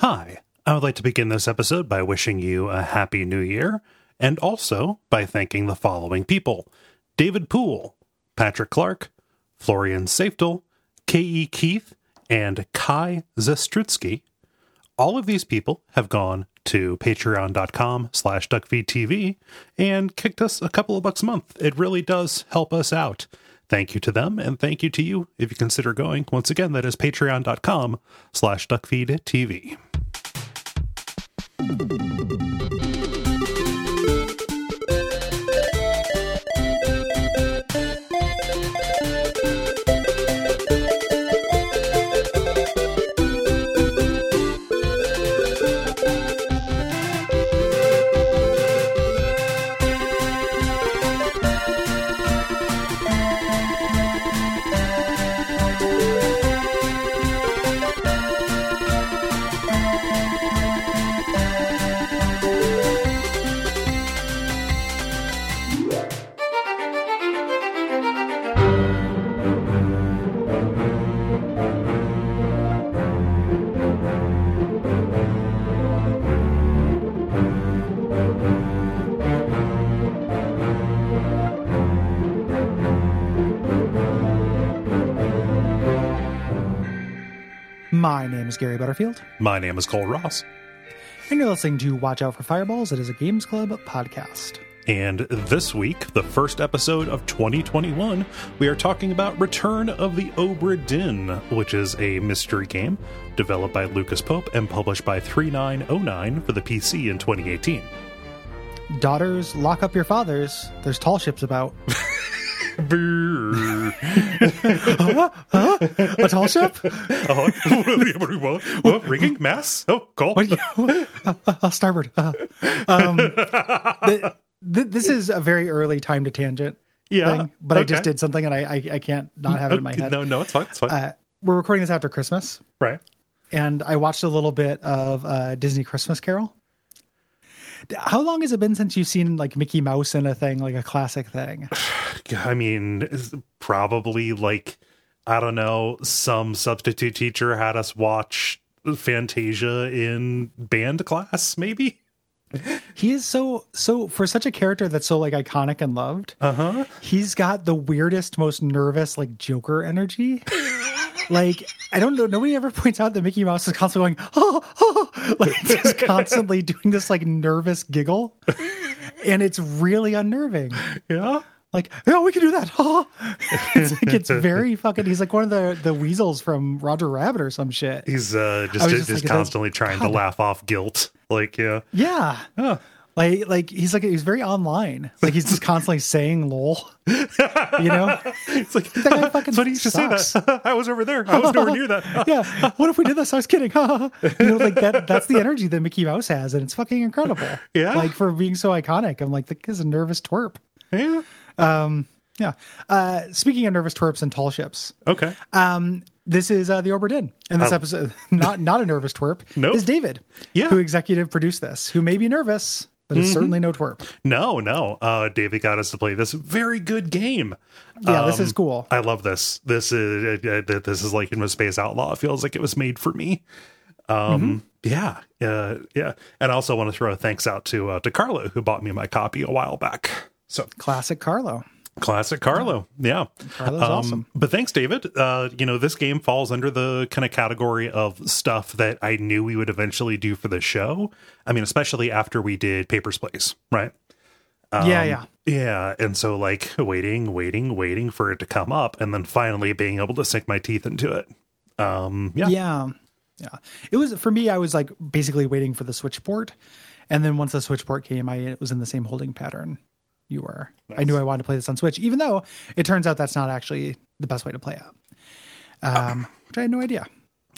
Hi, I would like to begin this episode by wishing you a happy new year and also by thanking the following people David Poole, Patrick Clark, Florian Saftel, K.E. Keith, and Kai Zastrutsky. All of these people have gone to patreon.com slash duckfeedtv and kicked us a couple of bucks a month. It really does help us out. Thank you to them, and thank you to you if you consider going. Once again, that is patreon.com slash duckfeedtv. ハハハハ! My name is Gary Butterfield, My name is Cole Ross, and you're listening to Watch Out for Fireballs. It is a Games Club podcast. and this week, the first episode of 2021, we are talking about Return of the Obra Dinn, which is a mystery game developed by Lucas Pope and published by 3909 for the PC in 2018. Daughters, lock up your fathers. There's tall ships about. Brrr. A tall ship? oh, what, ringing? Mass? Oh, call. What you, uh, starboard. Uh, um, th- th- this is a very early time to tangent Yeah, thing, but I just did something and I, I, I can't not have it in my head. No, no, it's fine. It's fine. Uh, we're recording this after Christmas, right. and I watched a little bit of uh, Disney Christmas Carol. How long has it been since you've seen like Mickey Mouse in a thing, like a classic thing? I mean, probably like I don't know, some substitute teacher had us watch Fantasia in band class, maybe. He is so so for such a character that's so like iconic and loved. Uh huh. He's got the weirdest, most nervous like Joker energy. like I don't know. Nobody ever points out that Mickey Mouse is constantly going oh, oh like just constantly doing this like nervous giggle, and it's really unnerving. Yeah. Like oh, we can do that. It's like it's very fucking. He's like one of the the weasels from Roger Rabbit or some shit. He's uh, just just, just like, constantly trying to laugh off guilt. Like, yeah. Yeah. Huh. Like, like he's like he's very online. Like he's just constantly saying "lol," you know. It's like, That guy fucking funny you should say sucks. that. I was over there. I was nowhere near that. yeah. What if we did this? I was kidding. you know, like that. That's the energy that Mickey Mouse has, and it's fucking incredible. Yeah. Like for being so iconic, I'm like, the kid's a nervous twerp. Yeah. Yeah. Uh, speaking of nervous twerps and tall ships, Okay. um, this is uh, the Obra Dinn, and this Oh. episode, not not a nervous twerp, Nope. is David, Yeah. Mm-hmm. who executive produced this, who may be nervous, but is certainly no twerp. No, no. Uh, David got us to play this very good game. Yeah, this Um, is cool. I love this. This is uh, uh, this is like Hypnospace Outlaw. It feels like it was made for me. Um, yeah, uh, yeah. And I also want to throw a thanks out to uh, to Carlo who bought me my copy a while back. So Classic Carlo. classic Carlo, yeah. Carlo's Um, awesome. But thanks, David. Uh, you know, this game falls under the kind of category of stuff that I knew we would eventually do for the show. I mean, especially after we did Papers, Please, right? yeah, Um, yeah. Yeah, and so like waiting, waiting, waiting for it to come up, and then finally being able to sink my teeth into it. Um, yeah, Yeah. Yeah. It was for me, I was like basically waiting for the switch port. And then once the switch port came, I it was in the same holding pattern you were. I knew I wanted to play this on Switch, even though it turns out that's not actually the best way to play it. Um, which I had no idea.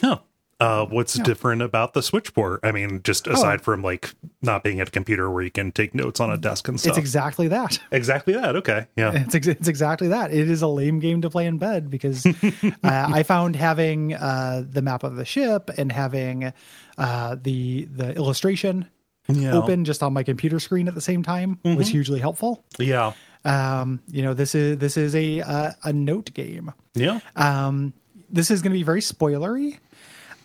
Huh. Uh, what's different about the switch port? I mean, just Oh. aside from like not being at a computer where you can take notes on a desk and stuff. It's exactly that. exactly that. Okay. Yeah. It's, ex- it's exactly that. It is a lame game to play in bed because uh, I found having uh, the map of the ship and having uh, the the illustration Yeah. open just on my computer screen at the same time was hugely helpful. Yeah. Um, you know, this is this is a uh, a note game. Yeah. Um, this is going to be very spoilery.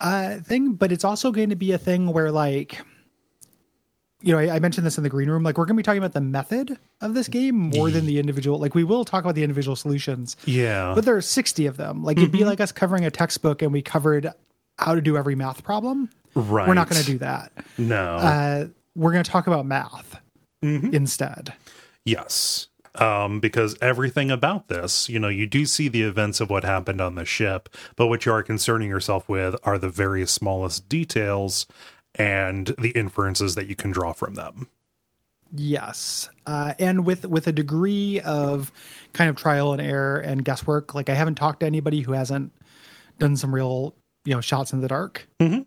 uh, thing, but it's also going to be a thing where like you know, I, I, mentioned this in the green room. Like, we're going to be talking about the method of this game more than the individual. Like, we will talk about the individual solutions. Yeah. But there are 60 of them. Like, mm-hmm. it'd be like us covering a textbook and we covered how to do every math problem. Right. We're not going to do that. No. Uh, we're going to talk about math mm-hmm. instead. Yes. Um, because everything about this, you know, you do see the events of what happened on the ship, but what you are concerning yourself with are the very smallest details and the inferences that you can draw from them. Yes, uh, and with with a degree of kind of trial and error and guesswork. Like I haven't talked to anybody who hasn't done some real you know shots in the dark mm-hmm.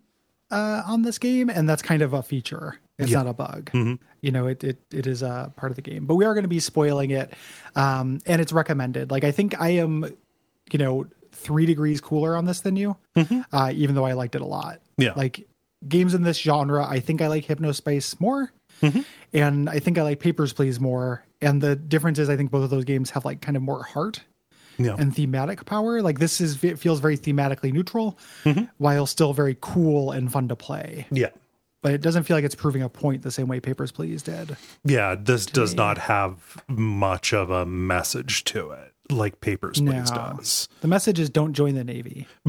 Uh, on this game, and that's kind of a feature. It's yeah. not a bug. Mm-hmm. You know, it, it it is a part of the game, but we are going to be spoiling it, um, and it's recommended. Like I think I am, you know, three degrees cooler on this than you, mm-hmm. uh, even though I liked it a lot. Yeah, like games in this genre, I think I like Hypnospace more. Mm-hmm. And I think I like Papers, Please more. And the difference is, I think both of those games have like kind of more heart yeah. and thematic power. Like this is, it feels very thematically neutral mm-hmm. while still very cool and fun to play. Yeah. But it doesn't feel like it's proving a point the same way Papers, Please did. Yeah. This does me. not have much of a message to it like Papers, Please no. does. The message is don't join the Navy.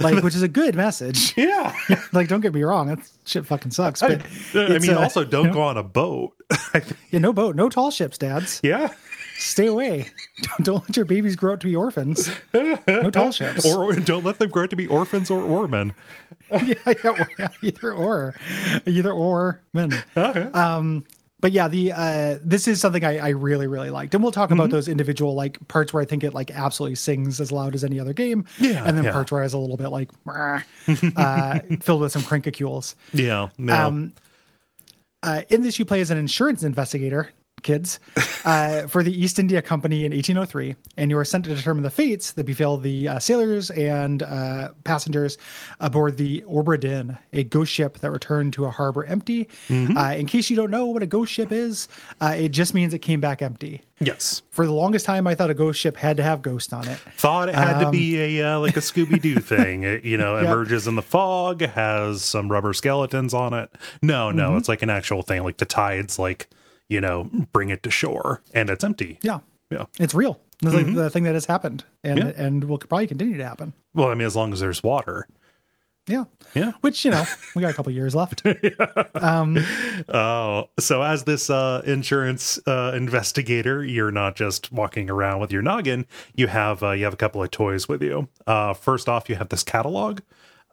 like, which is a good message. Yeah. like, don't get me wrong. That shit fucking sucks. But I, I mean, uh, also don't you know, go on a boat. yeah, no boat, no tall ships, dads. Yeah. Stay away. Don't, don't let your babies grow up to be orphans. No tall ships. Or don't let them grow up to be orphans or oarmen. yeah, yeah, either or. Either or men. Okay. Um, but yeah, the uh, this is something I, I really really liked, and we'll talk about mm-hmm. those individual like parts where I think it like absolutely sings as loud as any other game, yeah, and then yeah. parts where it's a little bit like uh, filled with some crankicules. Yeah, no. Um, uh, in this, you play as an insurance investigator kids, uh, for the East India Company in 1803, and you are sent to determine the fates that befell the uh, sailors and uh, passengers aboard the Obra Dinn, a ghost ship that returned to a harbor empty. Mm-hmm. Uh, in case you don't know what a ghost ship is, uh, it just means it came back empty. Yes. For the longest time, I thought a ghost ship had to have ghost on it. Thought it had um, to be a uh, like a Scooby Doo thing. It, you know, emerges in the fog, has some rubber skeletons on it. No, no, mm-hmm. it's like an actual thing. Like the tides, like you know, bring it to shore and it's empty. Yeah. Yeah. It's real. It's mm-hmm. like the thing that has happened and, yeah. and will probably continue to happen. Well, I mean, as long as there's water. Yeah. Yeah. Which, you know, we got a couple years left. yeah. Um, oh, so as this uh, insurance uh, investigator, you're not just walking around with your noggin. You have uh, you have a couple of toys with you. Uh, first off, you have this catalog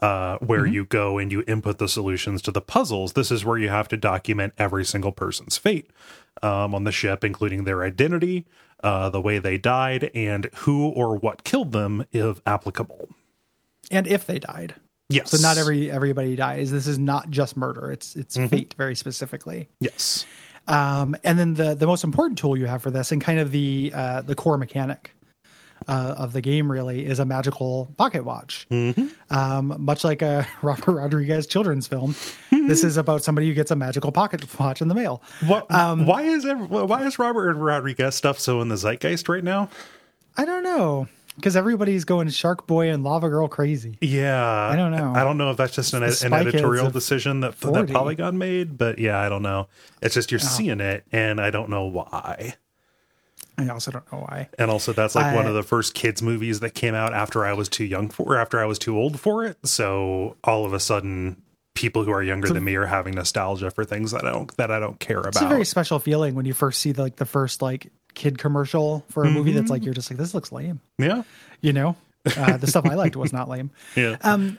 uh, where mm-hmm. you go and you input the solutions to the puzzles. This is where you have to document every single person's fate um, on the ship, including their identity, uh, the way they died, and who or what killed them, if applicable. And if they died. Yes. So not every everybody dies. This is not just murder. It's it's mm-hmm. fate very specifically. Yes. Um, and then the the most important tool you have for this, and kind of the uh, the core mechanic, uh, of the game really is a magical pocket watch. Mm-hmm. Um, much like a Robert Rodriguez children's film, this is about somebody who gets a magical pocket watch in the mail. What, um, why is every, why is Robert Rodriguez stuff so in the zeitgeist right now? I don't know because everybody's going Shark Boy and Lava Girl crazy. Yeah, I don't know. I don't know if that's just an, an editorial decision that 40. that Polygon made, but yeah, I don't know. It's just you're oh. seeing it, and I don't know why. I also don't know why. And also, that's like I, one of the first kids' movies that came out after I was too young for, after I was too old for it. So all of a sudden, people who are younger than me are having nostalgia for things that I don't that I don't care about. It's a very special feeling when you first see the, like the first like kid commercial for a mm-hmm. movie that's like you're just like this looks lame. Yeah, you know, uh, the stuff I liked was not lame. Yeah. Um.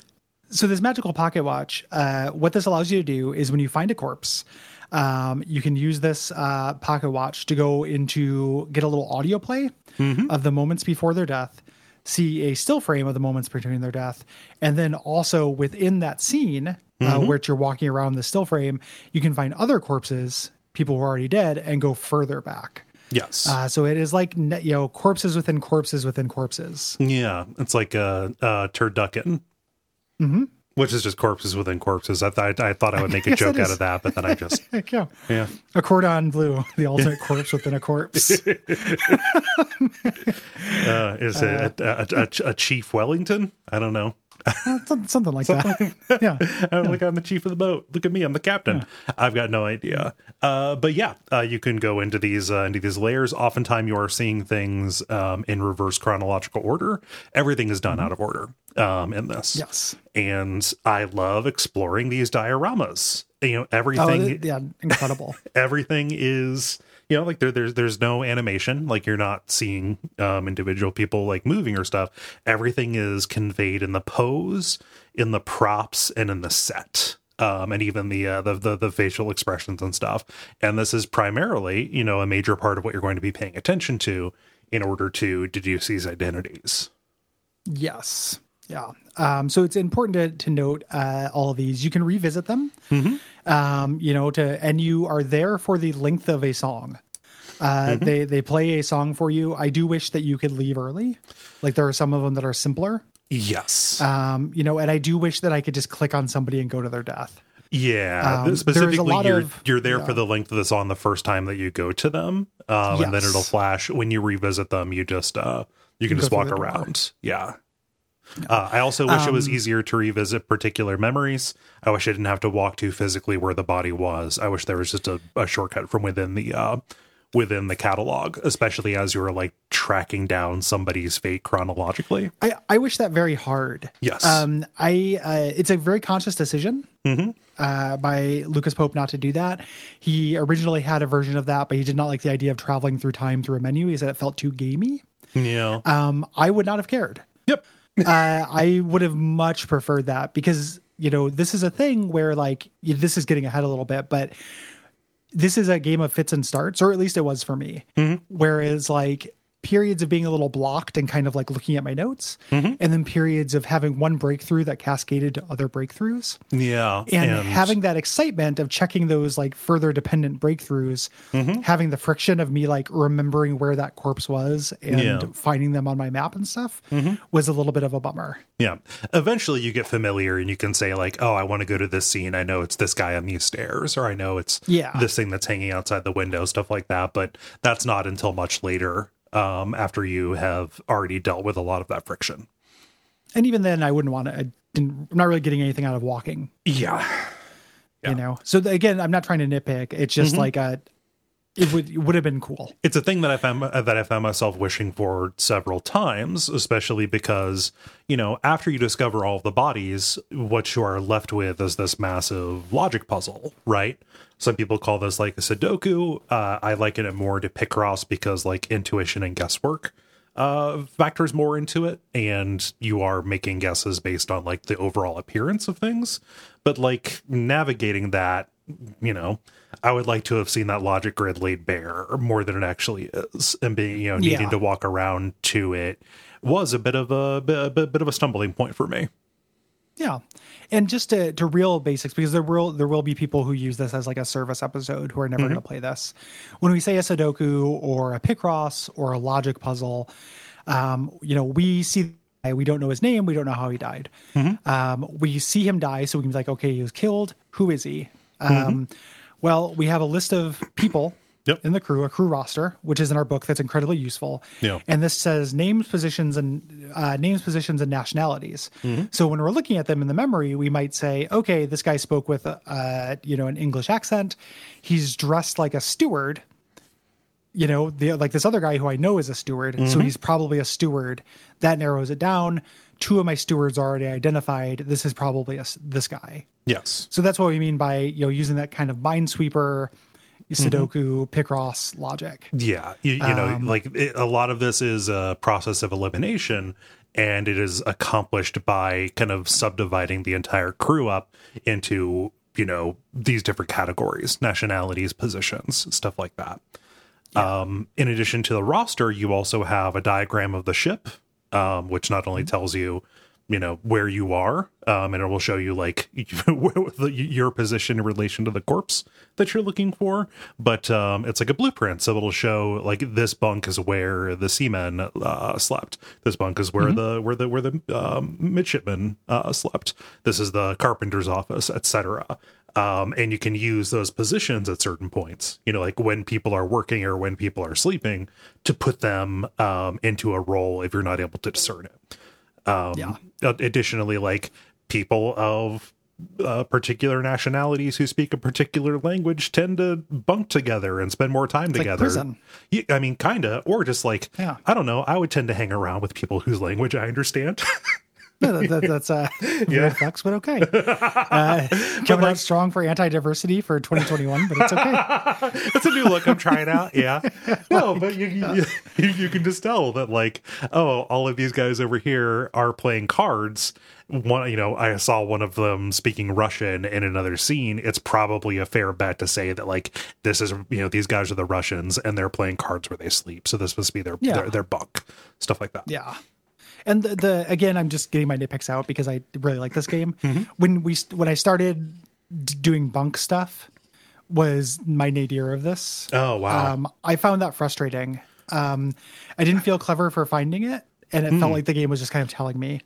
So this magical pocket watch, uh, what this allows you to do is when you find a corpse um, you can use this uh, pocket watch to go into get a little audio play mm-hmm. of the moments before their death, see a still frame of the moments between their death, and then also within that scene, uh, mm-hmm. uh, where you're walking around the still frame, you can find other corpses, people who are already dead, and go further back. Yes. Uh, so it is like you know corpses within corpses within corpses. Yeah, it's like a, a turducken. Mm-hmm which is just corpses within corpses. I thought I thought I would make a joke out of that, but then I just yeah, yeah. A cordon bleu, the ultimate corpse within a corpse. uh, is it a, a, a, a, Chief Wellington? I don't know. Uh, some- something like that. yeah. I'm like I'm the chief of the boat. Look at me, I'm the captain. I've got no idea. Uh, but yeah, uh, you can go into these uh, into these layers. Oftentimes, you are seeing things um, in reverse chronological order. Everything is done out of order um, in this. Yes. and I love exploring these dioramas. You know, Oh, everything th- yeah, incredible. everything is you know like there, there's there's no animation like you're not seeing um individual people like moving or stuff everything is conveyed in the pose in the props and in the set um and even the uh the, the the facial expressions and stuff and this is primarily you know a major part of what you're going to be paying attention to in order to deduce these identities Yes. Yeah. Um, so it's important to, to note uh, all of these. You can revisit them, um, you know, to and you are there for the length of a song. Uh, They they play a song for you. I do wish that you could leave early. Like there are some of them that are simpler, yes um, you know, and I do wish that I could just click on somebody and go to their death. Yeah, Um, specifically, you're of- you're there yeah. for the length of the song the first time that you go to them, um, and then it'll flash when you revisit them. You just uh, you can go just walk the door. around. Yeah. Uh, I also wish it was Um, easier to revisit particular memories. I wish I didn't have to walk to physically where the body was. I wish there was just a, a shortcut from within the uh, within the catalog, especially as you were like tracking down somebody's fate chronologically. I, I wish that very hard. Yes. Um, I uh, it's a very conscious decision uh, by Lucas Pope not to do that. He originally had a version of that, but he did not like the idea of traveling through time through a menu. He said it felt too gamey. Yeah. Um, I would not have cared. yep. uh, I would have much preferred that because you know this is a thing where like this is getting ahead a little bit, but this is a game of fits and starts, or at least it was for me. Whereas like periods of being a little blocked and kind of like looking at my notes, mm-hmm. and then periods of having one breakthrough that cascaded to other breakthroughs Yeah. and, having that excitement of checking those like further dependent breakthroughs, mm-hmm. having the friction of me like remembering where that corpse was and Yeah. finding them on my map and stuff mm-hmm. was a little bit of a bummer. Yeah. Eventually you get familiar and you can say like, "Oh, I want to go to this scene. I know it's this guy on these stairs or I know it's Yeah. this thing that's hanging outside the window, stuff like that." But that's not until much later um after you have already dealt with a lot of that friction. And even then, I wouldn't want to. I didn't, I'm not really getting anything out of walking, Yeah. you know. So again, I'm not trying to nitpick. It's just mm-hmm. like a. It would it would have been cool. It's a thing that I found uh, that I found myself wishing for several times, especially because you know after you discover all of the bodies, what you are left with is this massive logic puzzle, right? Some people call this like a Sudoku. Uh, I liken it more to Picross because like intuition and guesswork uh, factors more into it, and you are making guesses based on like the overall appearance of things. But like navigating that, you know, I would like to have seen that logic grid laid bare more than it actually is, and being you know needing Yeah. to walk around to it was a bit of a a bit of a stumbling point for me. Yeah, and just to to real basics because there will there will be people who use this as like a service episode who are never going to play this. When we say a Sudoku or a Picross or a logic puzzle, um, you know, we see we don't know his name, we don't know how he died. Um, we see him die, so we can be like, okay, he was killed. Who is he? Um, Well, we have a list of people Yep. in the crew, a crew roster, which is in our book that's incredibly useful. Yeah. And this says names, positions, and uh, names, positions, and nationalities. So when we're looking at them in the memory, we might say, okay, this guy spoke with a, uh, you know an English accent. He's dressed like a steward. You know, the like this other guy who I know is a steward, so he's probably a steward. That narrows it down. Two of my stewards are already identified. This is probably a this guy. Yes. So that's what we mean by you know using that kind of minesweeper, Sudoku, Picross logic. Yeah, you, you know, Um, like it, a lot of this is a process of elimination, and it is accomplished by kind of subdividing the entire crew up into you know these different categories, nationalities, positions, stuff like that. Um, in addition to the roster, you also have a diagram of the ship, um, which not only tells you you know where you are um and it will show you like your position in relation to the corpse that you're looking for. But um it's like a blueprint so it'll show like this bunk is where the seamen uh slept. This bunk is where the where the where the um midshipmen uh slept. This is the carpenter's office etc um, and you can use those positions at certain points, you know, like when people are working or when people are sleeping, to put them um, into a role if you're not able to discern it. Um, Yeah. Additionally, like people of uh, particular nationalities who speak a particular language tend to bunk together and spend more time like together. prison. Yeah, I mean, kinda, or just like Yeah. I don't know. I would tend to hang around with people whose language I understand. No, that, that, that's uh, Yeah. flex, but okay. Uh, coming out strong for anti-diversity for 2021, but it's okay. It's a new look I'm trying out. Yeah. No, but you, you you you can just tell that like, oh, all of these guys over here are playing cards. One, you know, I saw one of them speaking Russian in another scene. It's probably a fair bet to say that like this is you know these guys are the Russians and they're playing cards where they sleep. So this must be their Yeah. their, their bunk stuff like that. Yeah. And the, the again, I'm just getting my nitpicks out because I really like this game. Mm-hmm. When we when I started d- doing bunk stuff, was my nadir of this. Oh wow. Um, I found that frustrating. Um, I didn't feel clever for finding it, and it felt like the game was just kind of telling me.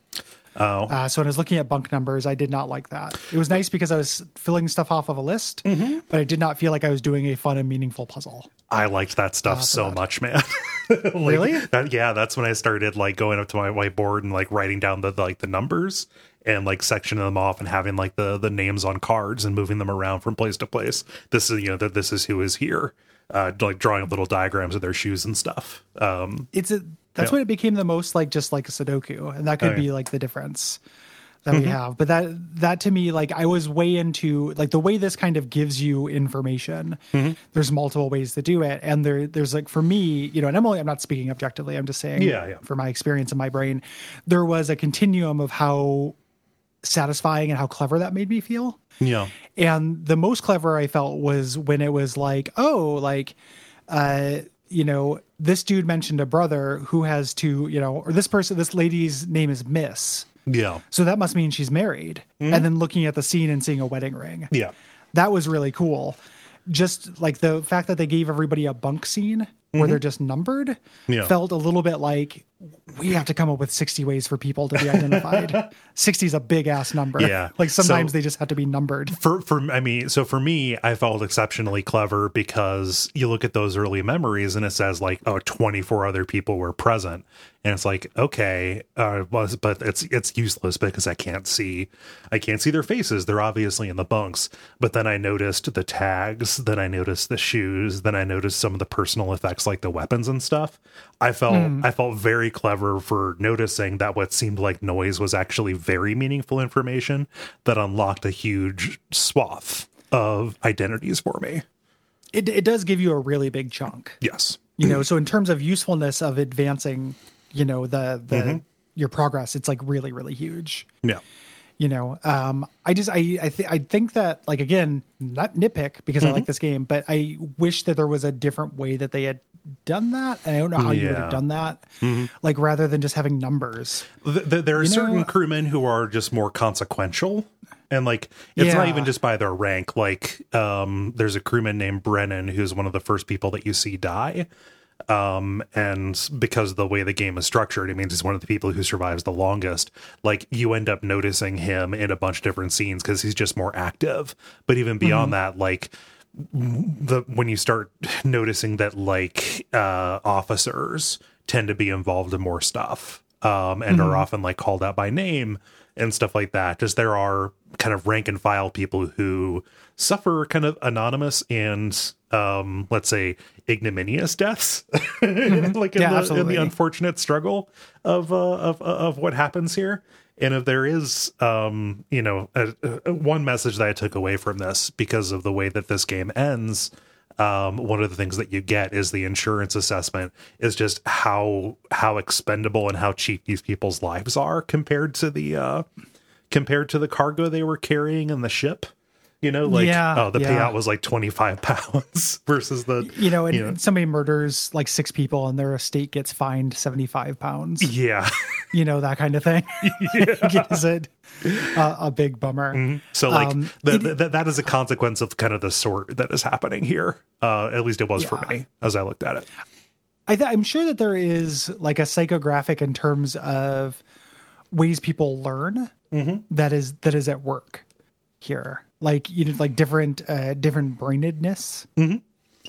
Oh. Uh, so when I was looking at bunk numbers, I did not like that. It was nice because I was filling stuff off of a list, Mm-hmm. but I did not feel like I was doing a fun and meaningful puzzle. I liked that stuff so much, man. Like, Really? That, yeah, that's when I started like going up to my whiteboard and like writing down the like the numbers and like sectioning them off and having like the the names on cards and moving them around from place to place. This is you know that this is who is here. Uh, like drawing up little diagrams of their shoes and stuff. Um, it's a that's Yeah. when it became the most like just like a sudoku and that could Okay. Mm-hmm. be like the difference that we have but that that to me like i was way into like the way this kind of gives you information Mm-hmm. there's multiple ways to do it and there there's like for me you know and i'm i'm not speaking objectively i'm just saying Yeah, yeah. for my experience in my brain there was a continuum of how satisfying and how clever that made me feel yeah, and the most clever I felt was when it was like, oh, like, uh, you know, this dude mentioned a brother who has two, you know, or this person, this lady's name is Miss. yeah, So that must mean she's married. Mm-hmm. And then looking at the scene and seeing a wedding ring. yeah. That was really cool. Just like the fact that they gave everybody a bunk scene where mm-hmm. they're just numbered Yeah. felt a little bit like we have to come up with 60 ways for people to be identified. 60 is a big ass number. Yeah. Like sometimes So- they just have to be numbered. for for I mean, so for me, I felt exceptionally clever because you look at those early memories and it says like, oh, 24 other people were present, and it's like, okay, uh, was but it's it's useless because I can't see, I can't see their faces. They're obviously in the bunks. But then I noticed the tags, then I noticed the shoes, then I noticed some of the personal effects like the weapons and stuff. I felt I felt very clever for noticing that what seemed like noise was actually very meaningful information that unlocked a huge swath of identities for me. it, it does give you a really big chunk Yes. you know so in terms of usefulness of advancing you know the the Mm-hmm. your progress it's like really really huge Yeah. you know um i just i i, th- I think that like again not nitpick because Mm-hmm. i like this game but i wish that there was a different way that they had done that and i don't know how you would Mm-hmm. have done that like rather than just having numbers. Th- th- there are You certain know- crewmen who are just more consequential and like it's not even just by their rank. Like um there's a crewman named brennan who's one of the first people that you see die um and because of the way the game is structured it means he's one of the people who survives the longest. Like you end up noticing him in a bunch of different scenes because he's just more active. But even beyond that like the when you start noticing that like uh officers tend to be involved in more stuff um and are often like called out by name and stuff like that just there are kind of rank and file people who suffer kind of anonymous and um let's say ignominious deaths like in, Yeah, the, in the unfortunate struggle of uh of of what happens here and if there is um you know a, a, one message that i took away from this because of the way that this game ends um one of the things that you get is the insurance assessment is just how how expendable and how cheap these people's lives are compared to the uh compared to the cargo they were carrying in the ship you know like Yeah, oh the yeah. payout was like 25 pounds versus the you know and You know. somebody murders like six people and their estate gets fined 75 pounds yeah you know that kind of thing is it a, a big bummer So like Um, the, it- the- that is a consequence of kind of the sort that is happening here. Uh, at least it was for me as I looked at it. I th- I'm sure that there is like a psychographic in terms of ways people learn that is that is at work here. Like you know, like different uh, different brainedness.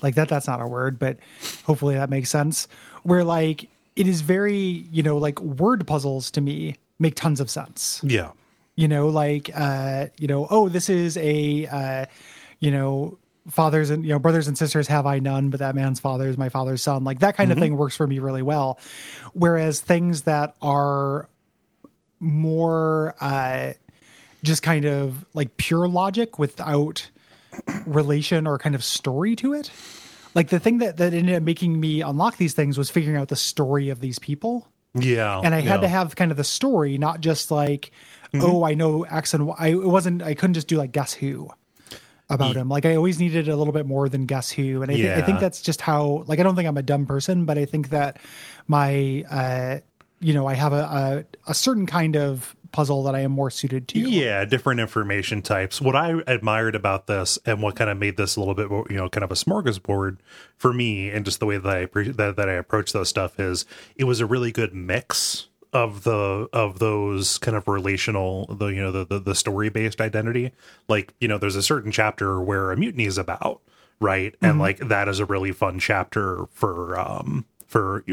Like that. That's not a word, but hopefully that makes sense. Where like it is very you know like word puzzles to me make tons of sense Yeah. you know like uh you know oh this is a uh you know fathers and you know brothers and sisters have i none but that man's father is my father's son like that kind of thing works for me really well whereas things that are more uh just kind of like pure logic without relation or kind of story to it like the thing that that ended up making me unlock these things was figuring out the story of these people Yeah. and I had yeah. to have kind of the story, not just like, Mm-hmm. oh, I know X and Y. I, it wasn't. I couldn't just do like guess who about him. Like I always needed a little bit more than guess who, and I, thi- I think that's just how. Like I don't think I'm a dumb person, but I think that my, uh, you know, I have a, a a certain kind of puzzle that I am more suited to. Yeah, different information types. What I admired about this and what kind of made this a little bit more, you know, kind of a smorgasbord for me and just the way that I that, that I approach those stuff is it was a really good mix of the of those kind of relational the you know the the, the story based identity like you know there's a certain chapter where a mutiny is about right Mm-hmm. and like that is a really fun chapter for um for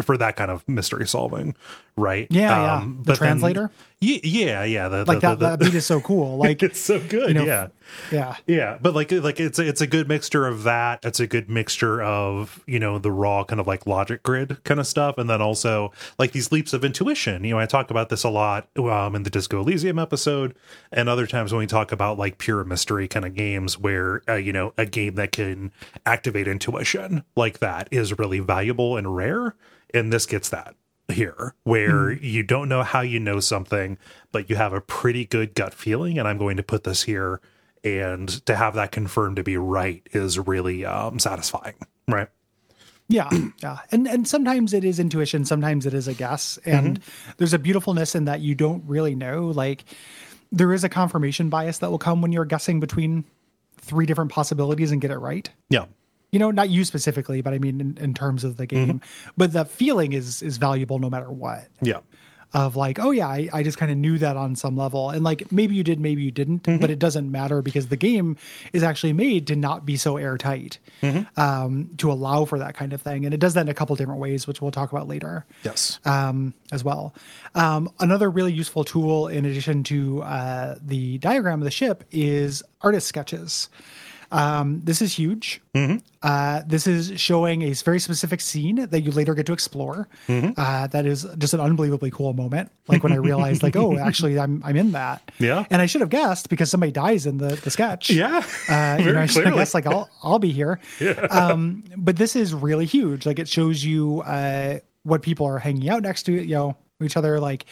for that kind of mystery solving right Yeah, yeah. um The but then- translator? Yeah yeah the, Like the, that, the, that beat is so cool. Like, it's so good know, yeah yeah, yeah but like like it's a, it's a good mixture of that. It's a good mixture of you know the raw kind of like logic grid kind of stuff and then also like these leaps of intuition. You know i talk about this a lot um in the disco elysium episode and other times when we talk about like pure mystery kind of games where uh, you know a game that can activate intuition like that is really valuable and rare and this gets that here where you don't know how you know something but you have a pretty good gut feeling and i'm going to put this here and to have that confirmed to be right is really um satisfying right Yeah, yeah, and and sometimes it is intuition, sometimes it is a guess, and there's a beautifulness in that you don't really know. Like there is a confirmation bias that will come when you're guessing between three different possibilities and get it right. yeah You know, not you specifically, but I mean in, in terms of the game. But the feeling is is valuable no matter what. yeah Of like, oh yeah, I, I just kind of knew that on some level, and like maybe you did, maybe you didn't, but it doesn't matter because the game is actually made to not be so airtight, um, to allow for that kind of thing, and it does that in a couple different ways, which we'll talk about later yes. um, as well. Um, another really useful tool, in addition to uh, the diagram of the ship, is artist sketches. Um, this is huge. Uh, this is showing a very specific scene that you later get to explore. Uh, that is just an unbelievably cool moment. Like when I realized, like, oh, actually, I'm I'm in that. Yeah. And I should have guessed because somebody dies in the the sketch. yeah Uh, you know, I should clearly. guess like I'll I'll be here. yeah. Um, but this is really huge. Like it shows you uh, what people are hanging out next to, you know, each other, like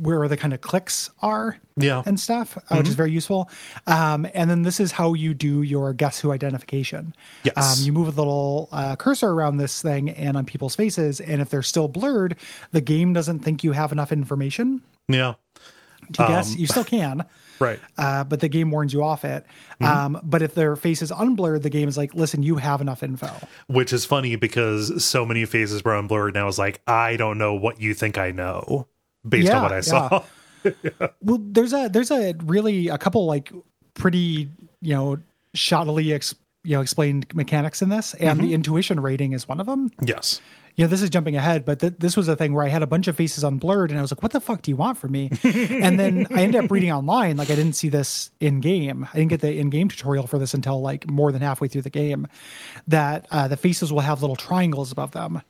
where the kind of clicks are, Yeah. and stuff, uh, which is very useful. Um, and then this is how you do your guess who identification. Yes. Um, you move a little uh, cursor around this thing and on people's faces, and if they're still blurred, the game doesn't think you have enough information yeah to guess. You still can right uh, but the game warns you off it. Mm-hmm. Um, but if their face is unblurred, the game is like, listen, you have enough info. which is funny because so many faces were unblurred now is like i don't know what you think i know based on what i saw Well, there's a there's a really a couple like pretty you know shoddily ex, you know explained mechanics in this, and Mm-hmm. the intuition rating is one of them. yes You know, this is jumping ahead, but th- this was a thing where I had a bunch of faces unblurred, and I was like, "What the fuck do you want from me?" and then I ended up reading online. Like, I didn't see this in game. I didn't get the in game tutorial for this until like more than halfway through the game. That uh, the faces will have little triangles above them.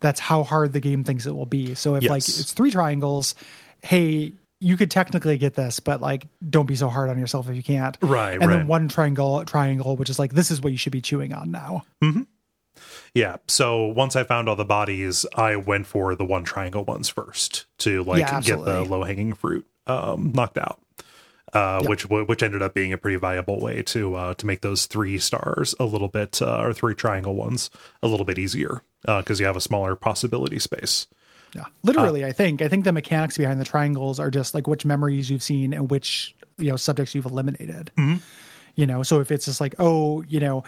That's how hard the game thinks it will be. So if like it's three triangles, hey, you could technically get this, but like, don't be so hard on yourself if you can't. Right, And right. then one triangle, triangle, which is like this is what you should be chewing on now. Yeah. So once I found all the bodies, I went for the one triangle ones first to like Yeah, get the low hanging fruit um, knocked out. Uh, which which ended up being a pretty viable way to uh, to make those three stars a little bit uh, or three triangle ones a little bit easier because you have a smaller possibility space. Yeah. Uh, Literally, I think. I think the mechanics behind the triangles are just like which memories you've seen and which, you know, subjects you've eliminated. Mm-hmm. You know, so if it's just like, oh, you know,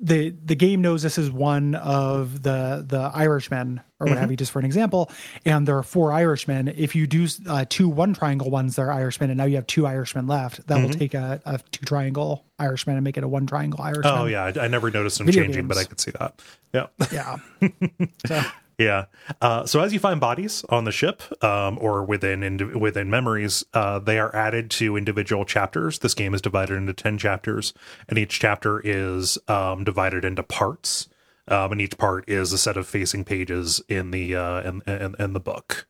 the the game knows this is one of the the Irishmen or what Mm-hmm. have you, just for an example, and there are four Irishmen. If you do uh, two one triangle ones, they're Irishmen, and now you have two Irishmen left. That Mm-hmm. will take a, a two triangle Irishman and make it a one triangle Irishman. Oh yeah, I, I never noticed them Video changing, but I could see that. Yeah. yeah. so Yeah. Uh, so as you find bodies on the ship um, or within indi- within memories, uh, they are added to individual chapters. This game is divided into ten chapters, and each chapter is um, divided into parts. Um, and each part is a set of facing pages in the uh, in, in, in the book.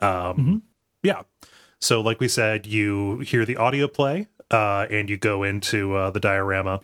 Um, Yeah. So, like we said, you hear the audio play, uh, and you go into uh, the diorama.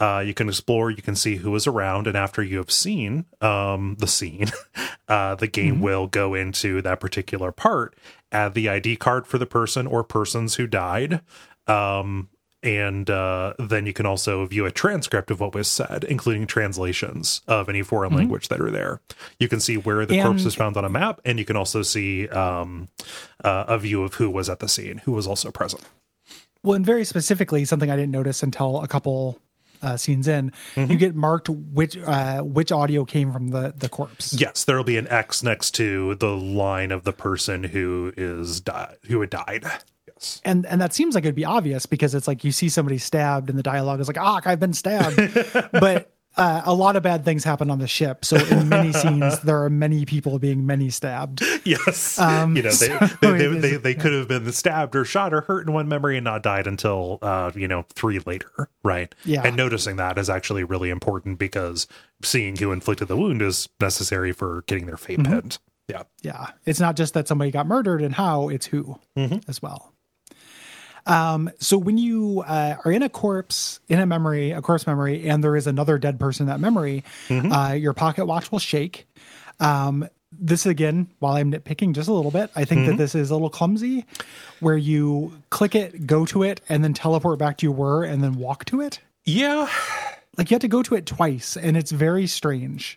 Uh, you can explore, you can see who is around, and after you have seen um, the scene, uh, the game will go into that particular part, add the ID card for the person or persons who died, um, and uh, then you can also view a transcript of what was said, including translations of any foreign language that are there. You can see where the corpse is found on a map, and you can also see um, uh, a view of who was at the scene, who was also present. Well, and very specifically, something I didn't notice until a couple uh, scenes in, Mm-hmm. you get marked which uh, which audio came from the the corpse. Yes, there will be an X next to the line of the person who is di- who had died. Yes. And and that seems like it'd be obvious because it's like you see somebody stabbed and the dialogue is like, ah, I've been stabbed. but uh, a lot of bad things happen on the ship. So in many scenes, there are many people being many stabbed. Yes. Um, you know, they so they, they, is- they, they could have been stabbed or shot or hurt in one memory and not died until uh, you know, three later, right? Yeah. And noticing that is actually really important because seeing who inflicted the wound is necessary for getting their fate Mm-hmm. pinned. Yeah. Yeah. It's not just that somebody got murdered and how, it's who as well. Um, so when you uh, are in a corpse, in a memory, a corpse memory, and there is another dead person in that memory, uh, your pocket watch will shake. Um, this again, while I'm nitpicking just a little bit, I think that this is a little clumsy where you click it, go to it, and then teleport back to you were and then walk to it. Yeah. Like you have to go to it twice, and it's very strange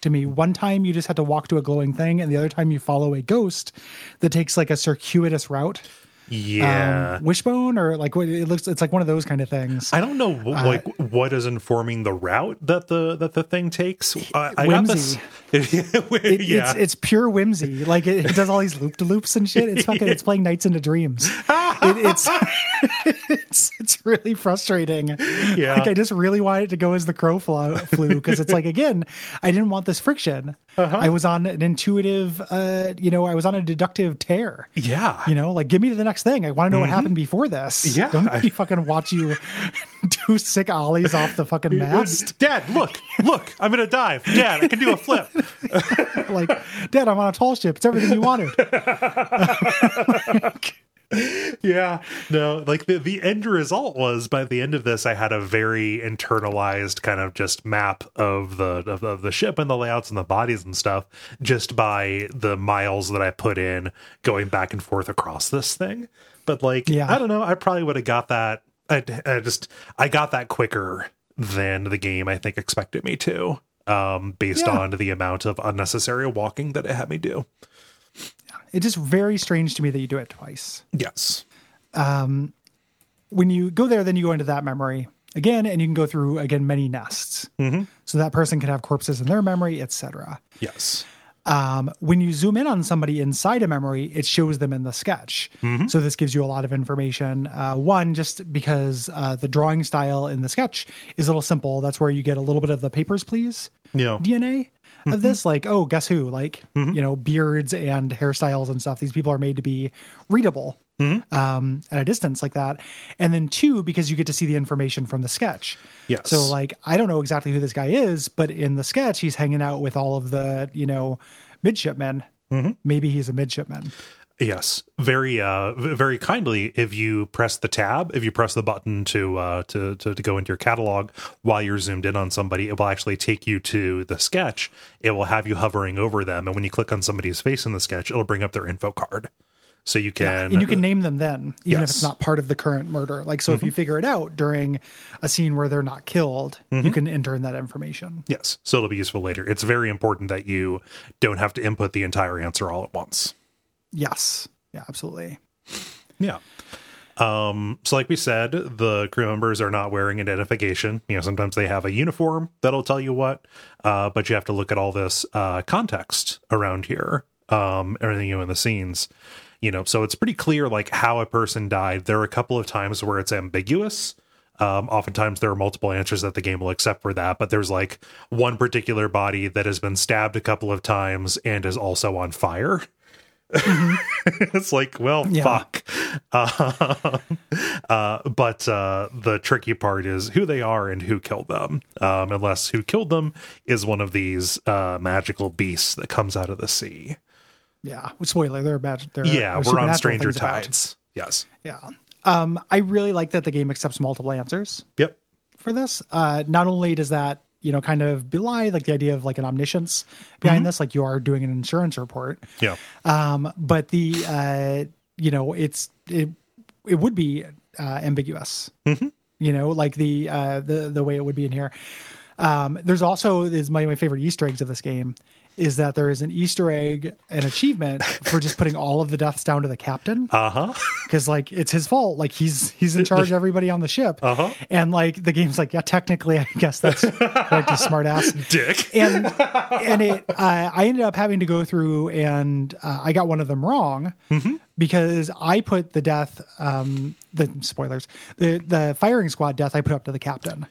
to me. One time you just had to walk to a glowing thing, and the other time you follow a ghost that takes like a circuitous route. Yeah. Um, wishbone, or like what it looks, it's like one of those kind of things. I don't know Uh, like what is informing the route that the that the thing takes. I, I got this. It- yeah, It's it's pure whimsy. Like it, it does all these loop de loops and shit. It's fucking. It's playing Nights into Dreams. It, it's it's it's really frustrating. Yeah. Like I just really wanted it to go as the crow flew flew because it's like again, I didn't want this friction. Uh-huh. I was on an intuitive, uh, you know, I was on a deductive tear. yeah. You know, like give me to the next thing. I want to know what happened before this. Mm-hmm. Yeah. Don't me fucking watch you do sick ollies off the fucking mast. Dad, look, look, I'm gonna dive. Dad, I can do a flip. like, Dad, I'm on a tall ship. It's everything you wanted. Yeah, no, like the the end result was by the end of this, I had a very internalized kind of just map of the of, of the ship and the layouts and the bodies and stuff, just by the miles that I put in going back and forth across this thing. But like, Yeah. I don't know, I probably would have got that. I, I just I got that quicker than the game I think expected me to. Um, based Yeah. on the amount of unnecessary walking that it had me do. It's just very strange to me that you do it twice. Yes. When you go there, then you go into that memory again, and you can go through again many nests. Mm-hmm. So that person can have corpses in their memory, etc. Yes. Um, when you zoom in on somebody inside a memory, it shows them in the sketch. So this gives you a lot of information. Uh, one, just because uh, the drawing style in the sketch is a little simple. That's where you get a little bit of the papers, please Yeah. DNA of mm-hmm. this. Like, oh, guess who? Like, mm-hmm. you know, beards and hairstyles and stuff. These people are made to be readable mm-hmm. um, at a distance like that. And then two, because you get to see the information from the sketch. Yes. So like, I don't know exactly who this guy is, but in the sketch, he's hanging out with all of the, you know, midshipmen. Maybe he's a midshipman. Yes, very uh very kindly if you press the tab, if you press the button to uh to, to to go into your catalog while you're zoomed in on somebody, it will actually take you to the sketch. It will have you hovering over them and when you click on somebody's face in the sketch, it'll bring up their info card. So you can and you can name them then, even if it's not part of the current murder. Like, so if you figure it out during a scene where they're not killed, you can enter in that information. Yes, so it'll be useful later. It's very important that you don't have to input the entire answer all at once. Yes. Yeah, absolutely. Yeah. Um, so like we said, the crew members are not wearing identification. You know, sometimes they have a uniform that'll tell you what, uh, but you have to look at all this uh, context around here, um, everything you know in the scenes. You know, so it's pretty clear like how a person died. There are a couple of times where it's ambiguous. Um, oftentimes there are multiple answers that the game will accept for that, but there's like one particular body that has been stabbed a couple of times and is also on fire. it's like, well, Yeah. fuck. Uh, uh, but uh, the tricky part is who they are and who killed them. Um, unless who killed them is one of these uh, magical beasts that comes out of the sea. Yeah. Spoiler, they're bad. They're, Yeah, we're on Stranger things about. Tides. Yes. Yeah. Um, I really like that the game accepts multiple answers Yep. for this. Uh, not only does that, you know, kind of belie like the idea of like an omniscience behind this, like you are doing an insurance report. Yeah. Um, but the, uh, you know, it's, it, it would be uh, ambiguous, you know, like the, uh, the, the way it would be in here. Um, there's also is my, my favorite Easter eggs of this game is that there is an Easter egg, an achievement for just putting all of the deaths down to the captain Uh huh. because like it's his fault. Like he's he's in charge of everybody on the ship, Uh-huh. and like the game's like, yeah, technically, I guess that's correct, you smart ass. Dick. And and it, uh, I ended up having to go through, and uh, I got one of them wrong Mm-hmm. because I put the death, um, the spoilers, the the firing squad death, I put up to the captain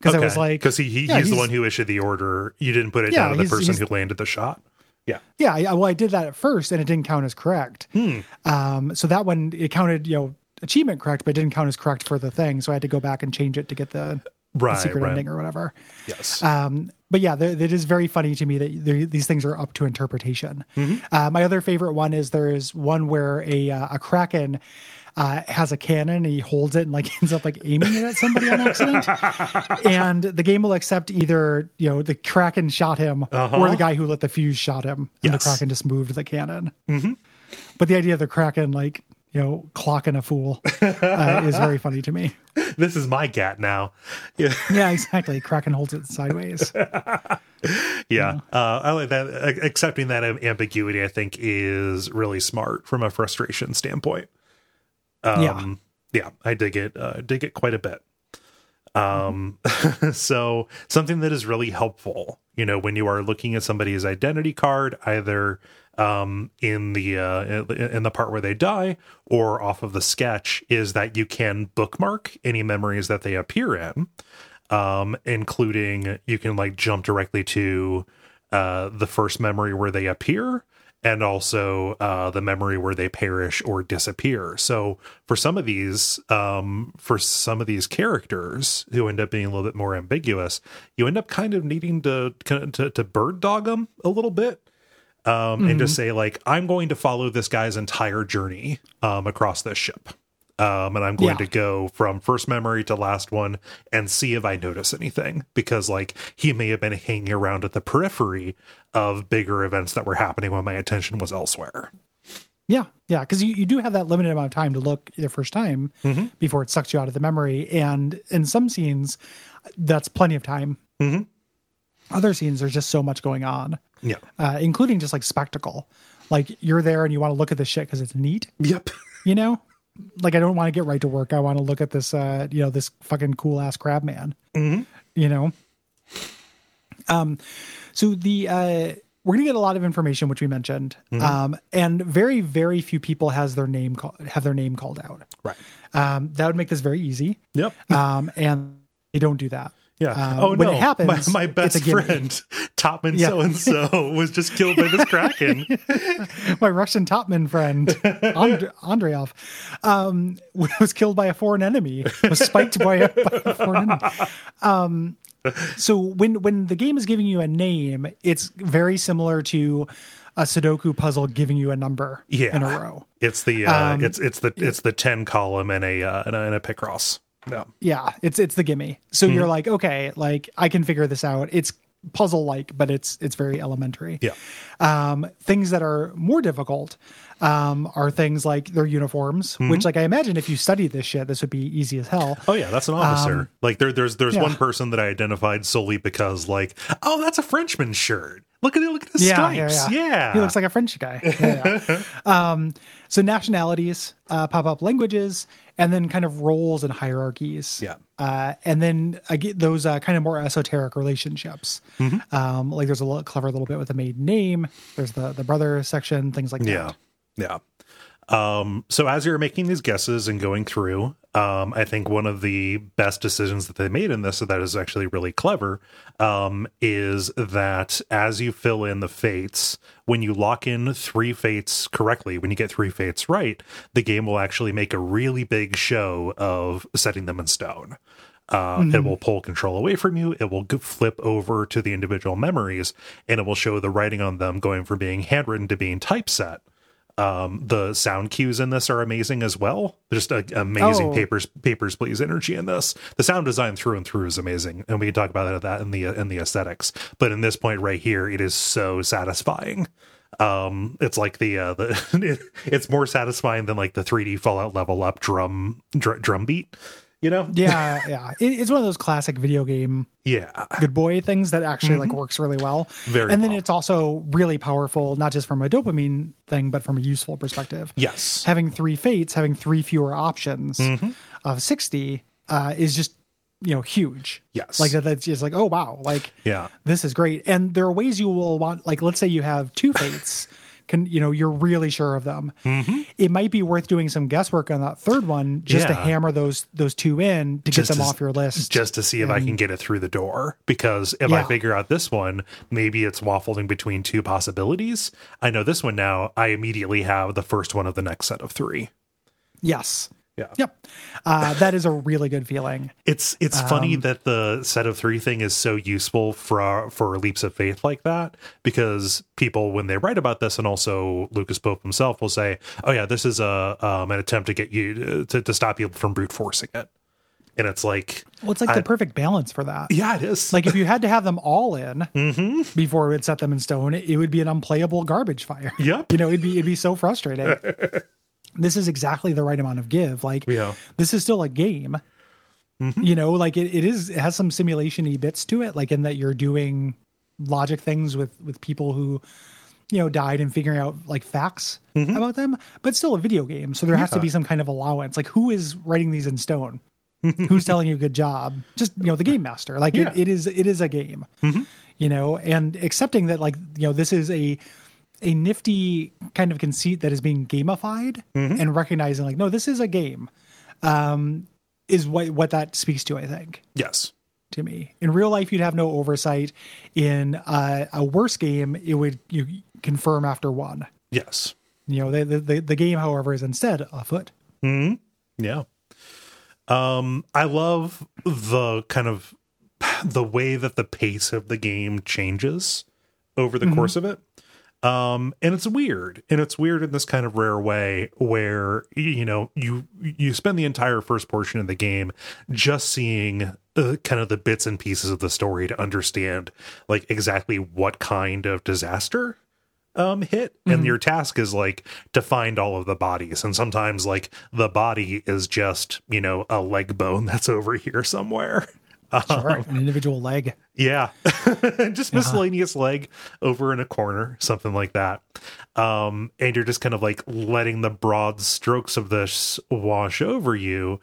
because I was like, because he, he yeah, he's, the one who issued the order. You didn't put it Yeah, down to the person who landed the shot. Yeah. Yeah, I, well, I did that at first, and it didn't count as correct. Hmm. Um, so that one it counted, you know, achievement correct, but it didn't count as correct for the thing. So I had to go back and change it to get the, the secret right. ending or whatever. Yes. Um, but yeah, it is very funny to me that these things are up to interpretation. Mm-hmm. Uh, my other favorite one is there is one where a uh, a kraken. Uh, has a cannon and he holds it and like ends up like aiming it at somebody on accident and the game will accept either you know the kraken shot him or the guy who lit the fuse shot him and the kraken just moved the cannon but the idea of the kraken like you know clocking a fool uh, is very funny to me this is my gat now. Yeah. yeah exactly kraken holds it sideways Yeah. Uh, I like that. Uh, Accepting that ambiguity, I think, is really smart from a frustration standpoint. Um, yeah. I dig it. Uh, dig it quite a bit. Um, so something that is really helpful, you know, when you are looking at somebody's identity card, either um in the uh in the part where they die or off of the sketch is that you can bookmark any memories that they appear in um including you can like jump directly to uh the first memory where they appear and also uh the memory where they perish or disappear. So for some of these um for some of these characters who end up being a little bit more ambiguous you end up kind of needing to to, to bird dog them a little bit um, and just say like I'm going to follow this guy's entire journey um, across this ship, um, and I'm going Yeah. to go from first memory to last one and see if I notice anything because like he may have been hanging around at the periphery of bigger events that were happening when my attention was elsewhere. Yeah, yeah, because you, you do have that limited amount of time to look the first time before it sucks you out of the memory, and in some scenes, that's plenty of time. Mhm. Other scenes, there's just so much going on, Yeah. uh, including just like spectacle. Like you're there and you want to look at this shit because it's neat, Yep. you know. Like I don't want to get right to work. I want to look at this, uh, you know, this fucking cool ass crab man. Mhm. You know. Um, so the uh, we're gonna get a lot of information, which we mentioned, um, and very very few people has their name call, have their name called out. Right. Um, that would make this very easy. Yep. Um, and they don't do that. Yeah. Um, oh when no! it happens, my, my best friend, Topman Yeah. so and so, was just killed by this kraken. My Russian topman friend And- Andreev um, was killed by a foreign enemy. Was spiked by a, by a foreign enemy. Um, so when when the game is giving you a name, it's very similar to a Sudoku puzzle giving you a number Yeah. in a row. It's the uh, Um, it's it's the it's the ten column and a uh, and a, and a Picross. Yeah. Yeah, it's it's the gimme. So you're like, okay, like I can figure this out. It's puzzle like, but it's it's very elementary. Yeah. Um, things that are more difficult um, are things like their uniforms, which like I imagine if you study this shit, this would be easy as hell. Oh yeah, that's an officer. like there, there's there's Um, yeah. one person that I identified solely because like, oh, that's a Frenchman shirt. Look at it. Look at the Yeah, yeah, stripes. yeah. Yeah. He looks like a French guy. Yeah, yeah. um, so nationalities uh, pop up, languages, and then kind of roles and hierarchies. Yeah. Uh, and then I get those uh, kind of more esoteric relationships. Mm-hmm. Um, like there's a little, clever little bit with the maiden name. There's the the brother section, things like yeah. that. Yeah. Um, so as you're making these guesses and going through, um, I think one of the best decisions that they made in this that is actually really clever um, is that as you fill in the fates, when you lock in three fates correctly, when you get three fates right, the game will actually make a really big show of setting them in stone. Uh, Mm-hmm. It will pull control away from you. It will flip over to the individual memories, and it will show the writing on them going from being handwritten to being typeset. Um, the sound cues in this are amazing as well. Just amazing Oh. papers, papers, please energy in this. The sound design through and through is amazing, and we can talk about that in the in the aesthetics. But in this point right here, it is so satisfying. Um, it's like the uh, the it's more satisfying than like the 3D Fallout level up drum dr- drum beat. You know? Yeah, yeah. It, it's one of those classic video game Yeah. good boy things that actually like works really well. Mm-hmm. Very and then well. it's also really powerful, not just from a dopamine thing, but from a useful perspective. Yes. Having three fates, having three fewer options Mm-hmm. of 60 uh, is just, you know, huge. Yes. Like that, that's just like, oh, wow. Like, Yeah. this is great. And there are ways you will want, like, let's say you have two fates. Can you know you're really sure of them? Mm-hmm. It might be worth doing some guesswork on that third one just to hammer those those two in to Just get them to- off your list. just to see if I can get it through the door. Because if I figure out this one, maybe it's waffling between two possibilities. I know this one now. I immediately have the first one of the next set of three. yes. Yeah. Yep. Uh, that is a really good feeling. It's it's funny Um, that the set of three thing is so useful for for leaps of faith like that because people when they write about this and also Lucas Pope himself will say, "Oh yeah, this is a um, an attempt to get you to, to stop you from brute forcing it," and it's like, Well, it's like I- the perfect balance for that. yeah, it is. Like if you had to have them all in Mm-hmm. before we would set them in stone, it, it would be an unplayable garbage fire. Yep. You know, it'd be it'd be so frustrating. this is exactly the right amount of give. Like Yeah. this is still a game. Mm-hmm. You know, like it, it is it has some simulation-y bits to it, like in that you're doing logic things with with people who you know died and figuring out like facts about them but still a video game so there has to Mm-hmm. Be some kind of allowance like who is writing these in stone who's telling you good job just you know the game master like Yeah. Mm-hmm. it, it is it is a game you know and accepting that like you know this is a a nifty kind of conceit that is being gamified Mm-hmm. and recognizing like no this is a game um is what what that speaks to i think yes. to me in real life you'd have no oversight in uh, a worse game it would you confirm after one Yes. you know the, the the game however is instead afoot Yeah. Um, I love the kind of the way that the pace of the game changes over the course of it. Um, and it's weird. And it's weird in this kind of rare way where you know, you you spend the entire first portion of the game just seeing uh, kind of the bits and pieces of the story to understand like exactly what kind of disaster um hit. And your task is like to find all of the bodies. And sometimes like the body is just you know a leg bone that's over here somewhere sure an individual leg. Yeah. Just miscellaneous leg over in a corner something like that. Um and you're just kind of like letting the broad strokes of this wash over you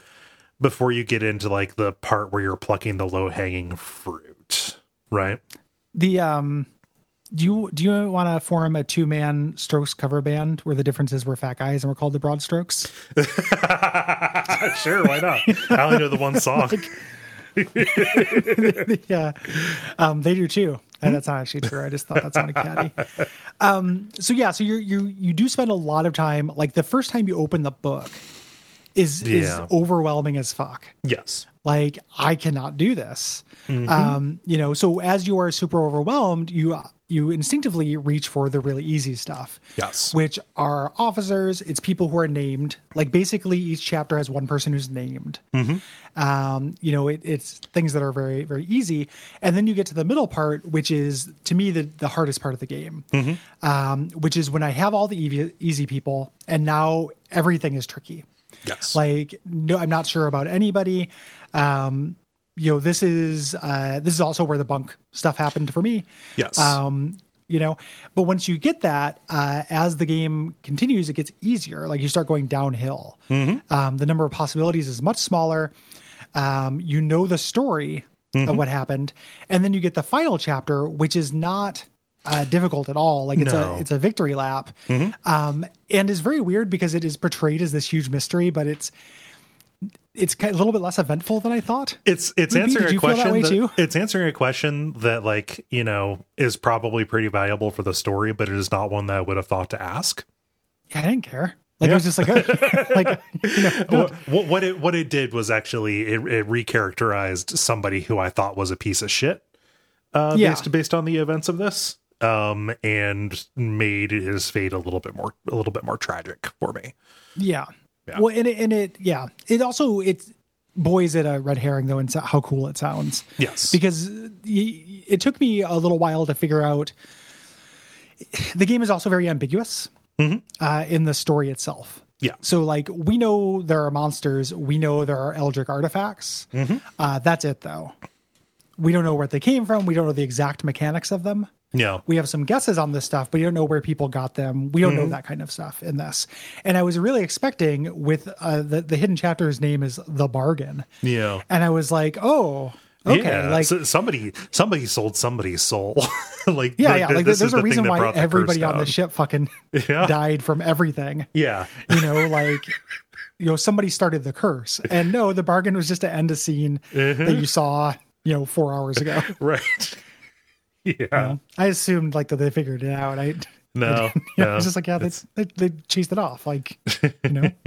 before you get into like the part where you're plucking the low hanging fruit right? The um do you do you want to form a two man strokes cover band where the differences were fat guys and we're called the broad strokes? Sure why not? I only know the one song yeah. Um they do too. And that's not actually true. I just thought that sounded catty. Um so yeah so you you you do spend a lot of time like the first time you open the book is is overwhelming as fuck. Yes like i cannot do this. Mm-hmm. um you know so as you are super overwhelmed you you instinctively reach for the really easy stuff Yes. which are officers. It's people who are named. Like basically each chapter has one person who's named. Um you know it, it's things that are very very easy. And then you get to the middle part which is to me the, the hardest part of the game. Um which is when i have all the easy, easy people and now everything is tricky. Yes. Like no i'm not sure about anybody um you know this is uh this is also where the bunk stuff happened for me. Yes. Um you know but once you get that uh as the game continues it gets easier. Like you start going downhill. Um the number of possibilities is much smaller. Um you know the story of what happened. And then you get the final chapter which is not uh, difficult at all. Like it's No. a it's a victory lap, Mm-hmm. um, and is very weird because it is portrayed as this huge mystery, but it's it's a little bit less eventful than I thought. It's it's Ruby, answering a that question. that- too? It's answering a question that like you know is probably pretty valuable for the story, but it is not one that I would have thought to ask. Yeah, I didn't care. Like it was just like, like you know, What, what what it what it did was actually it, it recharacterized somebody who I thought was a piece of shit, uh, Yeah. based based on the events of this, um, and made his fate a little bit more a little bit more tragic for me. yeah. Yeah. Well, and it, and it, yeah, it also it's boys at a red herring though, and so- how cool it sounds. Yes, because it took me a little while to figure out the game is also very ambiguous uh, in the story itself. Yeah, so like we know there are monsters we know there are eldritch artifacts. Uh, that's it though. We don't know where they came from we don't know the exact mechanics of them yeah, we have some guesses on this stuff, but you don't know where people got them. We don't know that kind of stuff in this. And I was really expecting with uh, the the hidden chapter's name is the bargain, yeah. and I was like, oh, okay, Yeah, like so somebody somebody sold somebody's soul. like Yeah, like, yeah. Like this there's is a the reason why the everybody on the ship fucking Yeah. died from everything. Yeah, You know, like you know, somebody started the curse. And no, the bargain was just to end a scene Mm-hmm. that you saw, you know, four hours ago. right. Yeah, I assumed like that they figured it out. I no, yeah, no. it's just like, yeah, they, they they chased it off. Like, you know.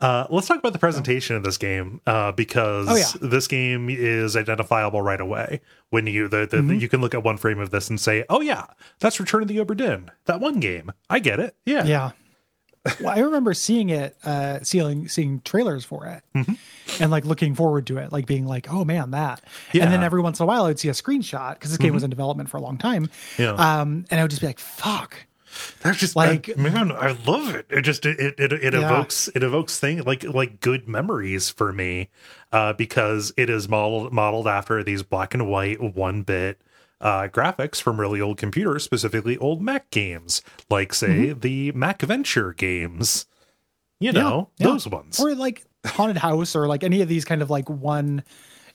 Uh, let's talk about the presentation of this game uh, because Oh, yeah. this game is identifiable right away. When you the, the, Mm-hmm. you can look at one frame of this and say, "Oh yeah, that's Return of the Obra Dinn, that one game. I get it. Yeah, Yeah. Well, I remember seeing it, uh, seeing seeing trailers for it, Mm-hmm. and like looking forward to it, like being like, "Oh man, that!" Yeah. And then every once in a while, I'd see a screenshot because this game was in development for a long time. Yeah. Um, and I would just be like, "Fuck!" That's just Like- like man, I love it. It just it it, it Yeah. evokes it evokes thing like like good memories for me, uh, because it is modeled modeled after these black and white one bit uh, graphics from really old computers, specifically old Mac games, like say the MacVenture games. You know Mm-hmm. yeah. those ones. Or like haunted house, or like any of these kind of like one,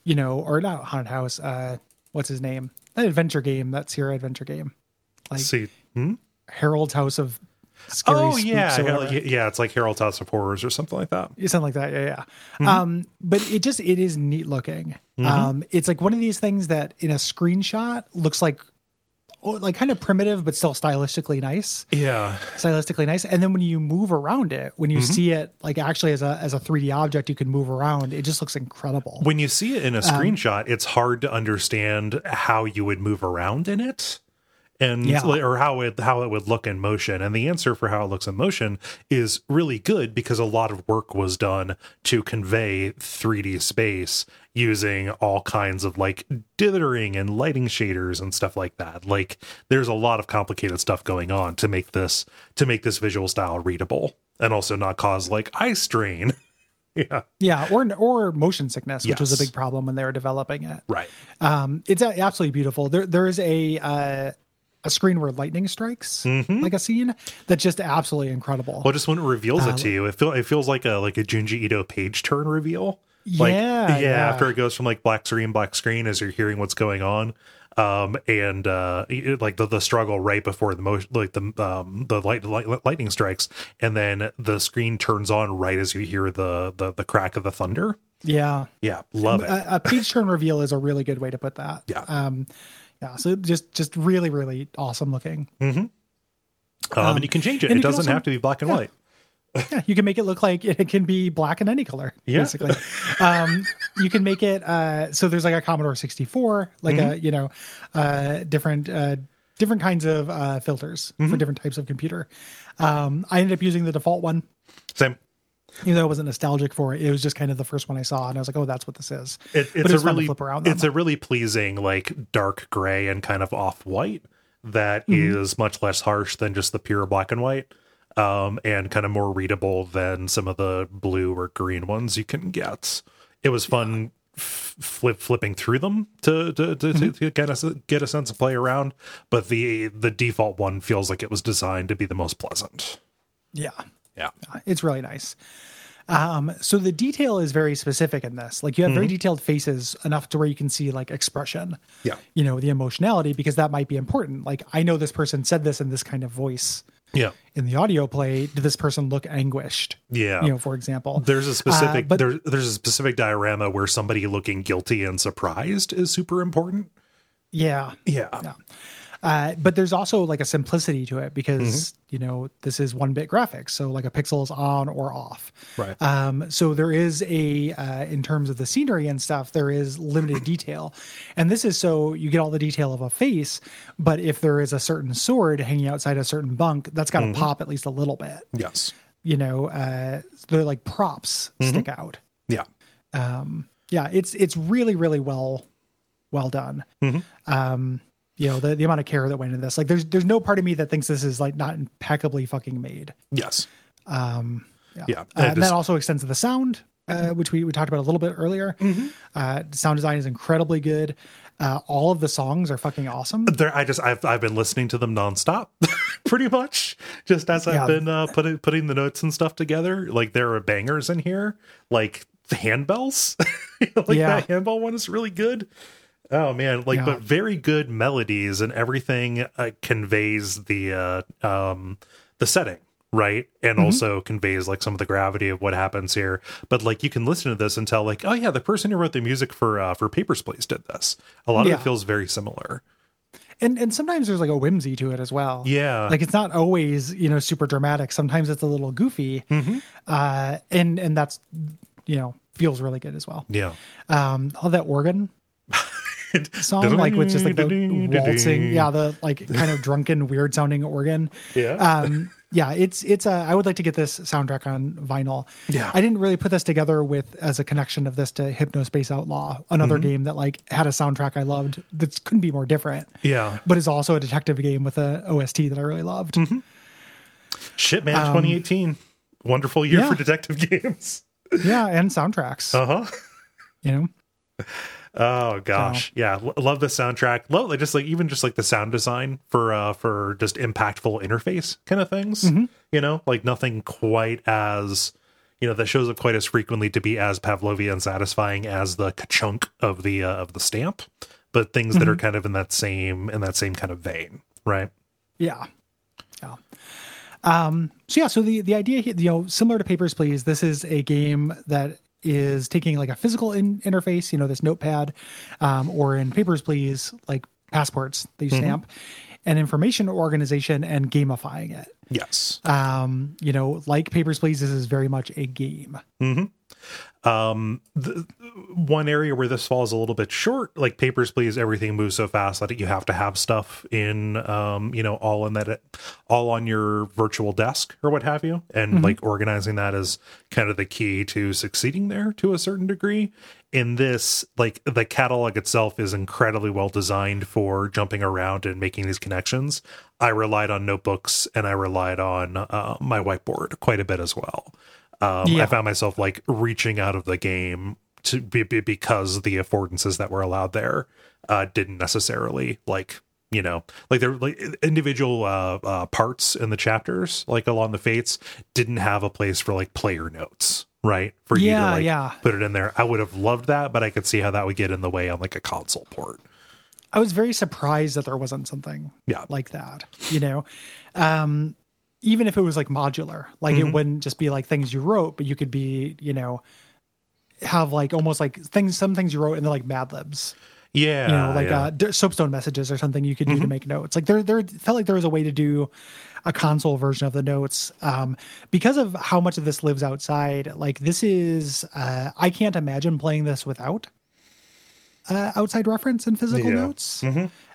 you know, or not haunted house. Uh, what's his name? That adventure game, That's your adventure game, like see. Hmm? Harold's House of Scary Oh yeah, yeah. It's like Harold's House of Horrors or something like that. something like that yeah yeah Mm-hmm. um but it just it is neat looking um it's like one of these things that in a screenshot looks like oh, like kind of primitive but still stylistically nice Yeah, stylistically nice and then when you move around it when you Mm-hmm. see it like actually as a as a 3d object you can move around it just looks incredible when you see it in a Um, screenshot, it's hard to understand how you would move around in it. And Yeah. or how it how it would look in motion. And the answer for how it looks in motion is really good because a lot of work was done to convey 3D space using all kinds of like dithering and lighting shaders and stuff like that. Like there's a lot of complicated stuff going on to make this to make this visual style readable and also not cause like eye strain. yeah. yeah or or motion sickness which was a big problem when they were developing it Right. um it's absolutely beautiful there there is a uh a screen where lightning strikes like a scene that's just absolutely incredible Well, just when it reveals Uh, it to you, it feel it feels like a like a Junji Ito page turn reveal. Like Yeah, yeah. after it goes from like black screen, black screen as you're hearing what's going on. Um and uh it- like the, the struggle right before the motion like the um the light, light lightning strikes and then the screen turns on right as you hear the the, the crack of the thunder. yeah Yeah, love it. a, a page turn reveal is a really good way to put that. Yeah. Um, yeah. So just just really really awesome looking. um, and you can change it. It doesn't also- have to be black and yeah. white. Yeah, you can make it look like it can be black in any color. Yeah. Basically, um, you can make it uh, so there's like a Commodore 64, like Mm-hmm. a you know uh, different uh, different kinds of uh, filters Mm-hmm. for different types of computer. Um, I ended up using the default one. Same. Even though I wasn't nostalgic for it, it was just kind of the first one I saw, and I was like, "Oh, that's what this is." It, it's it a really flip around it's a really pleasing like dark gray and kind of off white that is Mm-hmm. much less harsh than just the pure black and white um and kind of more readable than some of the blue or green ones you can get it was fun f- flip flipping through them to to, to, Mm-hmm. to get a get a sense of play around but the the default one feels like it was designed to be the most pleasant Yeah. Yeah it's really nice. Um, so the detail is very specific in this. Like you have very detailed faces enough to where you can see like expression. Yeah. You know, the emotionality because that might be important. Like I know this person said this in this kind of voice Yeah. in the audio play. Did this person look anguished? Yeah. You know, for example. There's a specific Uh, but- there, there's a specific diorama where somebody looking guilty and surprised is super important. yeah. Yeah. Yeah. Uh, but there's also like a simplicity to it because Mm-hmm. you know this is one bit graphics, so like a pixel is on or off. Right. Um, so there is a uh, in terms of the scenery and stuff, there is limited detail, and this is so you get all the detail of a face, but if there is a certain sword hanging outside a certain bunk, that's got to Mm-hmm. pop at least a little bit. yes. You know, uh, they're like props stick Mm-hmm. out. Yeah. Um, Yeah, it's it's really really well well done. Mm-hmm. Um, you know the the amount of care that went into this. Like, there's there's no part of me that thinks this is like not impeccably fucking made. Yes. Yeah, Yeah. Uh, and just- that also extends to the sound, uh, which we, we talked about a little bit earlier. Mm-hmm. Uh, sound design is incredibly good. Uh, all of the songs are fucking awesome. there i just i've, I've been listening to them nonstop pretty much just as i've Yeah. been uh putting putting the notes and stuff together like there are bangers in here like the handbells like Yeah. that handbell one is really good oh man like Yeah. but very good melodies and everything uh, conveys the uh um the setting right and Mm-hmm. also conveys like some of the gravity of what happens here but like you can listen to this and tell like oh yeah the person who wrote the music for uh for papers please did this a lot of it feels very similar And and sometimes there's like a whimsy to it as well. Yeah. Like it's not always, you know, super dramatic. Sometimes it's a little goofy. Mm-hmm. Uh and and that's you know, feels really good as well. yeah Um all that organ song, like with just like the waltzing, yeah, the like kind of drunken, weird sounding organ. Yeah. Um, yeah, it's it's. Uh, I would like to get this soundtrack on vinyl. Yeah. I didn't really put this together with as a connection of this to Hypnospace Outlaw, another Mm-hmm. game that like had a soundtrack I loved that couldn't be more different. Yeah. but is also a detective game with a OST that I really loved. Mm-hmm. Shit, man, 2018. Wonderful year Um, yeah. for detective games. Yeah, and soundtracks. Uh huh. you know, Oh gosh, yeah, L- love the soundtrack. Love like just like even just like the sound design for uh for just impactful interface kind of things. Mm-hmm. You know, like nothing quite as you know that shows up quite as frequently to be as Pavlovian satisfying as the chunk of the uh, of the stamp, but things that are Mm-hmm. kind of in that same in that same kind of vein, right? Yeah. Yeah. Um, so yeah, so the, the idea here, you know, similar to Papers, Please, this is a game that is taking like a physical in- interface, you know, this notepad, um, or in Papers, Please, like passports that you stamp, and information organization and gamifying it. Yes. Um, you know, like Papers, Please, this is very much a game. Um the, one area where this falls a little bit short like papers please everything moves so fast that you have to have stuff in um you know all in that all on your virtual desk or what have you. And like organizing that is kind of the key to succeeding there to a certain degree. In this like the catalog itself is incredibly well designed for jumping around and making these connections. I relied on notebooks and i relied on uh, my whiteboard quite a bit as well um, Yeah. I found myself like reaching out of the game to be, be because the affordances that were allowed there uh, didn't necessarily like you know like there like individual uh, uh, parts in the chapters like along the fates didn't have a place for like player notes right for you to Yeah, like yeah. put it in there i would have loved that but i could see how that would get in the way on like a console port I was very surprised that there wasn't something Yeah. like that, you know. Um even if it was like modular, like Mm-hmm. it wouldn't just be like things you wrote, but you could be, you know, have like almost like things some things you wrote and they're like Mad Libs, yeah you know, like yeah. uh soapstone messages or something you could Mm-hmm. do to make notes. Like there there felt like there was a way to do a console version of the notes um because of how much of this lives outside. Like this is uh I can't imagine playing this without uh, outside reference and physical Yeah. notes.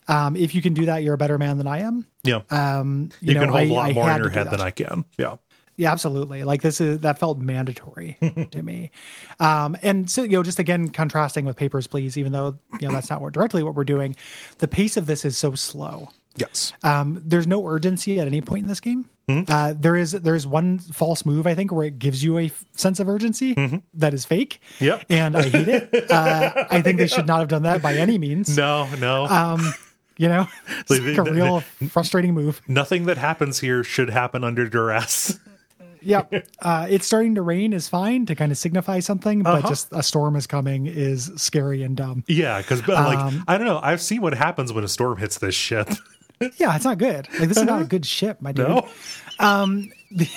Um, if you can do that, you're a better man than I am. yeah Um, you, you, know, can hold I, a lot I more had in your head than i can yeah Yeah, absolutely. Like this is that felt mandatory to me. Um, and so you know, just again contrasting with Papers, Please, even though you know that's not what directly what we're doing, the pace of this is so slow. yes Um, there's no urgency at any point in this game. Hmm? Uh, there is there's one false move I think where it gives you a f- sense of urgency that is fake. Mm-hmm. Yep. and I hate it. Uh, I think they should not have done that by any means. no no Um, you know, it's Like, like a real frustrating move. nothing that happens here should happen under duress Yep. Uh, it's starting to rain is fine to kind of signify something, but Uh-huh. just a storm is coming is scary and dumb. Yeah, because like Um, I don't know. I've seen what happens when a storm hits this ship. Yeah, it's not good. Like this is not a good ship, my dude. no.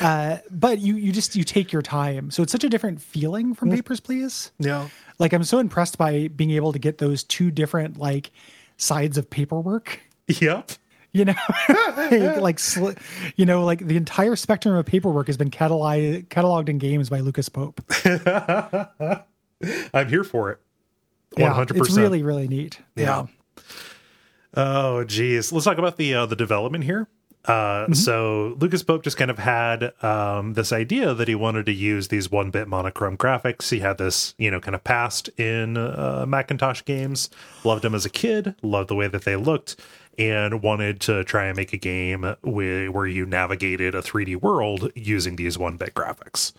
Uh, but you you just you take your time. So it's such a different feeling from Papers, Please. Yeah. Like I'm so impressed by being able to get those two different like sides of paperwork. Yep. You know, like, like sli- you know, like the entire spectrum of paperwork has been catalog- cataloged in games by Lucas Pope. I'm here for it. One Yeah, hundred it's really really neat. Yeah. Oh, geez. Let's talk about the uh, the development here. Uh, Mm-hmm. So Lucas Pope just kind of had um, this idea that he wanted to use these one bit monochrome graphics. He had this, you know, kind of past in uh, Macintosh games. Loved them as a kid. Loved the way that they looked, and wanted to try and make a game where, where you navigated a 3D world using these one bit graphics.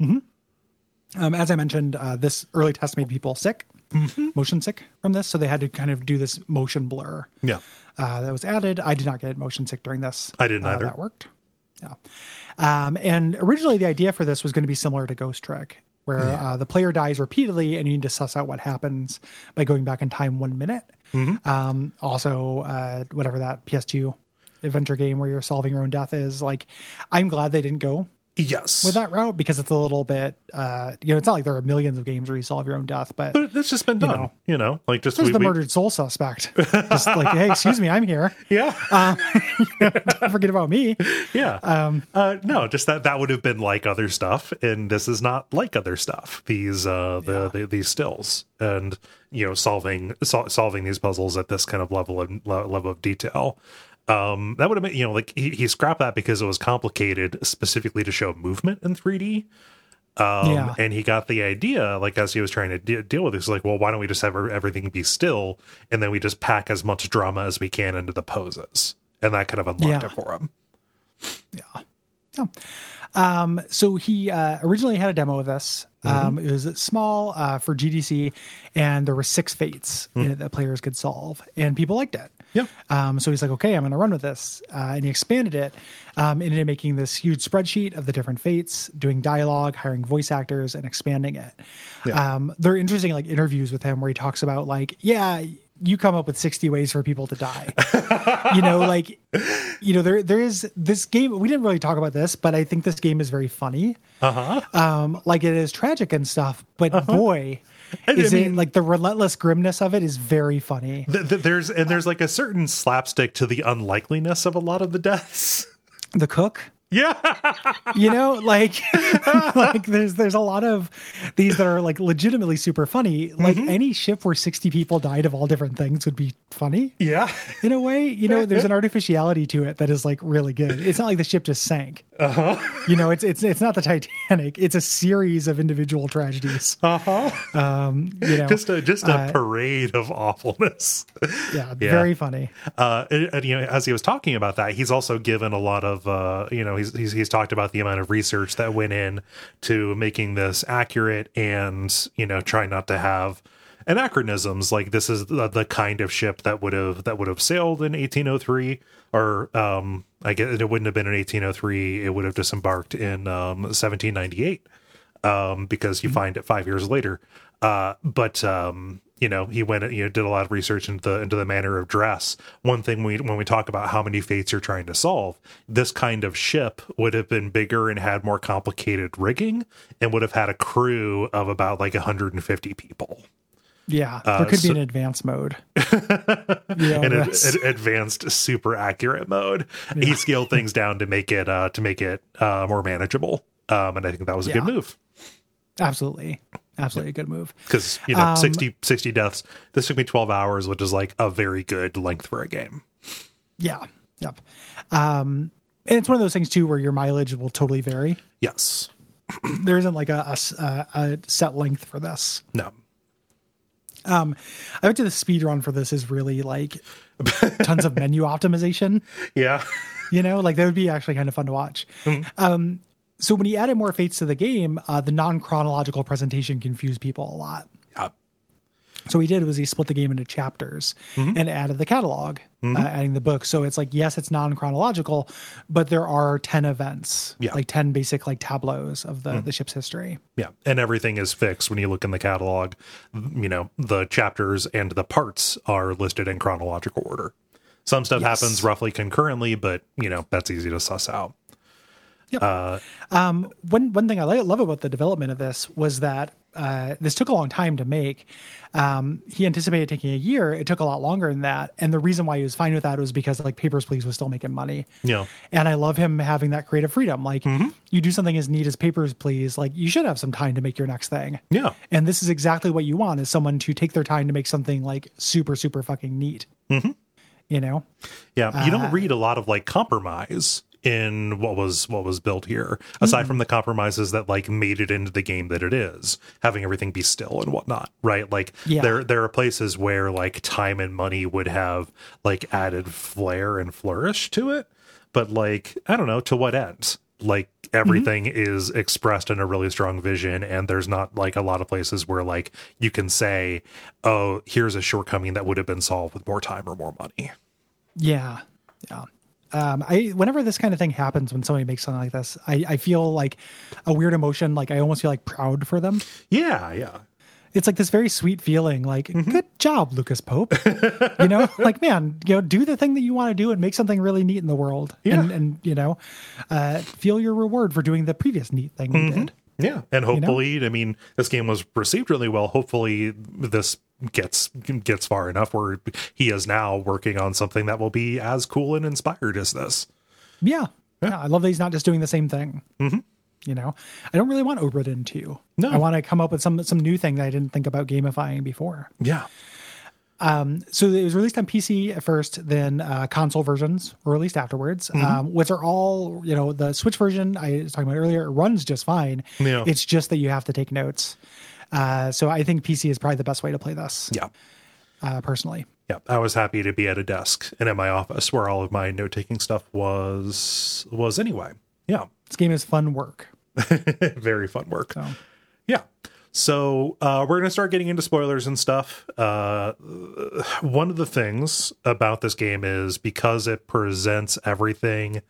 Um, as I mentioned, uh, this early test made people sick, Mm-hmm. motion sick from this, so they had to kind of do this motion blur. Yeah. Uh, that was added. I did not get motion sick during this. I didn't Uh, either. That worked. Yeah. Um, and originally, the idea for this was going to be similar to Ghost Trick, where uh, the player dies repeatedly and you need to suss out what happens by going back in time one minute. Mm-hmm. Um, also, uh, whatever that PS2 adventure game where you're solving your own death is like, I'm glad they didn't go Yes. with that route because it's a little bit, uh, you know, it's not like there are millions of games where you solve your own death, but but it's just been done. know. You know, like just there's we- the we- murdered soul suspect. Just like, hey, excuse me, I'm here. Yeah. Don't forget about me. Yeah. Um, uh, no, just that that would have been like other stuff, and this is not like other stuff. These uh, the, the these stills, and you know, solving sol- solving these puzzles at this kind of level of level of detail. Um, that would have been you know like he, he scrapped that because it was complicated specifically to show movement in 3D. Um, Yeah. and he got the idea, like as he was trying to de- deal with this, like, well, why don't we just have everything be still, and then we just pack as much drama as we can into the poses, and that kind of unlocked Yeah. it for him. Yeah. Yeah. Um, so he uh, originally had a demo of this. Um, it was small uh, for GDC, and there were six fates in it that players could solve, and people liked it. Yeah. Um, so he's like, okay, I'm going to run with this, uh, and he expanded it um, into making this huge spreadsheet of the different fates, doing dialogue, hiring voice actors, and expanding it. Um, there are interesting like interviews with him where he talks about like, yeah, you come up with 60 ways for people to die. you know, like, you know, there there is this game. We didn't really talk about this, but I think this game is very funny. Uh huh. Um, like it is tragic and stuff, but Uh-huh. boy, I is mean- it like the relentless grimness of it is very funny. Th- th- there's and there's like a certain slapstick to the unlikeliness of a lot of the deaths. The cook, Yeah. you know, like like there's there's a lot of these that are like legitimately super funny. Like Mm-hmm. any ship where 60 people died of all different things would be funny. Yeah. in a way you know there's an artificiality to it that is like really good it's not like the ship just sank uh-huh. you know it's it's it's not the titanic it's a series of individual tragedies Uh-huh. um you know Just a just a Uh, parade of awfulness. yeah, yeah. very funny Uh, and, and, you know, as he was talking about that, he's also given a lot of, uh, you know, he's, he's he's talked about the amount of research that went in to making this accurate, and you know, try not to have anachronisms. Like this is the, the kind of ship that would have that would have sailed in 1803, or um, I guess it wouldn't have been in 1803. It would have disembarked in um, 1798 um, because you find it five years later. Uh, but um, you know, he went you know did a lot of research into the into the manner of dress. One thing we when we talk about how many fates you're trying to solve, this kind of ship would have been bigger and had more complicated rigging, and would have had a crew of about like 150 people. yeah there could so- be an advanced mode. Know, in an advanced super accurate mode. He scaled things down to make it uh to make it uh more manageable. Um and i think that was a good move. Absolutely absolutely a good move. Because you know Um, 60 60 deaths this took me 12 hours which is like a very good length for a game. Yeah. Yep. Um and it's one of those things too where your mileage will totally vary. Yes. There isn't like a a set length for this. No. Um, I bet you the speed run for this is really like tons of menu optimization. yeah. You know, like that would be actually kind of fun to watch. Um, so when he added more fates to the game, uh, the non chronological presentation confused people a lot. So what he did was he split the game into chapters and added the catalog uh, adding the book. So it's like, yes, it's non chronological, but there are 10 events, Yeah. like 10 basic like tableaus of the, the ship's history. Yeah, and everything is fixed when you look in the catalog. You know, the chapters and the parts are listed in chronological order. Some stuff Yes. happens roughly concurrently, but you know that's easy to suss out. Um, one one thing I love about the development of this was that uh, this took a long time to make. Um, he anticipated taking a year. It took a lot longer than that, and the reason why he was fine with that was because like Papers Please was still making money. Yeah. and I love him having that creative freedom. Like you do something as neat as Papers Please, like you should have some time to make your next thing. Yeah, And this is exactly what you want: is someone to take their time to make something like super super fucking neat. Mm-hmm. You know, yeah. You don't read a lot of like compromise in what was what was built here, aside from the compromises that like made it into the game that it is, having everything be still and whatnot. Right? Like Yeah. there there are places where like time and money would have like added flair and flourish to it, but like I don't know to what end. Like everything is expressed in a really strong vision, and there's not like a lot of places where like you can say, "Oh, here's a shortcoming that would have been solved with more time or more money." Yeah, yeah. Um, I whenever this kind of thing happens when somebody makes something like this, I, I feel like a weird emotion. Like I almost feel like proud for them. Yeah, yeah. It's like this very sweet feeling. Like good job, Lucas Pope. you know, like man, you know, do the thing that you want to do and make something really neat in the world. Yeah. And, and you know, uh, feel your reward for doing the previous neat thing we did. Yeah, and hopefully, I mean, this game was received really well. Hopefully, this gets gets far enough where he is now working on something that will be as cool and inspired as this. Yeah. yeah. I love that he's not just doing the same thing. Mm-hmm. You know, I don't really want Obra Dinn 2. No. I want to come up with some some new thing that I didn't think about gamifying before. Yeah, Um, So it was released on PC at first, then uh, console versions were released afterwards, um, which are all, you know, the Switch version I was talking about earlier runs just fine. Yeah. It's just that you have to take notes. Uh, so I think PC is probably the best way to play this, yeah, uh, personally. yeah. I was happy to be at a desk and in my office where all of my note taking stuff was was anyway. Yeah, This game is fun work. very fun work. So Yeah. So uh, we're going to start getting into spoilers and stuff. Uh, one of the things about this game is because it presents everything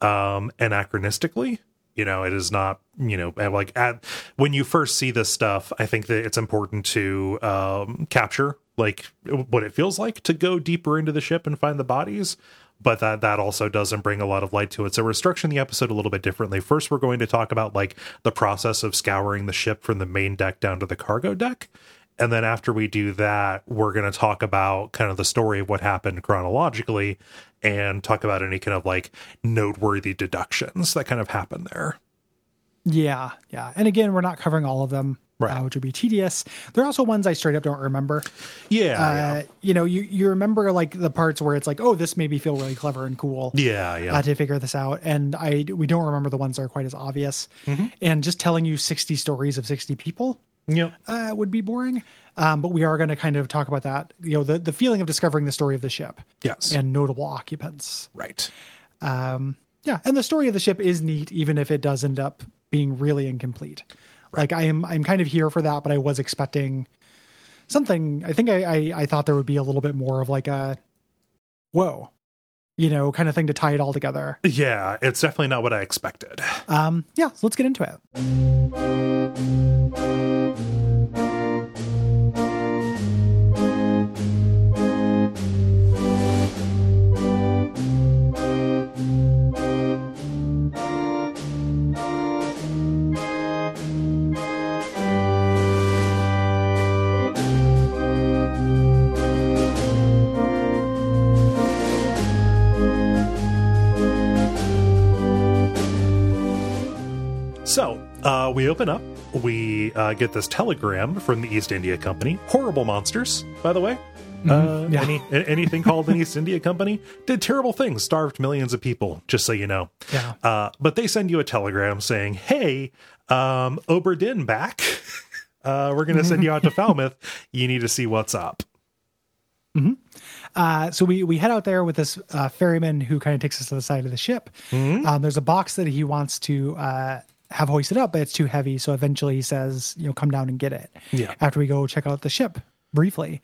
um, anachronistically. You know, it is not. You know, like at when you first see this stuff, I think that it's important to um, capture like what it feels like to go deeper into the ship and find the bodies but that that also doesn't bring a lot of light to it. So we're structuring the episode a little bit differently. First, we're going to talk about like the process of scouring the ship from the main deck down to the cargo deck. And then after we do that, we're going to talk about kind of the story of what happened chronologically and talk about any kind of like noteworthy deductions that kind of happen there. yeah, yeah. And again, we're not covering all of them, Right. uh, which would be tedious. There are also ones I straight up don't remember. Yeah. Uh, you know, you, you remember like the parts where it's like, oh, this made me feel really clever and cool. yeah. Yeah. uh, to figure this out. And I we don't remember the ones that are quite as obvious. Mm-hmm. And just telling you 60 stories of 60 people yeah. uh, would be boring. Um, but we are going to kind of talk about that. You know, the, the feeling of discovering the story of the ship Yes. and notable occupants. right. Um, yeah, and the story of the ship is neat, even if it does end up being really incomplete. Like I am, I'm kind of here for that, but I was expecting something. I think I, I, I thought there would be a little bit more of like a, whoa, you know, kind of thing to tie it all together. Yeah. It's definitely not what I expected. Um, yeah, so let's get into it. So uh, we open up. We uh, get this telegram from the East India Company. Horrible monsters, by the way. Uh, yeah. any, anything called the East India Company did terrible things, starved millions of people. Just so you know. Yeah. Uh, but they send you a telegram saying, "Hey, um, Obra Dinn back. Uh, we're going to send you out to Falmouth. You need to see what's up." Uh, so we we head out there with this uh, ferryman who kind of takes us to the side of the ship. Um, there's a box that he wants to uh, have hoisted up, but it's too heavy. So eventually he says, you know, come down and get it. Yeah. After we go check out the ship briefly.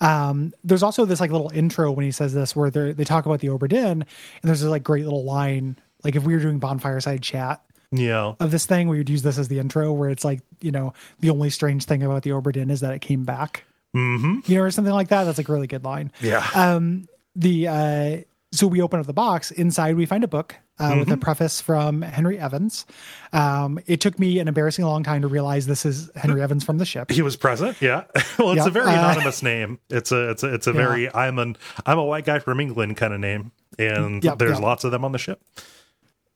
Um, there's also this like little intro when he says this where they they talk about the Obra Dinn, and there's this like great little line. Like if we were doing bonfire side chat Yeah. of this thing, we would use this as the intro where it's like, you know, the only strange thing about the Obra Dinn is that it came back. Mm-hmm. You know, or something like that. That's like a really good line Yeah. um the uh so we open up the box inside we find a book uh, with a Mm-hmm. preface from henry evans um it took me an embarrassing long time to realize this is henry evans from the ship he was present. Yeah. well, it's Yep. a very Uh, anonymous name. It's a it's a it's a very I'm an I'm a white guy from England kind of name, and Yep, there's yep. lots of them on the ship.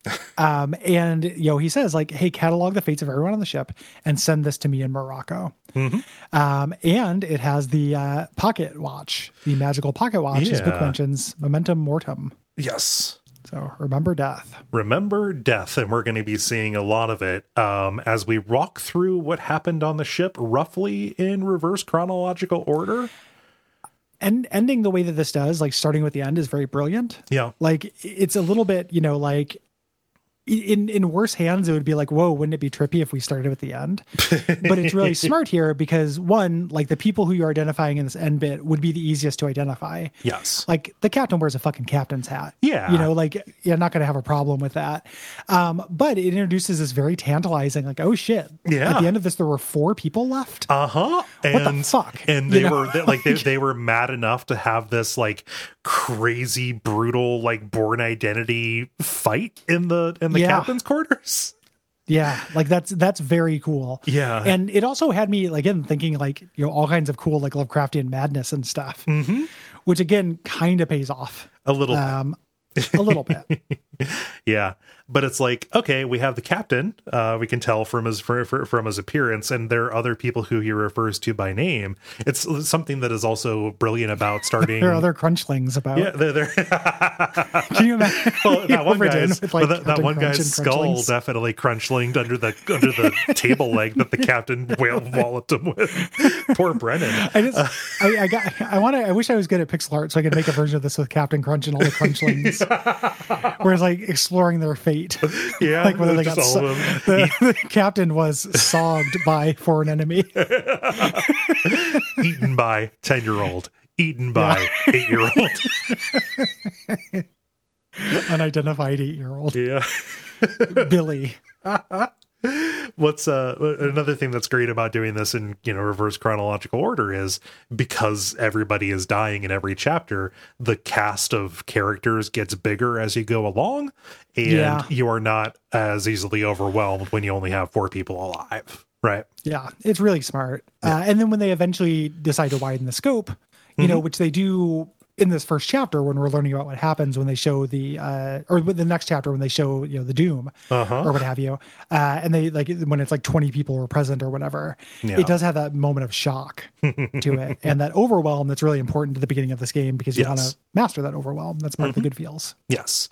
um and you know he says like hey catalog the fates of everyone on the ship and send this to me in morocco Mm-hmm. um and it has the uh pocket watch the magical pocket watch as book mentions Memento Mortem Yes. so remember death Remember death, and we're going to be seeing a lot of it um, as we walk through what happened on the ship, roughly in reverse chronological order. and ending the way that this does like starting with the end is very brilliant Yeah. like it's a little bit you know like in in worse hands it would be like whoa wouldn't it be trippy if we started at the end but it's really smart here because one like the people who you're identifying in this end bit would be the easiest to identify Yes. like the captain wears a fucking captain's hat Yeah. you know like you're not going to have a problem with that um but it introduces this very tantalizing like oh shit Yeah. at the end of this there were four people left Uh huh. What the And fuck? And You they know? were they, like they, they were mad enough to have this like crazy brutal like Bourne identity fight in the in the Yeah. captain's quarters. Yeah, like that's that's very cool. Yeah. and it also had me like, again thinking like you know all kinds of cool like Lovecraftian madness and stuff, mm-hmm. which again kind of pays off A little um, a little bit. Yeah, but it's like okay, we have the captain. Uh, we can tell from his fr- fr- from his appearance, and there are other people who he refers to by name. It's something that is also brilliant about starting. There are other crunchlings about. yeah, they're, they're Can you imagine? well, that one guy's with, like, that, that one guy's skull definitely crunch-linked under the under the table leg that the captain whale walloped him with. Poor Brennan. I just, I, I got, I want to, I wish I was good at pixel art so I could make a version of this with Captain Crunch and all the Crunchlings, where it's like exploring their fate. Yeah, Like whether they got so- the, the captain was sogged by foreign enemy. eaten by ten year old, eaten by eight year old. unidentified eight year old Yeah. Billy. what's uh another thing that's great about doing this in you know reverse chronological order is because everybody is dying in every chapter the cast of characters gets bigger as you go along and Yeah. you are not as easily overwhelmed when you only have four people alive right Yeah, it's really smart. Uh, and then when they eventually decide to widen the scope, you Mm-hmm. know, which they do in this first chapter when we're learning about what happens when they show the uh or the next chapter when they show you know the doom Uh-huh. or what have you uh and they like when it's like 20 people are present or whatever Yeah. it does have that moment of shock to it and that overwhelm that's really important at the beginning of this game because you want to master that overwhelm that's part of the good feels Yes.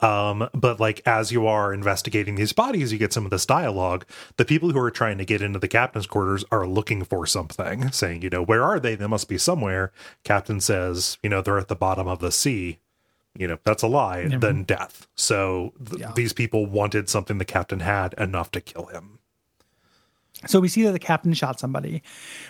Um, but like as you are investigating these bodies, you get some of this dialogue. The people who are trying to get into the captain's quarters are looking for something, saying, you know, where are they? They must be somewhere. Captain says, you know, they're at the bottom of the sea. You know, that's a lie, then death. So th- Yeah. these people wanted something the captain had enough to kill him. So we see that the captain shot somebody.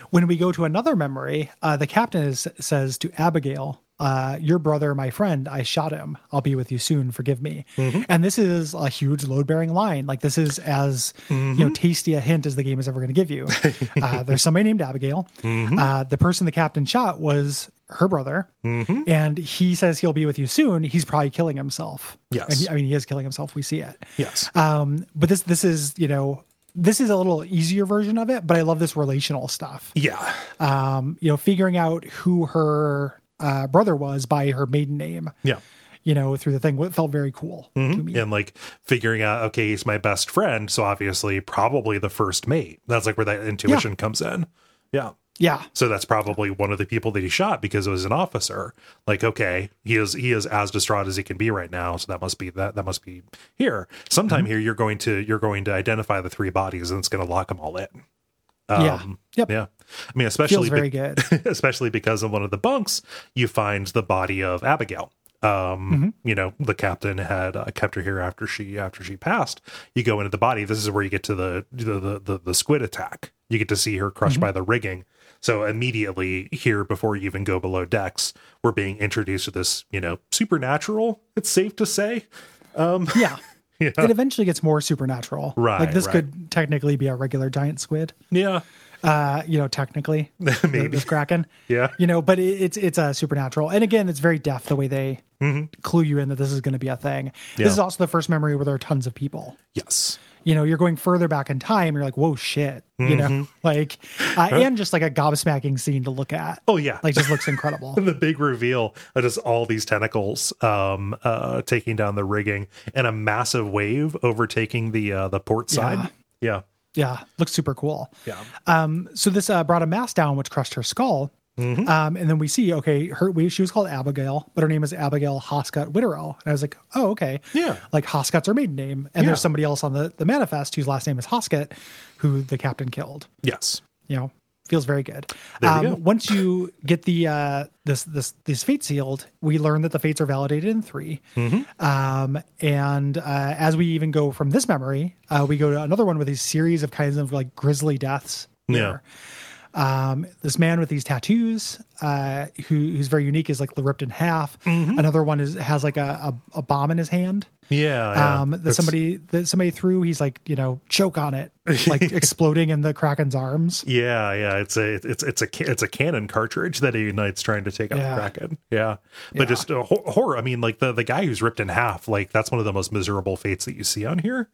When we go to another memory, uh, the captain is, says to Abigail, uh, "Your brother, my friend, I shot him. I'll be with you soon. Forgive me." And this is a huge load-bearing line. Like this is as you know tasty a hint as the game is ever going to give you. uh, there's somebody named Abigail. Uh, the person the captain shot was her brother, and he says he'll be with you soon. He's probably killing himself. Yes. And he- I mean he is killing himself. We see it. Yes. Um, but this this is you know this is a little easier version of it, but I love this relational stuff. yeah. Um, you know, figuring out who her uh, brother was by her maiden name. Yeah. You know, through the thing, what felt very cool to me. and like figuring out okay he's my best friend so obviously probably the first mate that's like where that intuition comes in yeah Yeah, so that's probably one of the people that he shot because it was an officer. Like okay he is he is as distraught as he can be right now. So that must be that that must be here. Sometime Mm-hmm. here you're going to you're going to identify the three bodies and it's going to lock them all in. Yeah, um, yep. yeah. I mean especially Feels very be- good. especially because in one of the bunks you find the body of abigail. Um Mm-hmm. you know the captain had uh, kept her here after she after she passed. You go into the body. This is where you get to the the the, the, the squid attack. You get to see her Mm-hmm. crushed by the rigging So immediately here, before you even go below decks, we're being introduced to this, you know, supernatural. It's safe to say. Um, Yeah. yeah, It eventually gets more supernatural. Right, Like this right. could technically be a regular giant squid. yeah, Uh, you know, technically. Maybe. This kraken. yeah, You know, but it, it's it's a supernatural. And again, it's very deft the way they clue you in that this is going to be a thing. Mm-hmm. Yeah. This is also the first memory where there are tons of people. yes, you know, you're going further back in time. You're like, whoa, shit, you Mm-hmm. know, like, uh, and just like a gobsmacking scene to look at. oh yeah, Like, just looks incredible. the big reveal of just all these tentacles um uh taking down the rigging and a massive wave overtaking the uh the port side yeah yeah, looks super cool. yeah Um, so this uh, brought a mass down, which crushed her skull. Mm-hmm. Um, and then we see, okay, her we, she was called Abigail, but her name is Abigail Hoscutt Witterel. And I was like, oh, okay, Yeah. like Hoscutt's her maiden name, and Yeah. there's somebody else on the the manifest whose last name is Hoscutt, who the captain killed. yes you know feels very good There um, go. once you get the uh this this these fates sealed we learn that the fates are validated in 3 Mm-hmm. um and uh as we even go from this memory uh we go to another one with a series of kinds of like grisly deaths Yeah. here. Um this man with these tattoos uh who who's very unique is like ripped in half Mm-hmm. another one is has like a, a, a bomb in his hand yeah, yeah. um that It's- somebody that somebody threw he's like you know choke on it like exploding in the kraken's arms yeah yeah it's a it's it's a it's a cannon cartridge that he ignites trying to take out Yeah. the kraken yeah but Yeah. just uh, hor- horror i mean like the the guy who's ripped in half like that's one of the most miserable fates that you see on here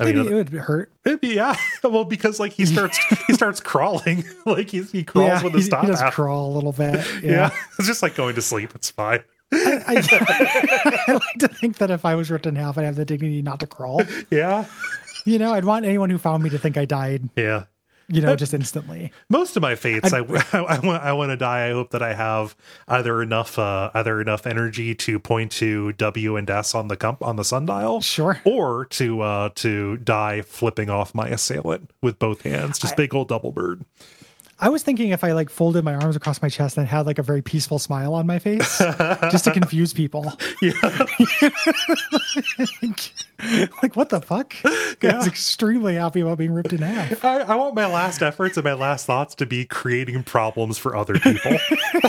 i mean Maybe it would hurt It'd be, yeah. Well, because like he starts he starts crawling. Like he he crawls with his top he does out. crawl a little bit. yeah. Yeah, It's just like going to sleep. It's fine. I, I like to think that if I was ripped in half, I'd have the dignity not to crawl. Yeah. You know, I'd want anyone who found me to think I died. Yeah. You know, just instantly. Most of my fates, I, I, want I want to die. I hope that I have either enough uh, either enough energy to point to W and S on the comp on the sundial, Sure. or to uh, to die flipping off my assailant with both hands, just big old double bird. I was thinking if I like folded my arms across my chest and had like a very peaceful smile on my face, just to confuse people. Yeah, like what the fuck? I was extremely happy about being ripped in half. I, I want my last efforts and my last thoughts to be creating problems for other people.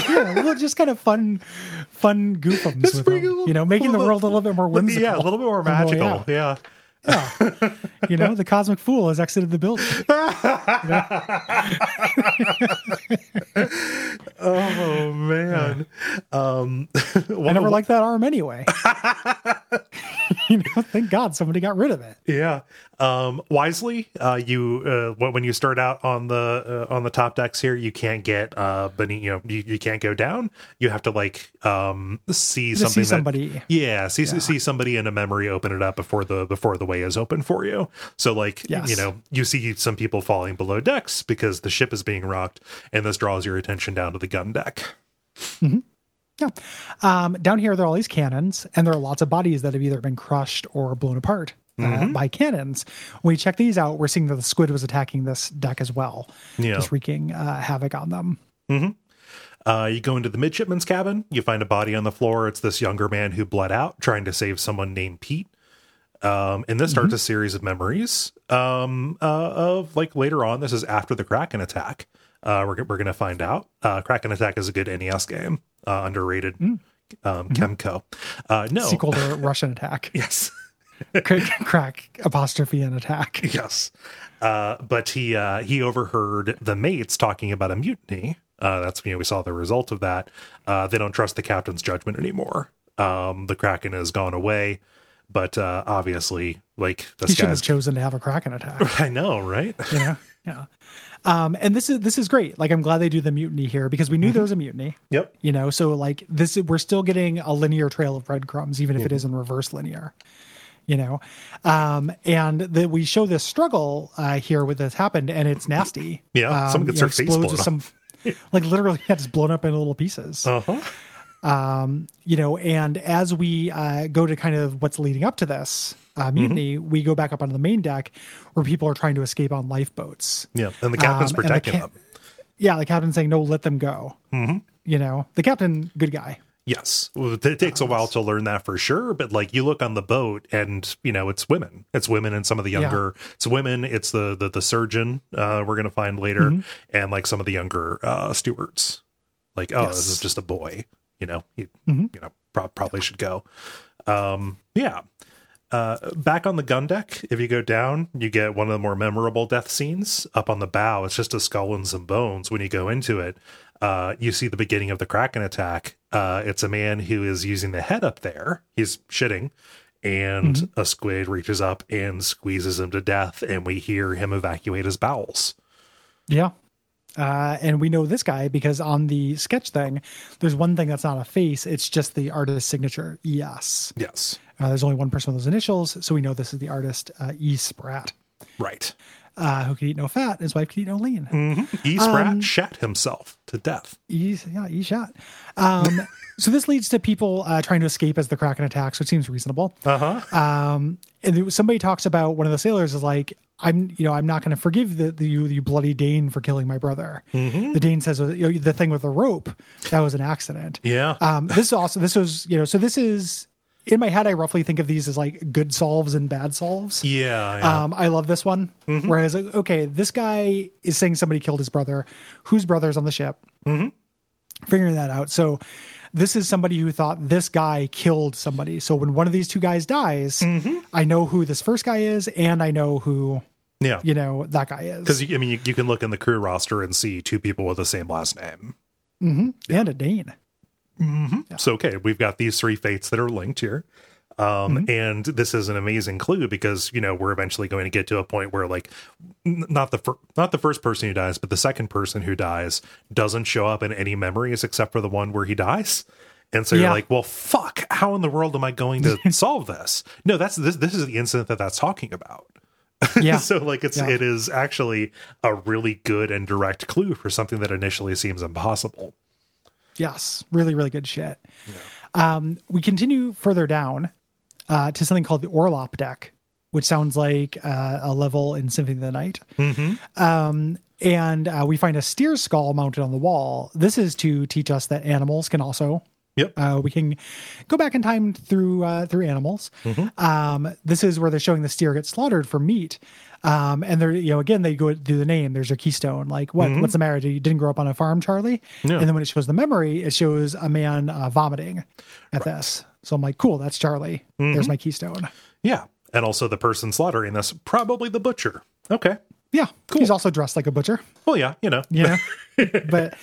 yeah, well, just kind of fun, fun goofums them. You know, making the world a little bit more whimsical. yeah, a little bit more than what we magical. Yeah. Yeah. you know, the cosmic fool has exited the building. Oh man. Um, I never liked that arm anyway. you know, thank God somebody got rid of it. Yeah. Um, wisely, uh, you uh, when you start out on the uh, on the top decks here, you can't get uh beneath. You know, you, you can't go down. You have to like um see something. see that- somebody. yeah, see see somebody in a memory open it up before the before the way is open for you. So like Yes. you know you see some people falling below decks because the ship is being rocked, and this draws your attention down to the gun deck. Yeah. Um, down here, there are all these cannons, and there are lots of bodies that have either been crushed or blown apart. Uh, Mm-hmm. by cannons. When we check these out, we're seeing that the squid was attacking this deck as well, Yeah. just wreaking uh, havoc on them. Uh, you go into the midshipman's cabin. You find a body on the floor. It's this younger man who bled out trying to save someone named Pete. Um, and this starts a series of memories um, uh, of like later on. This is after the Kraken attack. Uh, we're we're gonna find out. Uh, Kraken attack is a good NES game, uh, underrated. Um, Chemco. Uh, no. Sequel to Rush'n Attack, Yes. Crack- crack apostrophe and attack. Yes. Uh, but he uh, he overheard the mates talking about a mutiny. Uh, that's you know we saw the result of that. Uh, they don't trust the captain's judgment anymore. Um, the kraken has gone away, but uh, obviously, like He this should guy's. have chosen to have a kraken attack. I know, right? know yeah um and this is this is great like i'm glad they do the mutiny here because we knew there was a mutiny yep. you know so like this we're still getting a linear trail of breadcrumbs even if it is in reverse linear you know um and that we show this struggle uh here with this happened and it's nasty Yeah, um, someone gets you know, explodes blown with some like literally yeah, just blown up into little pieces Uh huh. Um, you know, and as we uh, go to kind of what's leading up to this uh, mutiny, we go back up onto the main deck where people are trying to escape on lifeboats. Yeah, and the captain's Um, and the protecting ca- them. Yeah, the captain's saying, "No, let them go." Mm-hmm. You know, the captain, good guy. Yes, it takes a while to learn that for sure. But like, you look on the boat, and you know it's women. It's women, and some of the younger. It's women. It's the the, the surgeon uh, we're gonna find later, Mm-hmm. and like some of the younger uh, stewards. Like, oh, this is just a boy. You know, he, Mhm. you know, pro- probably should go. Um, yeah. Uh, back on the gun deck, if you go down, you get one of the more memorable death scenes up on the bow. It's just a skull and some bones. When you go into it, uh, you see the beginning of the Kraken attack. Uh, it's a man who is using the head up there. He's shitting, and a squid reaches up and squeezes him to death, and we hear him evacuate his bowels. Yeah. Uh, and we know this guy because on the sketch thing, there's one thing that's not a face. It's just the artist's signature. Yes. Yes. Uh, there's only one person with those initials. So we know this is the artist, uh, E. Spratt, Right. Uh, who could eat no fat. His wife could eat no lean. E. Spratt shat himself to death. E, yeah, E shot. Um, so this leads to people uh, trying to escape as the Kraken attacks, which seems reasonable. Uh huh. Um, and was- somebody talks about one of the sailors is like, I'm, you know, I'm not going to forgive the, the you, you bloody Dane for killing my brother. The Dane says, you know, the thing with the rope, that was an accident. Yeah. Um, this is also, this was, you know, so this is in my head. I roughly think of these as like good solves and bad solves. yeah. yeah. Um, I love this one. Whereas, like, okay, this guy is saying somebody killed his brother. Whose brother's on the ship? Mm-hmm. Figuring that out. So, this is somebody who thought this guy killed somebody. So when one of these two guys dies, I know who this first guy is, and I know who yeah. you know that guy is. Because I mean, you, you can look in the crew roster and see two people with the same last name. and a Dane. So okay, we've got these three fates that are linked here. Um, and this is an amazing clue because you know we're eventually going to get to a point where like n- not the fir- not the first person who dies, but the second person who dies doesn't show up in any memories except for the one where he dies. And so you're like, well, fuck! How in the world am I going to solve this? No, that's this. This is the incident that that's talking about. Yeah. so like it's Yeah. it is actually a really good and direct clue for something that initially seems impossible. Yes, really, really good shit. Um, we continue further down uh, to something called the Orlop deck, which sounds like uh, a level in Symphony of the Night. Um, and uh, we find a steer skull mounted on the wall. This is to teach us that animals can also. Yep. Uh, we can go back in time through uh, through animals. Um, this is where they're showing the steer get slaughtered for meat. Um, and they're, you know, again, they go through the name. There's your keystone. Like, what? What's the matter? You didn't grow up on a farm, Charlie? Yeah. And then when it shows the memory, it shows a man uh, vomiting at this. So I'm like, cool, that's Charlie. There's my keystone. Yeah. And also the person slaughtering this, probably the butcher. Okay. Yeah, cool. He's also dressed like a butcher. Well, yeah, you know, You know, but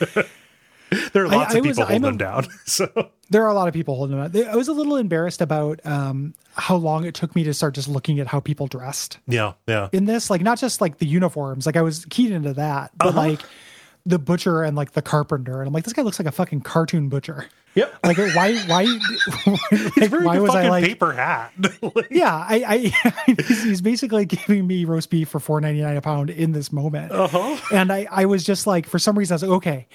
there are lots I of people I'm holding a- them down. So there are a lot of people holding them. out. I was a little embarrassed about um, how long it took me to start just looking at how people dressed yeah, yeah. in this. Like, not just like the uniforms. Like, I was keyed into that, but Uh-huh. like the butcher and like the carpenter. And I'm like, this guy looks like a fucking cartoon butcher. Yep. Like, why? Why? Like, why was I like? paper hat. Like, Yeah, I, I he's, he's basically giving me roast beef for four ninety nine a pound in this moment, Uh-huh. and I, I was just like, for some reason, I was like, okay,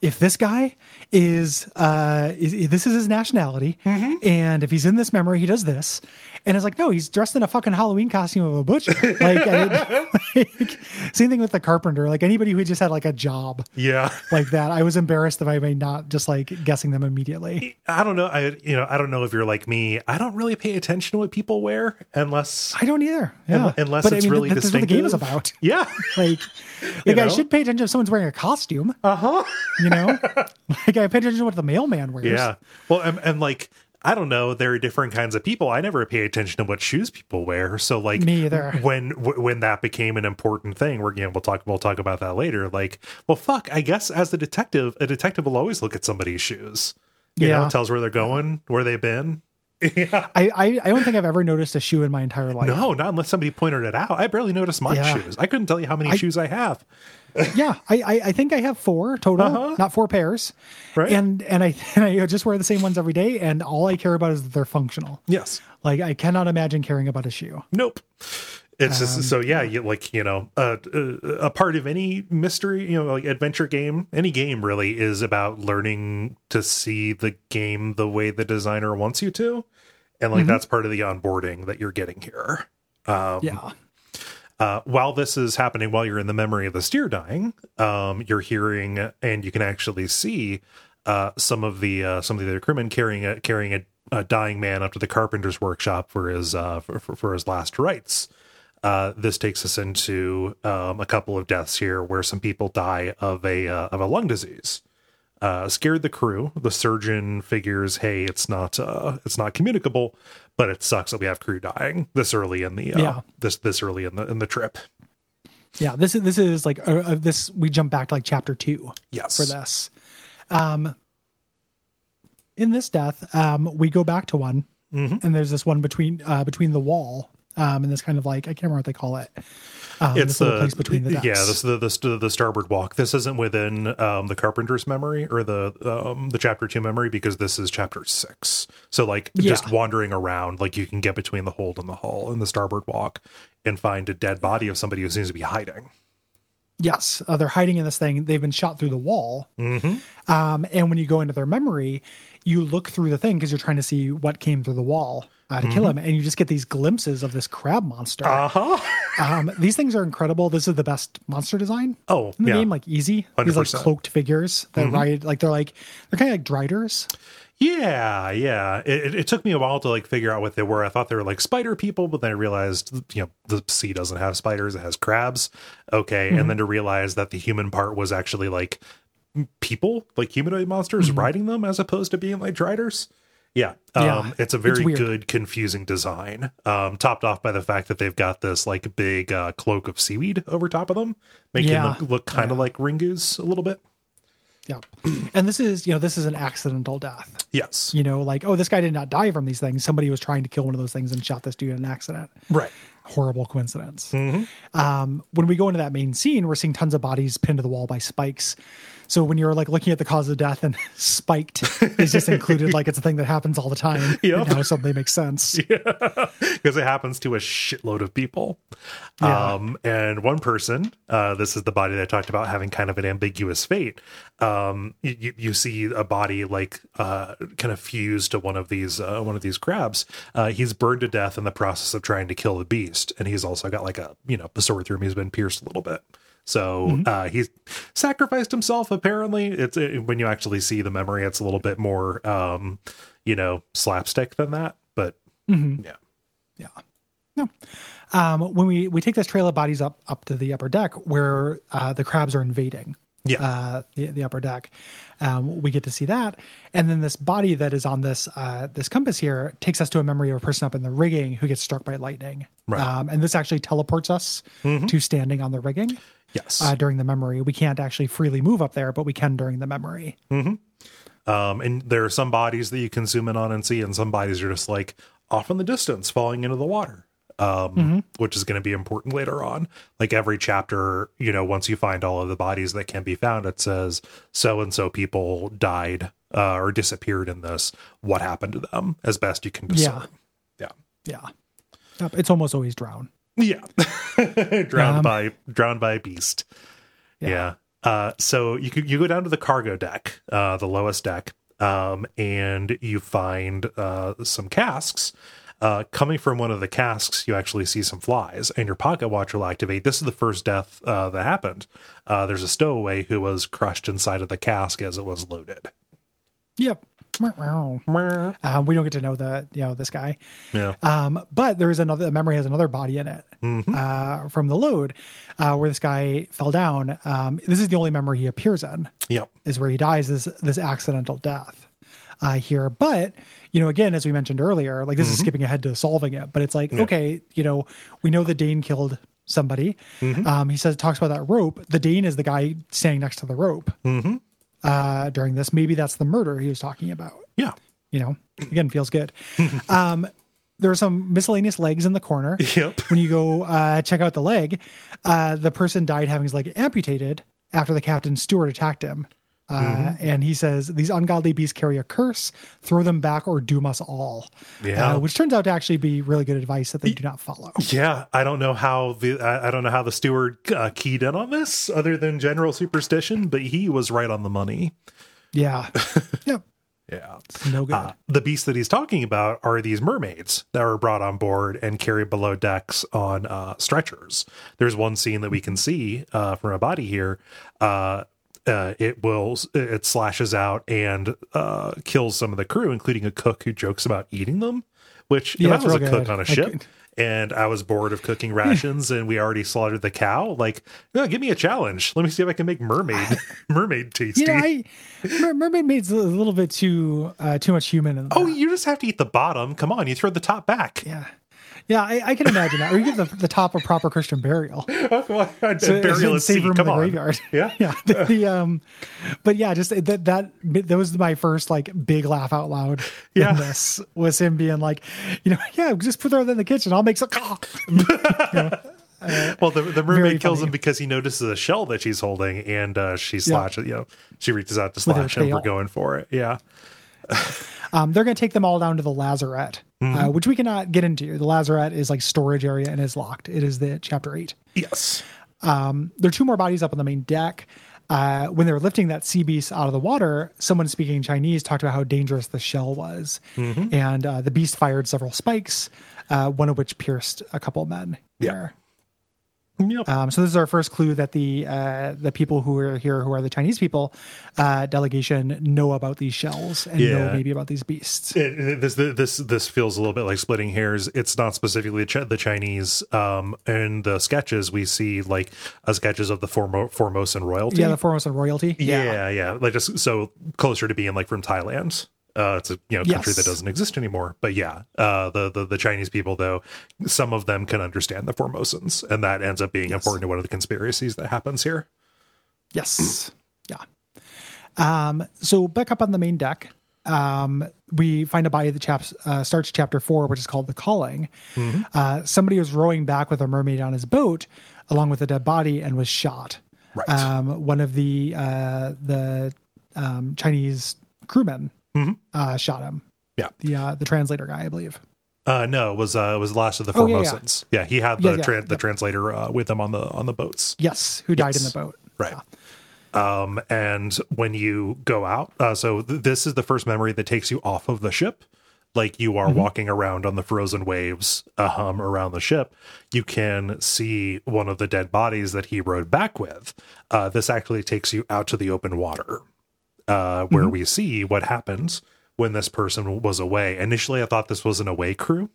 if this guy is, uh, is, this is his nationality, Mm-hmm. and if he's in this memory, he does this, and it's like, no, he's dressed in a fucking Halloween costume of a butcher. Like, I, like same thing with the carpenter. Like anybody who just had like a job yeah. like that, I was embarrassed if I may not just like guessing them immediately. I don't know. I you know, I don't know if you're like me. I don't really pay attention to what people wear unless I don't either. Yeah, unless but it's I mean, really th- that's what the game is about. Yeah. Like, like I know? should pay attention if someone's wearing a costume. Uh-huh. You know, like I pay attention to what the mailman wears. Yeah. Well, and, and like I don't know, there are different kinds of people. I never pay attention to what shoes people wear. So like Me either. when w- when that became an important thing, we're you know, we'll talk we'll talk about that later. Like, well fuck, I guess as the detective, a detective will always look at somebody's shoes. You Yeah. it tells where they're going, where they've been. Yeah. I, I I don't think I've ever noticed a shoe in my entire life. No, not unless somebody pointed it out. I barely noticed my Yeah. shoes. I couldn't tell you how many shoes I have. Yeah, I, I I think I have four total, Uh-huh. not four pairs. Right. And and I and I just wear the same ones every day, and all I care about is that they're functional. Yes. Like I cannot imagine caring about a shoe. Nope. It's Um, just so yeah, you like you know uh, uh, a part of any mystery, you know, like adventure game, any game really is about learning to see the game the way the designer wants you to, and like that's part of the onboarding that you're getting here. Um, Yeah. uh, while this is happening, while you're in the memory of the steer dying, um, you're hearing and you can actually see uh, some of the uh, some of the other crewmen carrying a carrying a, a dying man up to the carpenter's workshop for his uh, for, for, for his last rites. Uh, this takes us into um, a couple of deaths here, where some people die of a uh, of a lung disease. Uh, scared the crew. The surgeon figures, "Hey, it's not uh, it's not communicable, but it sucks that we have crew dying this early in the uh, Yeah. this this early in the in the trip." Yeah, this is this is like uh, this. We jump back to like chapter two Yes, for this. Um, in this death, um, we go back to one, Mhm. and there's this one between uh, between the wall, um, and this kind of like I can't remember what they call it. Um, it's the place between the decks. yeah this the, the the starboard walk. This isn't within um, the carpenter's memory or the um, the chapter two memory because this is chapter six. So like just wandering around, like you can get between the hold and the hull and the starboard walk and find a dead body of somebody who seems to be hiding. Yes, uh, they're hiding in this thing. They've been shot through the wall. Mm-hmm. Um, and when you go into their memory, you look through the thing because you're trying to see what came through the wall uh, to kill Mm-hmm. him, and you just get these glimpses of this crab monster. Uh huh. um, these things are incredible. This is the best monster design Oh in the yeah. game, like easy. These like cloaked figures that ride, like they're like they're kind of like driders. Yeah, yeah. It, it, it took me a while to like figure out what they were. I thought they were like spider people, but then I realized, you know, the sea doesn't have spiders; it has crabs. Okay, and then to realize that the human part was actually like people, like humanoid monsters riding them, as opposed to being like driders. Yeah, um, Yeah, it's a very weird. good, confusing design. Um, topped off by the fact that they've got this like big uh, cloak of seaweed over top of them, making Yeah. them look kind of like ringus a little bit. Yeah, and this is you know this is an accidental death. Yes, You know, like oh, this guy did not die from these things. Somebody was trying to kill one of those things and shot this dude in an accident. right. horrible coincidence. Mhm. Um, when we go into that main scene, we're seeing tons of bodies pinned to the wall by spikes. So when you're like looking at the cause of death and spiked is just included, like it's a thing that happens all the time. Yep. Now suddenly makes sense. because it happens to a shitload of people. Yeah. Um, and one person, uh, this is the body that I talked about having kind of an ambiguous fate. Um, you, you- see a body like uh, kind of fused to one of these uh, one of these crabs. Uh, he's burned to death in the process of trying to kill the beast, and he's also got like a you know the sword through him. He's been pierced a little bit. So uh, he's sacrificed himself. Apparently, it's it, when you actually see the memory, it's a little bit more, um, you know, slapstick than that. But yeah, Yeah. No. Um, when we we take this trail of bodies up up to the upper deck where uh, the crabs are invading yeah, uh, the, the upper deck, um, we get to see that, and then this body that is on this uh, this compass here takes us to a memory of a person up in the rigging who gets struck by lightning, Right. um, and this actually teleports us to standing on the rigging yes. uh, during the memory. We can't actually freely move up there, but we can during the memory. Um, and there are some bodies that you can zoom in on and see, and some bodies are just like off in the distance, falling into the water. Um, which is going to be important later on. Like every chapter, you know, once you find all of the bodies that can be found, it says so and so people died uh, or disappeared in this. What happened to them? As best you can discern. Yeah, Yeah, Yep, it's almost always drown. Yeah, drowned Um, by drowned by a beast. Yeah. Yeah. Uh, so you could you go down to the cargo deck, uh, the lowest deck, um, and you find uh, some casks. Uh, coming from one of the casks, you actually see some flies, and your pocket watch will activate. This is the first death uh, that happened. Uh, there's a stowaway who was crushed inside of the cask as it was loaded. Yep. Um, we don't get to know the you know this guy. Yeah. Um, but there is another the memory has another body in it Mhm. uh, from the load uh, where this guy fell down. Um, this is the only memory he appears in Yep. is where he dies is this accidental death uh, here. But you know, again, as we mentioned earlier, like this is skipping ahead to solving it. But it's like okay, you know, we know that Dane killed somebody. Um, he says talks about that rope. The Dane is the guy standing next to the rope hmm uh, during this. Maybe that's the murder he was talking about Yeah. you know, again, feels good. um, there are some miscellaneous legs in the corner. Yep. When you go uh, check out the leg, uh, the person died having his leg amputated after the captain's steward attacked him. Uh, And he says, These ungodly beasts carry a curse, throw them back or doom us all. Yeah. Uh, which turns out to actually be really good advice that they do not follow. Yeah, I don't know how the I, I don't know how the steward uh, keyed in on this, other than general superstition, but he was right on the money. Yeah. Yeah. It's no good. Uh, the beasts that he's talking about are these mermaids that were brought on board and carried below decks on uh, stretchers. There's one scene that we can see uh, from a body here. Uh, it will it slashes out and uh, kills some of the crew, including a cook who jokes about eating them. Which Yeah, if I was a real cook on a ship could- and I was bored of cooking rations and we already slaughtered the cow, like, no, give me a challenge. Let me see if I can make mermaid mermaid tasty. Know, I Mer- mermaid maid's a little bit too uh, too much human. In oh, that. you just have to eat the bottom. Come on, you throw the top back. yeah, yeah. I, I can imagine that. Or you give the, the top a proper Christian burial. Oh, on. So- Burial at save sea. in Come the on. graveyard. Yeah. yeah. The, the, um, but yeah, just that that that was my first like big laugh out loud. Yeah. in this was him being like, you know, yeah, just put her in the kitchen. I'll make some. Well, the, the mermaid kills funny. him because he notices a shell that she's holding, and uh, she slashes. You know, she reaches out to slash him for going for it. Yeah, Um, they're going to take them all down to the lazarette, Mm-hmm. uh, which we cannot get into. The lazarette is like storage area and is locked. It is the chapter eight. yes, Um, there are two more bodies up on the main deck. Uh, when they were lifting that sea beast out of the water, someone speaking Chinese talked about how dangerous the shell was, Mm-hmm. and uh, the beast fired several spikes, uh, one of which pierced a couple of men. Yeah. There. Yep. Um, so this is our first clue that the uh, the people who are here, who are the Chinese people uh, delegation, know about these shells and know maybe about these beasts. It- it- this this this feels a little bit like splitting hairs. It's not specifically the Chinese. Um, in the sketches, we see like uh, sketches of the Formo- Formosan royalty. Yeah, the Formosan royalty. yeah, yeah, Like just so closer to being like from Thailand. Uh, it's a you know country Yes. that doesn't exist anymore. But yeah, uh, the, the the Chinese people though, some of them can understand the Formosans, and that ends up being important to one of the conspiracies that happens here. Yes. Yeah. Um, so back up on the main deck, um, we find a body that chaps, uh, starts chapter four, which is called The Calling. Uh, somebody was rowing back with a mermaid on his boat along with a dead body and was shot. Right. Um, one of the uh, the um, Chinese crewmen uh, shot him. Yeah. The uh, the translator guy, I believe. Uh, no, it was uh, it was the last of the Oh, yeah, yeah. Formosans. yeah, he had the Yeah, tran- the translator uh, with him on the on the boats. Yes, who died in the boat. Right. Um, and when you go out, uh, so th- this is the first memory that takes you off of the ship. Like you are walking around on the frozen waves um, around the ship, you can see one of the dead bodies that he rode back with. Uh, this actually takes you out to the open water, uh, where we see what happens when this person was away. Initially, I thought this was an away crew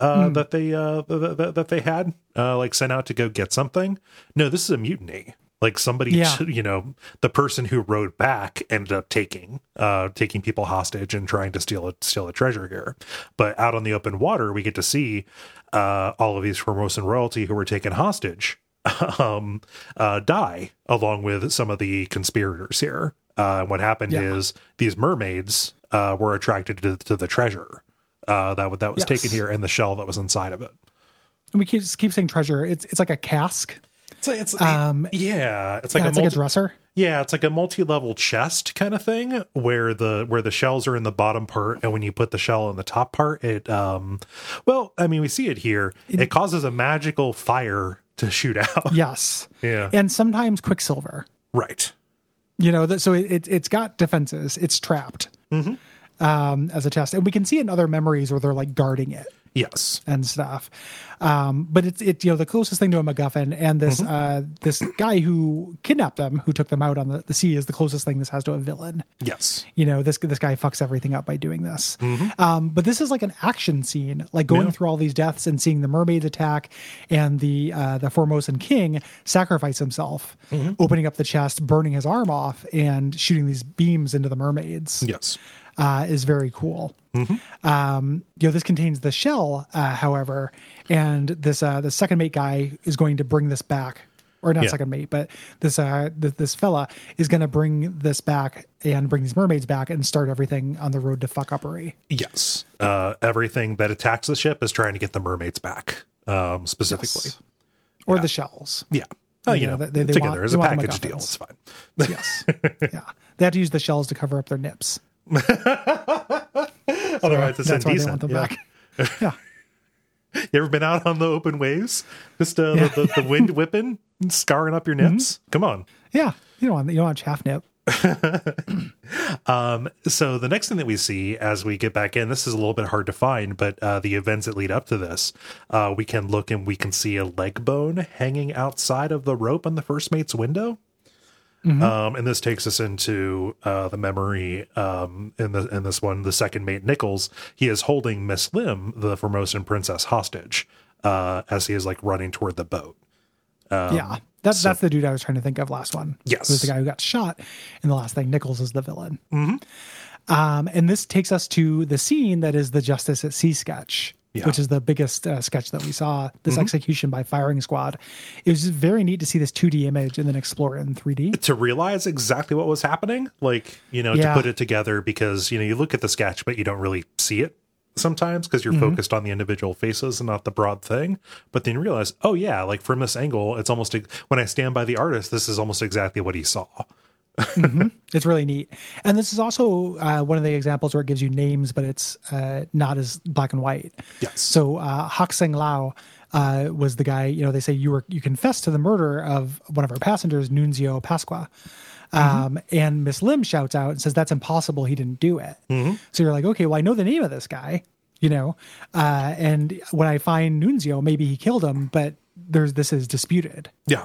uh, that they uh, th- th- that they had uh, like sent out to go get something. No, this is a mutiny. Like somebody, Yeah. you know, the person who rode back ended up taking uh, taking people hostage and trying to steal a steal a treasure here. But out on the open water, we get to see uh, all of these Formosan royalty who were taken hostage um, uh, die along with some of the conspirators here. Uh, what happened Yeah. is these mermaids uh, were attracted to, to the treasure uh, that that was Yes. taken here and the shell that was inside of it. And we keep keep saying treasure. It's it's like a cask. It's like, it's Um, yeah, it's like yeah, a it's like a dresser. yeah, it's like a multi-level chest kind of thing where the where the shells are in the bottom part and when you put the shell in the top part, it um well, I mean we see it here. It causes a magical fire to shoot out. Yes. Yeah. And sometimes quicksilver. Right. You know, that so it, it it's got defenses. It's trapped mm-hmm. Um, as a test, and we can see it in other memories where they're like guarding it Yes. and stuff. Um, but it's it you know the closest thing to a MacGuffin, and this uh, this guy who kidnapped them, who took them out on the, the sea, is the closest thing this has to a villain. Yes. You know, this this guy fucks everything up by doing this. Um, but this is like an action scene, like going Yeah. through all these deaths and seeing the mermaids attack and the uh, the Formosan king sacrifice himself, opening up the chest, burning his arm off, and shooting these beams into the mermaids Yes. Uh, is very cool. Um, you know, this contains the shell, uh, however, and this uh, the second mate guy is going to bring this back, or not Yeah. second mate, but this uh, th- this fella is going to bring this back and bring these mermaids back and start everything on the road to fuck uppery. Yes. Uh everything that attacks the ship is trying to get the mermaids back. Um specifically. Yes. or the shells. Yeah. Oh, you Yeah, know, they- they together want- as a package deal. It's fine. Yes, yeah, they have to use the shells to cover up their nips. Otherwise, it's That's why they want them Yeah. back. Yeah. You ever been out on the open waves? Just uh, Yeah. the, the, the wind whipping, scarring up your nips? Come on. Yeah, you don't want you don't want chaff nip. Um, so the next thing that we see as we get back in, this is a little bit hard to find, but uh, the events that lead up to this, uh, we can look and we can see a leg bone hanging outside of the rope on the first mate's window. Um, and this takes us into uh, the memory um, in the in this one. The second mate Nichols, he is holding Miss Lim, the Formosan princess, hostage uh, as he is like running toward the boat. yeah, that's that's the dude I was trying to think of last one. Yes. Was the guy who got shot in the last thing. Nichols is the villain. Um, and this takes us to the scene that is the Justice at Sea sketch, Yeah. which is the biggest uh, sketch that we saw. This execution by firing squad. It was just very neat to see this 2D image and then explore it in 3D. to realize exactly what was happening like you know Yeah. to put it together because you know you look at the sketch but you don't really see it sometimes because you're focused on the individual faces and not the broad thing but then you realize oh yeah like from this angle it's almost when i stand by the artist this is almost exactly what he saw It's really neat. And this is also uh, one of the examples where it gives you names, but it's uh, not as black and white. Yes. So uh, Hak Seng Lao uh, was the guy. You know, they say you were you confessed to the murder of one of our passengers, Nunzio Pasqua. Um, and Miss Lim shouts out and says, "That's impossible. He didn't do it." So you're like, okay, well, I know the name of this guy, you know, uh, and when I find Nunzio, maybe he killed him, but there's this is disputed yeah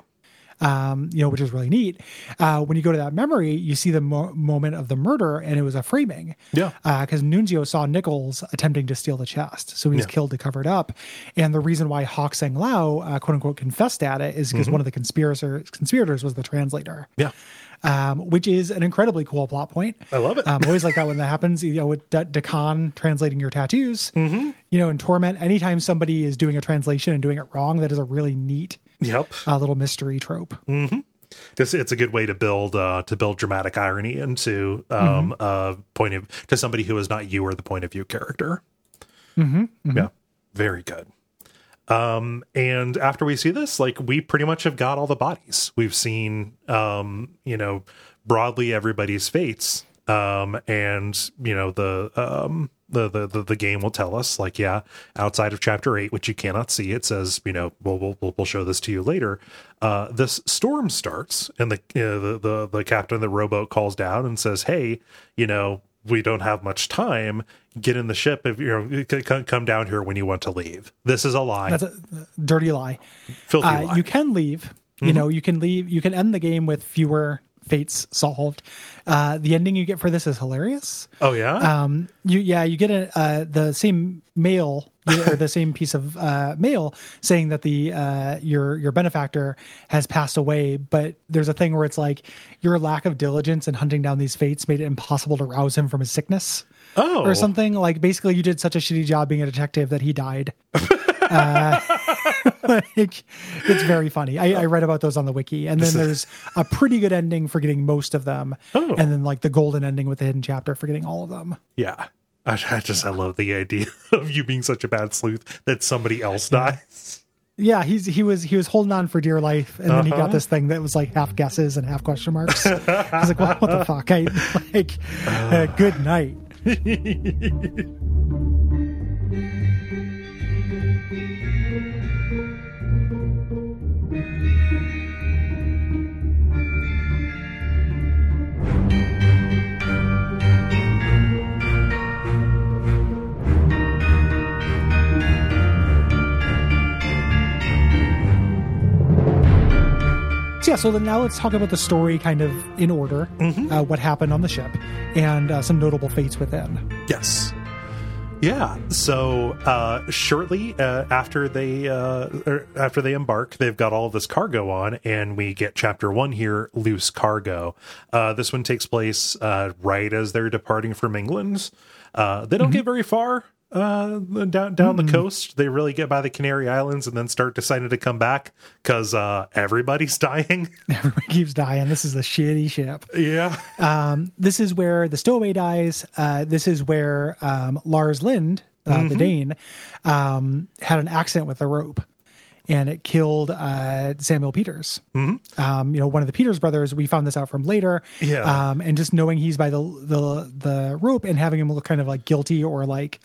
um, you know, which is really neat. Uh, when you go to that memory, you see the mo- moment of the murder, and it was a framing. Yeah. Because Nunzio saw Nichols attempting to steal the chest, so he was Yeah. killed to cover it up. And the reason why Hawk Seng Lao, uh, quote unquote, confessed at it is because one of the conspirators conspirators was the translator. yeah Um, which is an incredibly cool plot point. i love it Um, always like that when that happens, you know, with D- Dak'kon translating your tattoos. Mm-hmm. You know, in Torment, anytime somebody is doing a translation and doing it wrong, that is a really neat yep. A little mystery trope. This it's a good way to build uh to build dramatic irony into um uh point of to somebody who is not you or the point of view character. Yeah. Very good. Um and after we see this like we pretty much have got all the bodies. We've seen um you know broadly everybody's fates um and you know the um the, the the the game will tell us like yeah outside of chapter 8 which you cannot see it says you know we'll we'll, we'll- show this to you later uh this storm starts and the uh, the, the the captain of the rowboat calls down and says hey you know we don't have much time get in the ship if you know come down here when you want to leave this is a lie That's a dirty lie. filthy Uh, lie Mm-hmm. you can leave. You know, you can leave. You can end the game with fewer fates solved. Uh, the ending you get for this is hilarious. oh yeah Um, you yeah, you get a, uh, the same mail or the same piece of uh, mail saying that the uh, your your benefactor has passed away, but there's a thing where it's like your lack of diligence in hunting down these fates made it impossible to rouse him from his sickness oh or something. Like basically, you did such a shitty job being a detective that he died. uh, like, it's very funny. I, I read about those on the wiki, and then there's a pretty good ending for getting most of them, Oh. and then like the golden ending with the hidden chapter for getting all of them. Yeah. I, I just I love the idea of you being such a bad sleuth that somebody else dies. Yeah, he's he was he was holding on for dear life, and then he Uh-huh. got this thing that was like half guesses and half question marks. I was like, well, what the fuck? I like, uh, good night. So yeah, so then now let's talk about the story kind of in order, uh, what happened on the ship, and uh, some notable fates within. Yes. Yeah. So uh, shortly uh, after they uh, er, after they embark, they've got all this cargo on, and we get chapter one here, loose cargo. Uh, this one takes place uh, right as they're departing from England. Uh, they don't get very far uh, down down the coast. They really get by the Canary Islands and then start deciding to come back because uh, everybody's dying. Everybody keeps dying. This is a shitty ship. yeah. Um, this is where the stowaway dies. Uh, this is where um, Lars Lind, uh, the Dane, um, had an accident with a rope, and it killed uh, Samuel Peters. Um, you know, one of the Peters brothers. We found this out from later. Yeah. Um, and just knowing he's by the the the rope and having him look kind of like guilty or like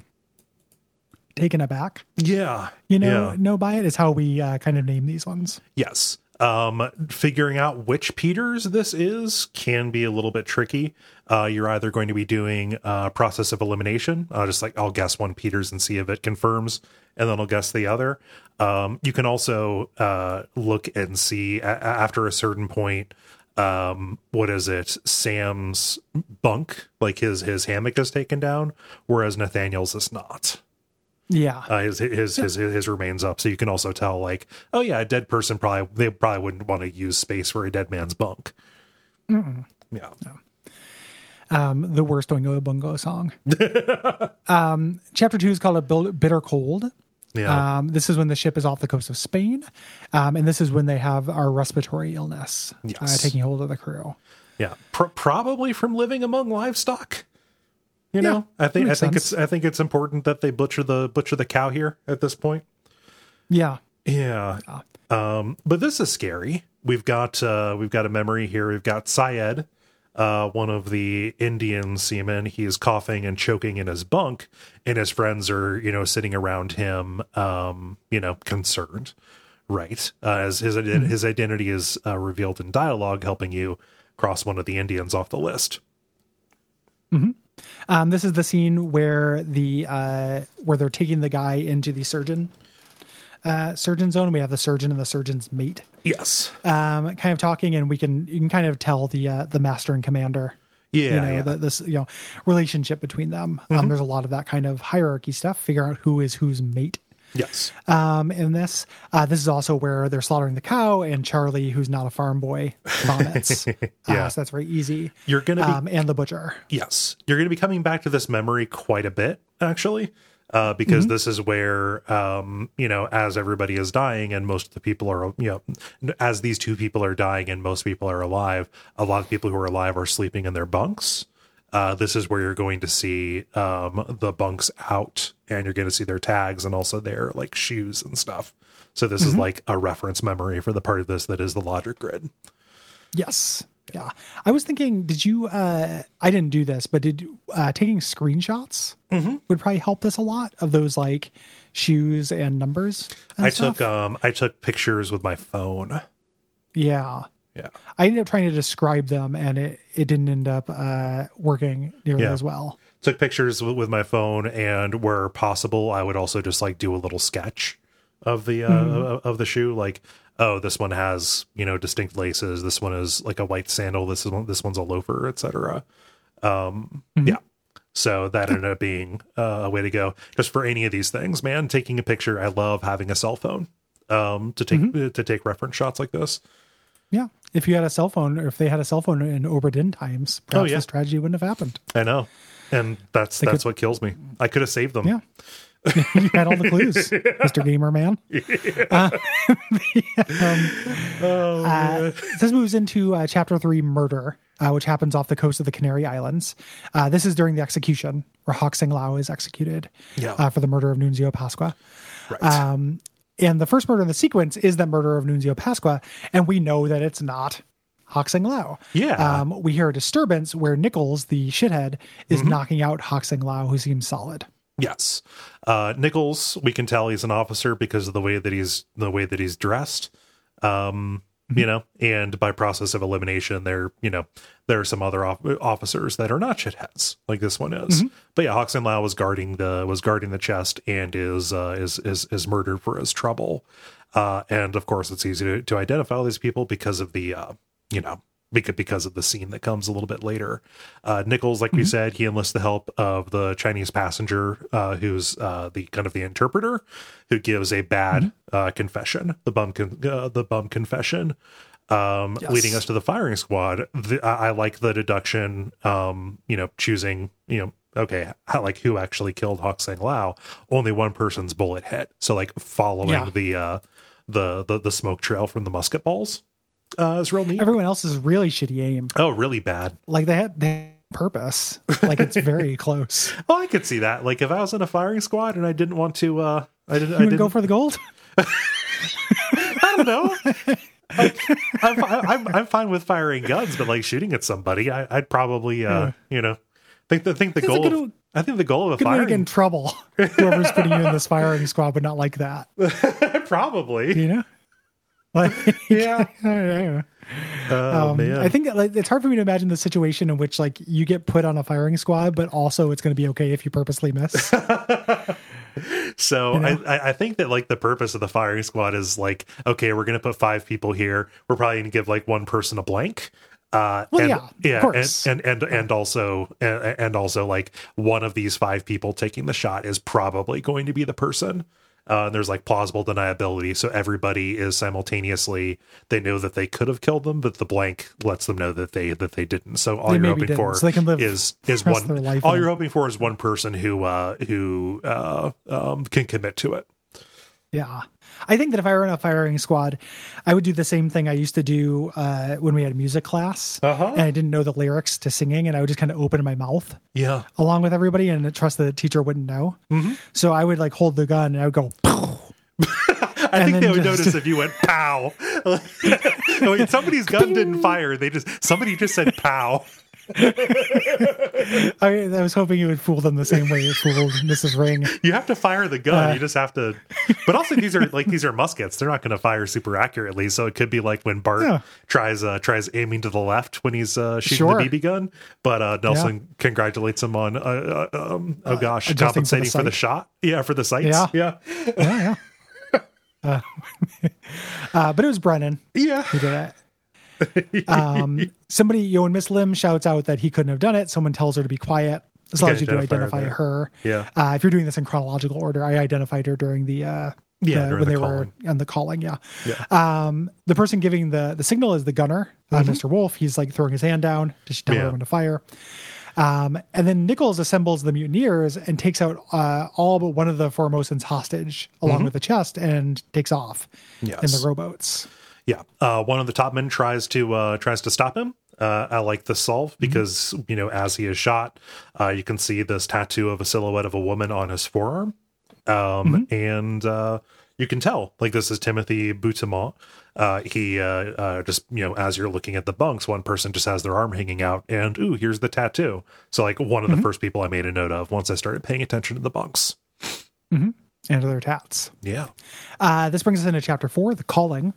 taken aback, Yeah. you know, Yeah. know by it is how we uh, kind of name these ones. Yes. Um, figuring out which Peters this is can be a little bit tricky. Uh, you're either going to be doing a process of elimination, uh, just like I'll guess one Peters and see if it confirms, and then I'll guess the other. Um, you can also uh, look and see a- after a certain point um what is it sam's bunk like his his hammock is taken down whereas nathaniel's is not Yeah. uh, his, his his his remains up. So you can also tell like oh yeah a dead person probably they probably wouldn't want to use space for a dead man's bunk. Yeah. Um, the worst Oingo Boingo song. um, chapter two is called a Bitter Cold. yeah. Um, this is when the ship is off the coast of Spain, um, and this is when they have our respiratory illness uh, taking hold of the crew. yeah. Pro- probably from living among livestock you Yeah, know i think i think sense. it's i think it's important that they butcher the butcher the cow here at this point Yeah, Yeah. Um, but this is scary. We've got uh we've got a memory here. We've got Syed, uh, one of the Indian seamen. He is coughing and choking in his bunk, and his friends are, you know, sitting around him, um, you know, concerned. Right. Uh, as his ident- his identity is uh, revealed in dialogue, helping you cross one of the Indians off the list. Um, this is the scene where the uh, where they're taking the guy into the surgeon uh, surgeon zone. We have the surgeon and the surgeon's mate, Yes. um, kind of talking, and we can you can kind of tell the uh, the master and commander Yeah. you know yeah. the, this you know relationship between them um, there's a lot of that kind of hierarchy stuff figure out who is whose mate yes. um, in this uh, this is also where they're slaughtering the cow and charlie who's not a farm boy vomits Yeah. uh, so that's very easy You're gonna be um, and the butcher Yes, you're going to be coming back to this memory quite a bit, actually, uh, because this is where, um, you know, as everybody is dying and most of the people are, you know, as these two people are dying and most people are alive, a lot of people who are alive are sleeping in their bunks. Uh, this is where you're going to see um, the bunks out and you're going to see their tags and also their like shoes and stuff. So this is like a reference memory for the part of this that is the logic grid. yes yeah i was thinking did you uh i didn't do this but did uh taking screenshots Mm-hmm. would probably help this a lot of those like shoes and numbers and I stuff. took um I took pictures with my phone. yeah Yeah. I ended up trying to describe them, and it, it didn't end up uh, working nearly Yeah. as well. took pictures with, with my phone and where possible i would also just like do a little sketch of the uh of the shoe like oh this one has you know distinct laces this one is like a white sandal this is one this one's a loafer etc um yeah. So that ended up being uh, a way to go. Just for any of these things man taking a picture i love having a cell phone um to take to take reference shots like this Yeah, if you had a cell phone, or if they had a cell phone in Obra Dinn times, perhaps yeah. this tragedy wouldn't have happened. i know and that's They that's could- what kills me i could have saved them Yeah, you had all the clues, Mister Gamer Man. Uh, um, uh, this moves into uh, chapter three, murder, uh, which happens off the coast of the Canary Islands. Uh, this is during the execution, where Hawk Sing Lao is executed Yeah. uh, for the murder of Nunzio Pasqua. right Um, and the first murder in the sequence is the murder of Nunzio Pasqua, and we know that it's not Hoxing Lao. Yeah. Um, we hear a disturbance where Nichols, the shithead, is Mm-hmm. knocking out Hoxing Lao, who seems solid. Yes. Uh Nichols, we can tell he's an officer because of the way that he's the way that he's dressed. Um, you know, and by process of elimination, there, you know, there are some other off- officers that are not shitheads, like this one is. But yeah, Hoxton Lau was guarding the was guarding the chest and is uh is is is murdered for his trouble. Uh and of course it's easy to, to identify all these people because of the uh, you know, because of the scene that comes a little bit later. Uh, Nichols, like we said, he enlists the help of the Chinese passenger, uh, who's uh, the kind of the interpreter, who gives a bad uh, confession, the bum con- uh, the bum confession, um, Yes. leading us to the firing squad. The, I, I like the deduction, um, you know, choosing, you know. Okay, how, like who actually killed Hawk Sang Lao? Only one person's bullet hit. So like following Yeah. the uh the, the the smoke trail from the musket balls uh is real neat. Everyone else is really shitty aim. Oh, really bad. Like they had, they had purpose. Like it's very close. Oh, I could see that. Like if I was in a firing squad and I didn't want to, uh I didn't. I didn't go for the gold. I don't know. Like, I'm, I'm I'm fine with firing guns, but like shooting at somebody, I, I'd probably, uh you know, think the think the goal. good Of, o- I think the goal of a Good get firing in trouble. Whoever's putting you in this firing squad would not like that. probably. You know. Like, Yeah. I don't know. Oh Um, man. I think like it's hard for me to imagine the situation in which like you get put on a firing squad, but also it's going to be okay if you purposely miss. So You know? I, I- think that like the purpose of the firing squad is like, okay, we're gonna put five people here. We're probably gonna give like one person a blank. Uh, Well, and, yeah, of yeah, course. and and and, and also and, and also like one of these five people taking the shot is probably going to be the person. Uh, and there's like plausible deniability, so everybody is simultaneously they know that they could have killed them, but the blank lets them know that they that they didn't. So all They you're hoping didn't, for so they can live is is one. life All you're hoping for is one person who uh who uh um can commit to it. Yeah. I think that if I were in a firing squad, I would do the same thing I used to do uh, when we had music class. Uh-huh. And I didn't know the lyrics to singing, and I would just kind of open my mouth Yeah. along with everybody and trust that the teacher wouldn't know. Mm-hmm. So I would like hold the gun and I would go, I think they would just- notice if you went pow. Wait, somebody's gun didn't fire. They just somebody just said pow. I, I was hoping it would fool them the same way it fooled Mrs. Ring. You have to fire the gun. Uh. you just have to. But also, these are like these are muskets. They're not going to fire super accurately. So it could be like when Bart Yeah. tries uh, tries aiming to the left when he's uh, shooting Sure. the BB gun. But uh, Nelson congratulates him on uh, uh, um, oh gosh adjusting for the compensating for the, shot. Yeah, for the sights. Yeah. yeah, Yeah, yeah. Uh, uh, but it was Brennan yeah. who did it. Um, somebody, you know, when Miss Lim shouts out that he couldn't have done it, someone tells her to be quiet. As long as you do identify her. Yeah. Uh, if you're doing this in chronological order, I identified her during the uh, Yeah, the- when the they calling. were on the calling. Yeah. Yeah. Um, the person giving the the signal is the gunner, uh, Mm-hmm. Mr. Wolf. He's like throwing his hand down to tell Yeah. everyone to fire. Um, and then Nichols assembles the mutineers and takes out uh, all but one of the Formosans hostage along with the chest and takes off in Mm-hmm. The rowboats. Yeah, uh, one of the top men tries to uh, tries to stop him. Uh, I like this solve because you know as he is shot, uh, you can see this tattoo of a silhouette of a woman on his forearm, um, and uh, you can tell like this is Timothy Boutimont. Uh, he uh, uh, just you know as you're looking at the bunks, one person just has their arm hanging out, and ooh, here's the tattoo. So like one of the first people I made a note of once I started paying attention to the bunks. And other tats. Yeah, Uh, this brings us into chapter four, the calling.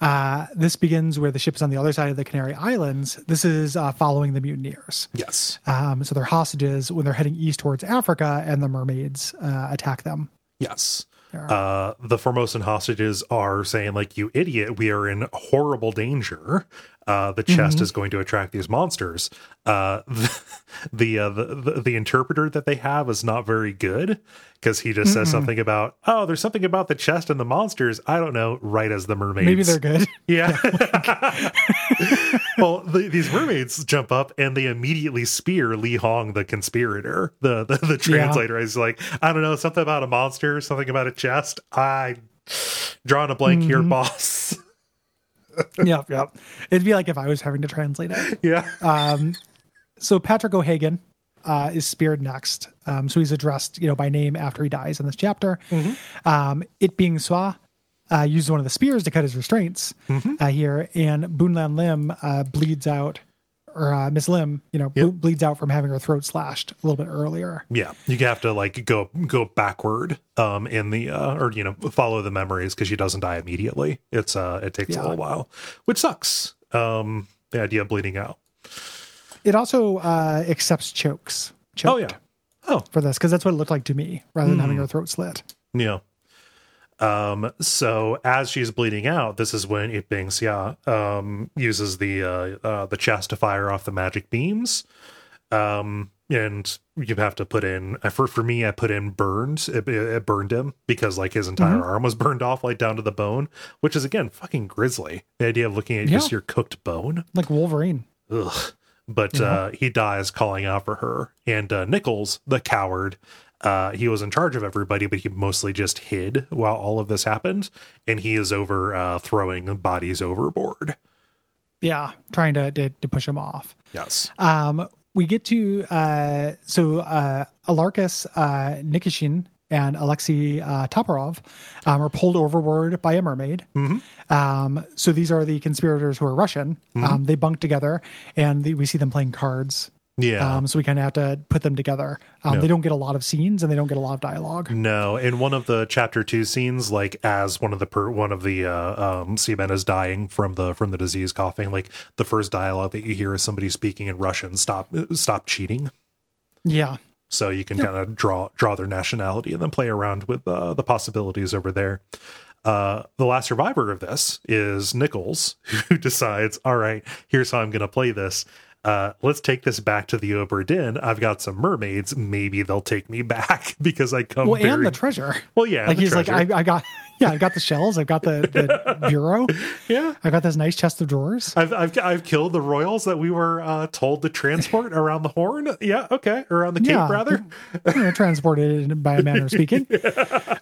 Uh, this begins where the ship is on the other side of the Canary Islands. This is uh, following the mutineers. yes, Um, so they're hostages when they're heading east towards Africa, and the mermaids uh, attack them. Yes. Uh, the Formosan hostages are saying, like, you idiot, we are in horrible danger. Uh, the chest is going to attract these monsters. Uh, the the, uh, the the the interpreter that they have is not very good because he just says something about, oh, there's something about the chest and the monsters. I don't know. Right as the mermaids, Maybe they're good. yeah. well, the, these mermaids jump up and they immediately spear Li Hong, the conspirator. The the, the translator is like, I don't know, something about a monster, something about a chest. I drawing a blank here, Mm-hmm. boss. yep, yep. It'd be like if I was having to translate it. yeah. Um, so Patrick O'Hagan uh, is speared next. Um, so he's addressed, you know, by name after he dies in this chapter. Um, it being Swa uh, used one of the spears to cut his restraints uh, here, and Boonlan Lim uh, bleeds out, or uh, Miss Lim, you know, ble- bleeds out from having her throat slashed a little bit earlier. Yeah, you have to like go go backward um in the uh or you know follow the memories because she doesn't die immediately. It's uh it takes Yeah. a little while, which sucks. Um the idea of bleeding out. It also uh, accepts chokes. Choked Oh yeah. Oh For this, because that's what it looked like to me, rather than having her throat slit. Yeah. Um, so as she's bleeding out, this is when Iping Xia um uses the uh, uh the chest to fire off the magic beams. Um and you have to put in for for me I put in burned it, it burned him because like his entire arm was burned off like down to the bone, which is again fucking grisly. The idea of looking at just your cooked bone. Like Wolverine. Ugh. But uh, he dies calling out for her. And uh, Nichols, the coward, uh, he was in charge of everybody, but he mostly just hid while all of this happened. And he is over uh, throwing bodies overboard. Yeah, trying to, to, to push him off. Yes. Um, we get to uh, so uh, Alarkus uh, Nikishin and Alexei uh, Toporov um, are pulled overboard by a mermaid. Um, so these are the conspirators who are Russian. Um, they bunk together, and the, we see them playing cards. Yeah. Um, so we kind of have to put them together. Um, Yeah. They don't get a lot of scenes, and they don't get a lot of dialogue. no, in one of the chapter two scenes, like as one of the per, one of the uh, um, seamen is dying from the from the disease coughing, like the first dialogue that you hear is somebody speaking in Russian. Stop, stop cheating. Yeah, so you can kind of draw draw their nationality and then play around with uh, the possibilities over there. Uh, the last survivor of this is Nichols, who decides, all right, here's how I'm going to play this. Uh, let's take this back to the Obra Dinn. I've got some mermaids. Maybe they'll take me back because I come. Well, very... and the treasure. Well, yeah, like he's treasure. like, I, I got, yeah, I got the shells. I've got the, the bureau. yeah, I got this nice chest of drawers. I've, I've I've killed the royals that we were uh, told to transport around the Horn. Yeah, okay, around the Cape Yeah. rather. you know, transported by a manner of speaking.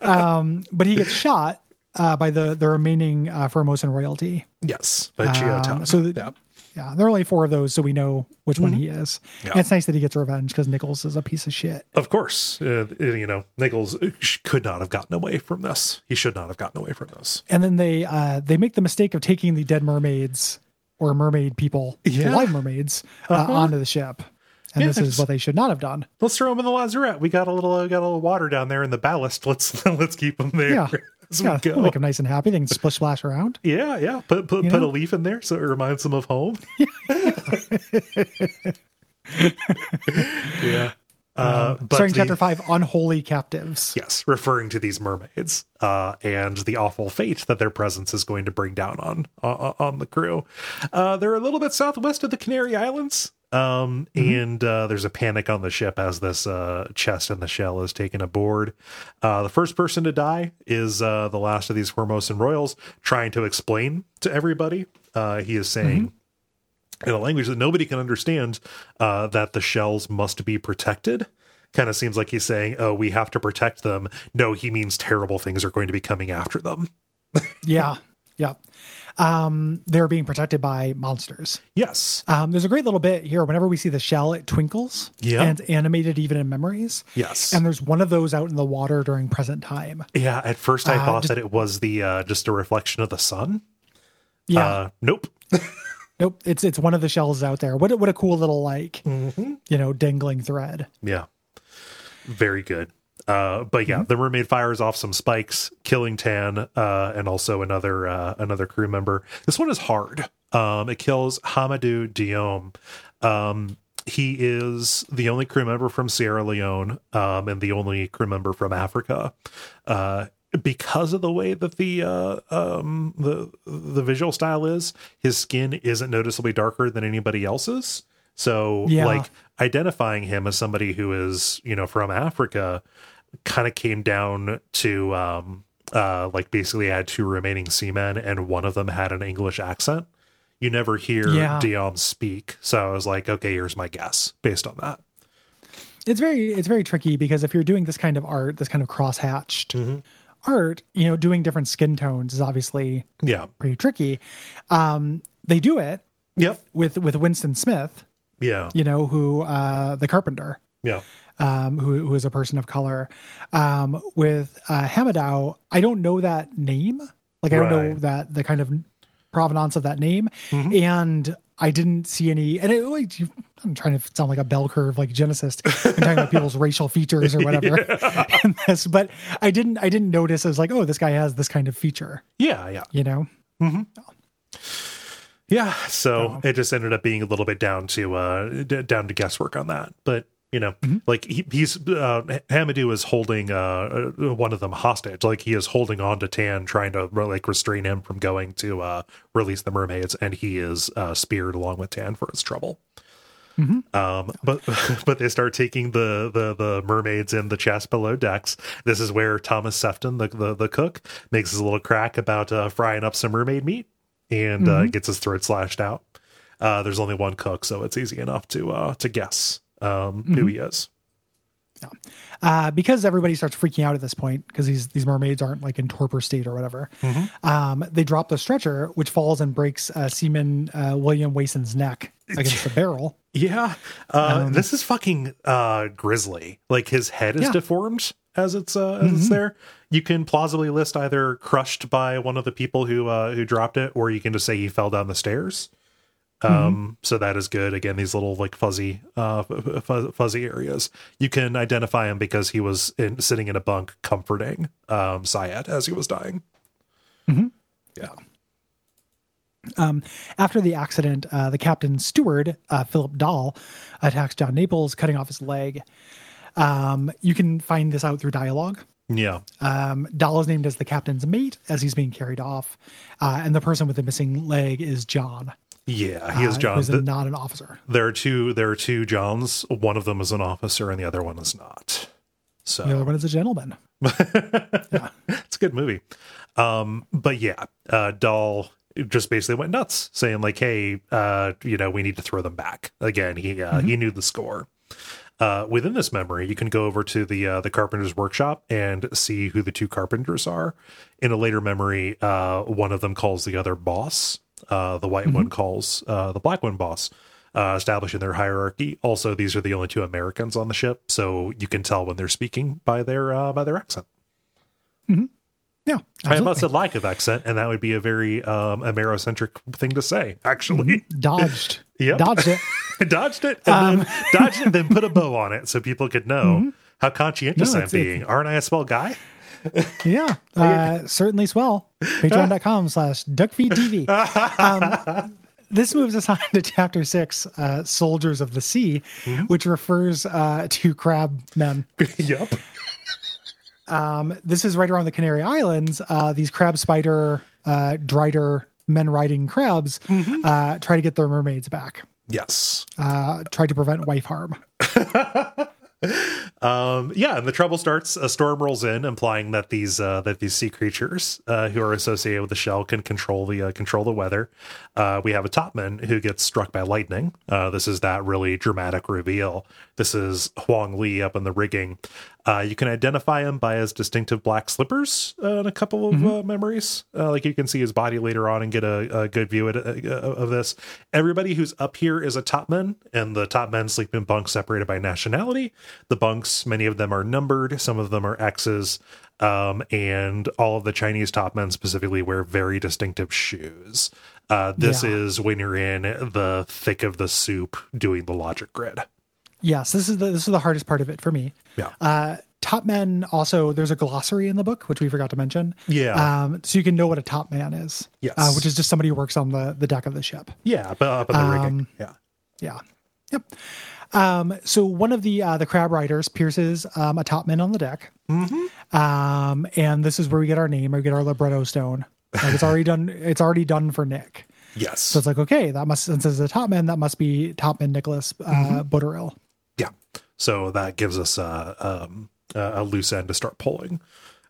Um, but he gets shot uh, by the the remaining uh, Formosan royalty. Yes, by Chio Um, so yeah. Yeah, there are only four of those, so we know which one he is. Mm-hmm. Yeah. It's nice that he gets revenge because Nichols is a piece of shit. Of course, uh, you know Nichols could not have gotten away from this. He should not have gotten away from this. And then they uh, they make the mistake of taking the dead mermaids or mermaid people, Yeah. live mermaids, uh, onto the ship. And Yeah, this is what they should not have done. Let's throw them in the lazarette. We got a little uh, got a little water down there in the ballast. Let's let's keep them there Yeah. as we Yeah, we'll make them nice and happy. They can splish splash around. Yeah, yeah. Put put, You put a leaf in there so it reminds them of home. yeah. Uh, but Starting the- chapter five, unholy captives. Yes, referring to these mermaids uh, and the awful fate that their presence is going to bring down on on, on the crew. Uh, they're a little bit southwest of the Canary Islands, um, and uh, there's a panic on the ship as this uh, chest and the shell is taken aboard. Uh, the first person to die is uh, the last of these Formosan royals, trying to explain to everybody. Uh, he is saying in a language that nobody can understand uh, that the shells must be protected. Kind of seems like he's saying, "Oh, we have to protect them." No, he means terrible things are going to be coming after them. Yeah. Yeah. Um, they're being protected by monsters. Yes, Um, there's a great little bit here. Whenever we see the shell, it twinkles. Yeah. And it's animated even in memories. yes, And there's one of those out in the water during present time. yeah. At first, I Uh, thought just- that it was the uh, just a reflection of the sun. Yeah. Uh, nope. nope. It's it's one of the shells out there. What a- what a cool little like Mm-hmm. you know dangling thread. Yeah. Very good. Uh, but yeah, the mermaid fires off some spikes, killing Tan, uh, and also another uh, another crew member. This one is hard. Um, it kills Hamadou Diom. Um, he is the only crew member from Sierra Leone, um, and the only crew member from Africa. Uh, because of the way that the uh, um, the the visual style is, his skin isn't noticeably darker than anybody else's. So Yeah. like identifying him as somebody who is you know from Africa kind of came down to um uh like basically I had two remaining seamen and one of them had an English accent. You never hear Yeah. Diom speak, so I was like, okay, here's my guess based on that. It's very it's very tricky because if you're doing this kind of art, this kind of cross hatched Mm-hmm. art, you know, doing different skin tones is obviously Yeah. pretty tricky. Um, they do it Yep. with with Winston Smith, Yeah. you know, who uh, the carpenter. Yeah. Um, who, who is a person of color. Um, with uh, I don't know that name. Like I don't know that the kind of provenance of that name, Mm-hmm. and I didn't see any. And it, like, I'm trying to sound like a bell curve, like Genesis, I'm talking about people's racial features or whatever in this, but I didn't. I didn't notice. I was like, oh, this guy has this kind of feature. Yeah. Yeah. You know? Yeah, so it just ended up being a little bit down to uh d- down to guesswork on that. But you know, like he, he's uh Hamadou is holding uh uh, one of them hostage. Like he is holding on to Tan, trying to like restrain him from going to uh release the mermaids, and he is uh speared along with Tan for his trouble. Um, but but they start taking the the the mermaids in the chest below decks. This is where Thomas Sefton, the the, the cook, makes his little crack about uh, frying up some mermaid meat and uh, gets his throat slashed out. Uh, there's only one cook, so it's easy enough to uh, to guess um, who he is. uh, because everybody starts freaking out at this point because these these mermaids aren't like in torpor state or whatever. Um, they drop the stretcher, which falls and breaks uh, Seaman uh, William Wason's neck against the barrel. Yeah, uh, this is fucking uh, grisly. Like his head is Yeah. deformed as it's uh, as it's there. You can plausibly list either crushed by one of the people who uh, who dropped it, or you can just say he fell down the stairs. Um, so that is good. Again, these little like fuzzy, uh, f- fuzzy areas. You can identify him because he was in, sitting in a bunk comforting um, Syed as he was dying. Yeah. Um, after the accident, uh, the captain's steward, uh, Philip Dahl, attacks John Naples, cutting off his leg. Um, you can find this out through dialogue. Yeah. Um, Dahl is named as the captain's mate as he's being carried off, uh, and the person with the missing leg is John. Yeah, he is uh, John. who's The- not an officer. there are two there are two Johns. One of them is an officer and the other one is not. So The other one is a gentleman. yeah. it's a good movie. Um, but yeah, uh, Dahl just basically went nuts, saying like, "Hey, uh, you know, we need to throw them back." Again, he uh, he knew the score. Uh, within this memory, you can go over to the uh, the carpenter's workshop and see who the two carpenters are. In a later memory, uh, one of them calls the other boss. Uh, the white one calls uh, the black one boss, uh, establishing their hierarchy. Also, these are the only two Americans on the ship, so you can tell when they're speaking by their uh, by their accent. Yeah, I absolutely. must have like of accent, and that would be a very um, Amerocentric thing to say. Actually, dodged. Yep. Dodged it. dodged it, and then dodged it, then put a bow on it so people could know how conscientious No, I'm being. Aren't I a spell guy? Yeah, uh, certainly swell. Patreon.com slash duckfeedtv. Um, this moves us on to chapter six, uh, Soldiers of the Sea, which refers uh, to crab men. yep. Um, this is right around the Canary Islands. Uh, these crab spider, uh, drider men riding crabs uh, try to get their mermaids back, Yes. uh, try to prevent wife harm. Um, yeah, and the trouble starts. A storm rolls in, implying that these uh, that these sea creatures uh, who are associated with the shell can control the uh, control the weather. Uh, we have a topman who gets struck by lightning. Uh, this is that really dramatic reveal. This is Huang Li up in the rigging. Uh, you can identify him by his distinctive black slippers uh, in a couple of uh, memories. Uh, like you can see his body later on and get a, a good view at, uh, of this. Everybody who's up here is a topman, and the top men sleep in bunks separated by nationality. The bunks, many of them are numbered, some of them are X's, um, and all of the Chinese top men specifically wear very distinctive shoes. Uh, this Yeah. is when you're in the thick of the soup doing the logic grid. Yes, this is the this is the hardest part of it for me. Yeah. Uh, top men also there's a glossary in the book which we forgot to mention. Yeah. Um, so you can know what a top man is. Yes. Uh, which is just somebody who works on the the deck of the ship. yeah, but up in the rigging. Yeah. Yeah. Yep. Um, so one of the uh, the crab riders pierces um, a top man on the deck. Mm-hmm. Um, and this is where we get our name, or we get our libretto stone. Like it's already done. It's already done for Nick. Yes. So it's like okay, that must since it's a top man, that must be top man Nicholas uh, Mm-hmm. Butterill. Yeah. So that gives us uh, um, a a loose end to start pulling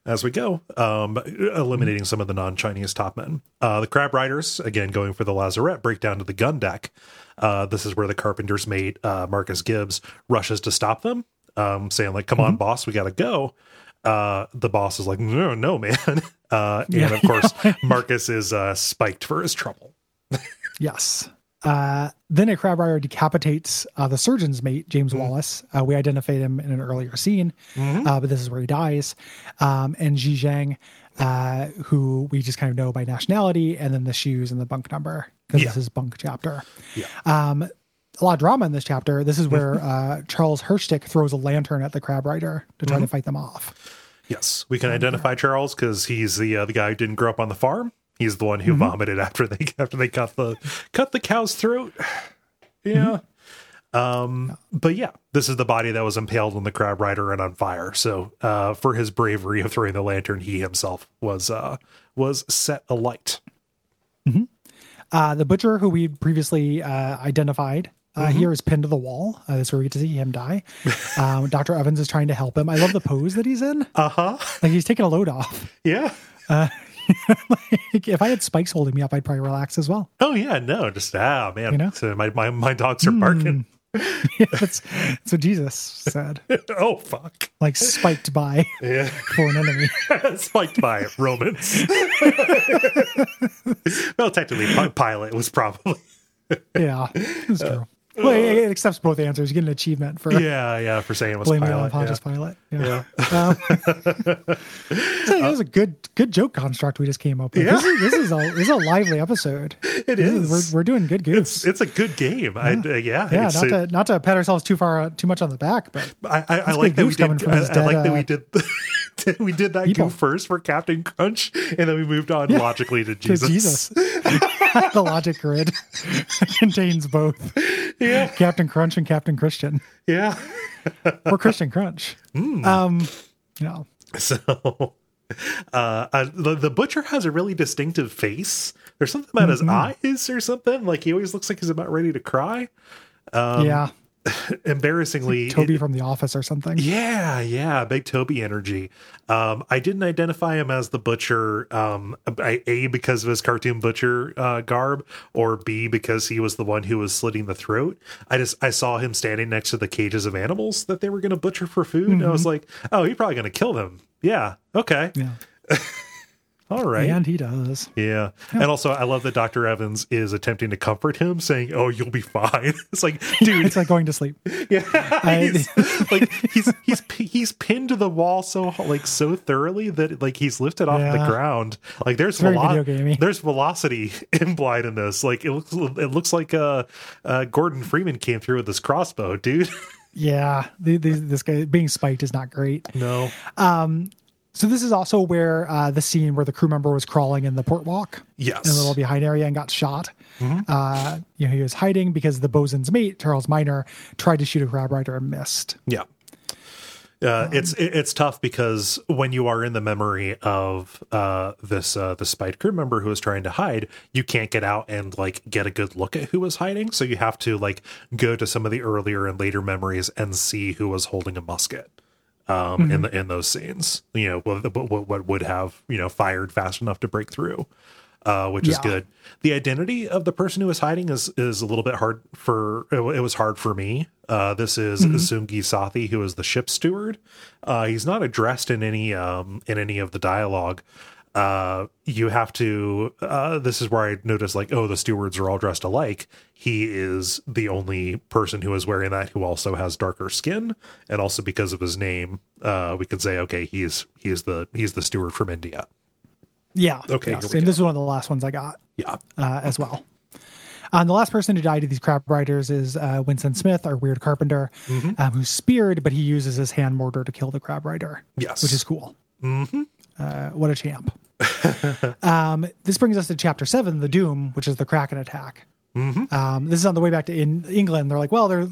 as we go, um, eliminating some of the non Chinese top men. Uh, the crab riders, again, going for the lazarette, break down to the gun deck. Uh, this is where the carpenter's mate, uh, Marcus Gibbs, rushes to stop them, um, saying, like, come on, boss, we got to go. Uh, the boss is like, no, no, man. Uh, and of course, Marcus is uh, spiked for his trouble. Yes. Uh, then a crab rider decapitates uh, the surgeon's mate, James Wallace. Uh, we identified him in an earlier scene, uh, but this is where he dies. Um, and Ji Zhang, uh, who we just kind of know by nationality, and then the shoes and the bunk number, because Yeah. this is bunk chapter. Yeah. Um, a lot of drama in this chapter. This is where uh, Charles Hirschtick throws a lantern at the crab rider to try to fight them off. Yes, we can identify Charles because he's the uh, the guy who didn't grow up on the farm. He's the one who vomited after they after they cut the cut the cow's throat. Yeah. Um, but yeah, this is the body that was impaled on the crab rider and on fire. So, uh, for his bravery of throwing the lantern, he himself was uh was set alight. Uh, the butcher, who we previously uh, identified, uh, here is pinned to the wall. Uh, that's where we get to see him die. Um, Dr. Evans is trying to help him. I love the pose that he's in. Uh huh. Like he's taking a load off. Yeah. Like, if I had spikes holding me up, I'd probably relax as well. Oh yeah. No, just ah man. You know? So my my my dogs are barking. that's, that's what Jesus said. oh fuck. Like spiked by Yeah. for an enemy. spiked by Romans. well, technically, Pi- Pilate was probably. Yeah, that's true. Well, it, accepts both answers. You get an achievement for Yeah, yeah, for saying it was blaming it on Pontius yeah. Pilate. Yeah. Um, so that was a good good joke construct we just came up with. This, is, this is a this is a lively episode. It This is. We're, we're doing good goofs. It's, it's a good game. I, uh, yeah, yeah, not a- to not to pat ourselves too far too much on the back, but I, I, I like that we did. I, I like dead, that we uh, did. we did that people. first for Captain Crunch, and then we moved on logically to to Jesus. Jesus. the logic grid contains both. Yeah. Captain Crunch and Captain Christian Yeah. or Christian Crunch. Um, you know, So, uh, uh, the, the butcher has a really distinctive face. There's something about his eyes or something. Like he always looks like he's about ready to cry. yeah, Embarrassingly, Toby from The Office or something. Yeah, yeah, big Toby energy. Um, I didn't identify him as the butcher, um, I- a because of his cartoon butcher uh, garb, or b because he was the one who was slitting the throat. I just I saw him standing next to the cages of animals that they were going to butcher for food. And I was like, oh, he's probably going to kill them. Yeah, okay, Yeah, all right. and he does. Yeah. And also, I love that Dr. Evans is attempting to comfort him, saying, Oh, you'll be fine. It's like, dude, It's like going to sleep. Yeah, I- he's, like he's he's he's pinned to the wall so like so thoroughly that like he's lifted off the ground. Like there's velo- there's velocity implied in this. Like it looks it looks like uh, uh Gordon Freeman came through with his crossbow, dude. Yeah, the, the, this guy being spiked is not great. No, So this is also where uh, the scene where the crew member was crawling in the port walk yes, in the little behind area and got shot. Uh, you know, he was hiding because the bosun's mate, Charles Miner, tried to shoot a crab rider and missed. yeah. Uh, it's it's tough because when you are in the memory of uh, this uh, the spite crew member who was trying to hide, you can't get out and like get a good look at who was hiding. So you have to like go to some of the earlier and later memories and see who was holding a musket um, in the in those scenes. You know what, what what would have you know fired fast enough to break through. Uh, which is good. The identity of the person who is hiding is is a little bit hard for. It, it was hard for me. Uh, this is Zungi Sathi, who is the ship steward. Uh, he's not addressed in any um, in any of the dialogue. Uh, you have to. Uh, this is where I noticed, like, oh, the stewards are all dressed alike. He is the only person who is wearing that who also has darker skin, and also because of his name, uh, we can say, okay, he's he's the he's the steward from India. Yeah. Okay, yes. And go. this is one of the last ones I got Yeah, uh, as well. Um, the last person to die to these crab riders is uh, Winston Smith, our weird carpenter, Mm-hmm. um, who's speared, but he uses his hand mortar to kill the crab rider. Yes. which is cool. Mm-hmm. Uh, what a champ! Um, this brings us to chapter seven, the Doom, which is the Kraken attack. Mm-hmm. Um, this is on the way back to in England. They're like, well, there,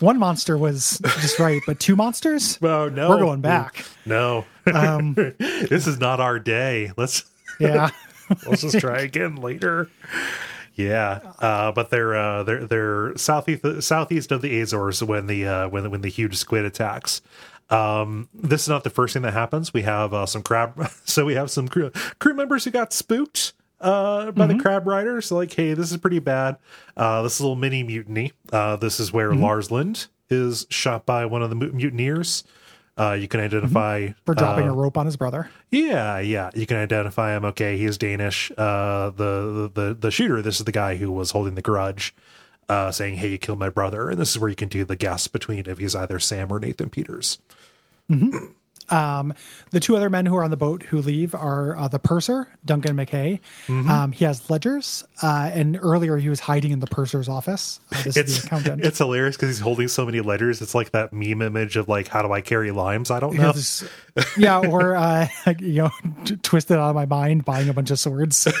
one monster was just right, but two monsters. Well, no, We're going back. No, Um, this is not our day. Let's yeah, let's just try again later. Yeah, uh, but they're uh, they're they're southeast southeast of the Azores when the uh, when when the huge squid attacks. Um, this is not the first thing that happens. We have uh, some crab, so we have some crew, crew members who got spooked uh, by the crab riders. like, hey, this is pretty bad. Uh, this is a little mini mutiny. Uh, this is where Lars Lind is shot by one of the mutineers. Uh, you can identify for dropping uh, a rope on his brother. yeah, yeah. You can identify him. Okay, he is Danish. Uh, the, the the shooter. This is the guy who was holding the grudge, uh, saying, "Hey, you killed my brother." And this is where you can do the guess between if he's either Sam or Nathan Peters. Um, the two other men who are on the boat who leave are uh, the purser, Duncan McKay. Mm-hmm. Um, he has ledgers, uh, and earlier he was hiding in the purser's office. Uh, It's the it's hilarious because he's holding so many letters. It's like that meme image of like, "How do I carry limes?" I don't know. Yeah, or uh, you know, t- twisted out of my mind, buying a bunch of swords.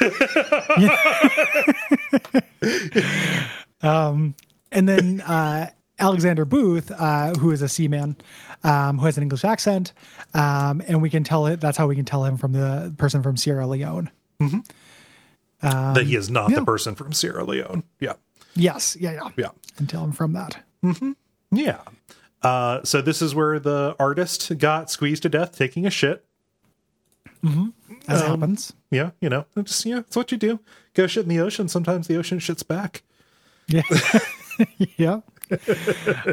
um, and then uh, Alexander Booth, uh, who is a seaman, um, who has an English accent, um, and we can tell it. That's how we can tell him from the person from Sierra Leone. that he is not yeah. the person from Sierra Leone. Yeah, Yes, yeah, yeah, yeah. and tell him from that. Yeah. Uh, so this is where the artist got squeezed to death taking a shit. As Um, happens. Yeah, you know, it's just yeah, it's what you do. Go shit in the ocean. Sometimes the ocean shits back. Yeah. yeah.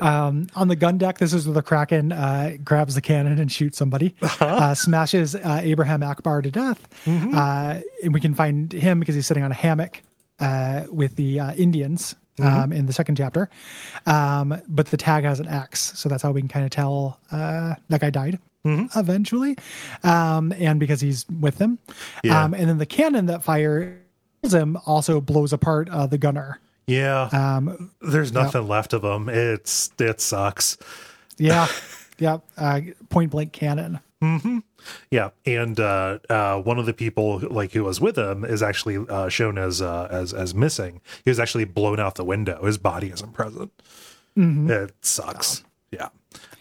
um, on the gun deck, this is where the Kraken uh, grabs the cannon and shoots somebody, uh, smashes uh, Abraham Akbar to death. Uh, and we can find him because he's sitting on a hammock uh, with the uh, Indians um, in the second chapter. Um, but the tag has an X. So that's how we can kind of tell uh, that guy died. Eventually, um, and because he's with them, Yeah. um, and then the cannon that fires him also blows apart uh, the gunner. Yeah, Um, there's nothing left of them. It's it sucks. yeah, yeah. Uh, point blank cannon. Yeah, and uh, uh, one of the people like who was with him is actually uh, shown as uh, as as missing. He was actually blown out the window. His body isn't present. It sucks. Yeah.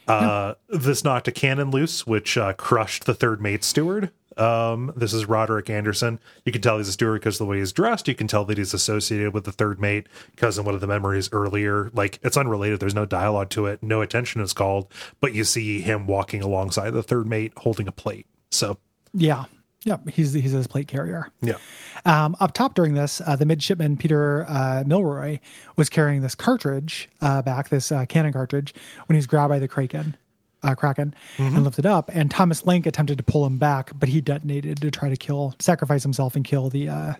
Uh, This knocked a cannon loose, which uh, crushed the third mate steward. Um, this is Roderick Anderson. You can tell he's a steward because of the way he's dressed. You can tell that he's associated with the third mate because in one of the memories earlier, like it's unrelated. There's no dialogue to it. No attention is called, but you see him walking alongside the third mate holding a plate. So Yeah. Yeah. He's he's his plate carrier. yeah. Um, up top during this, uh, the midshipman Peter uh, Milroy was carrying this cartridge uh, back, this uh, cannon cartridge, when he's grabbed by the kraken, uh, kraken, and lifted up. And Thomas Link attempted to pull him back, but he detonated to try to kill, sacrifice himself, and kill the uh,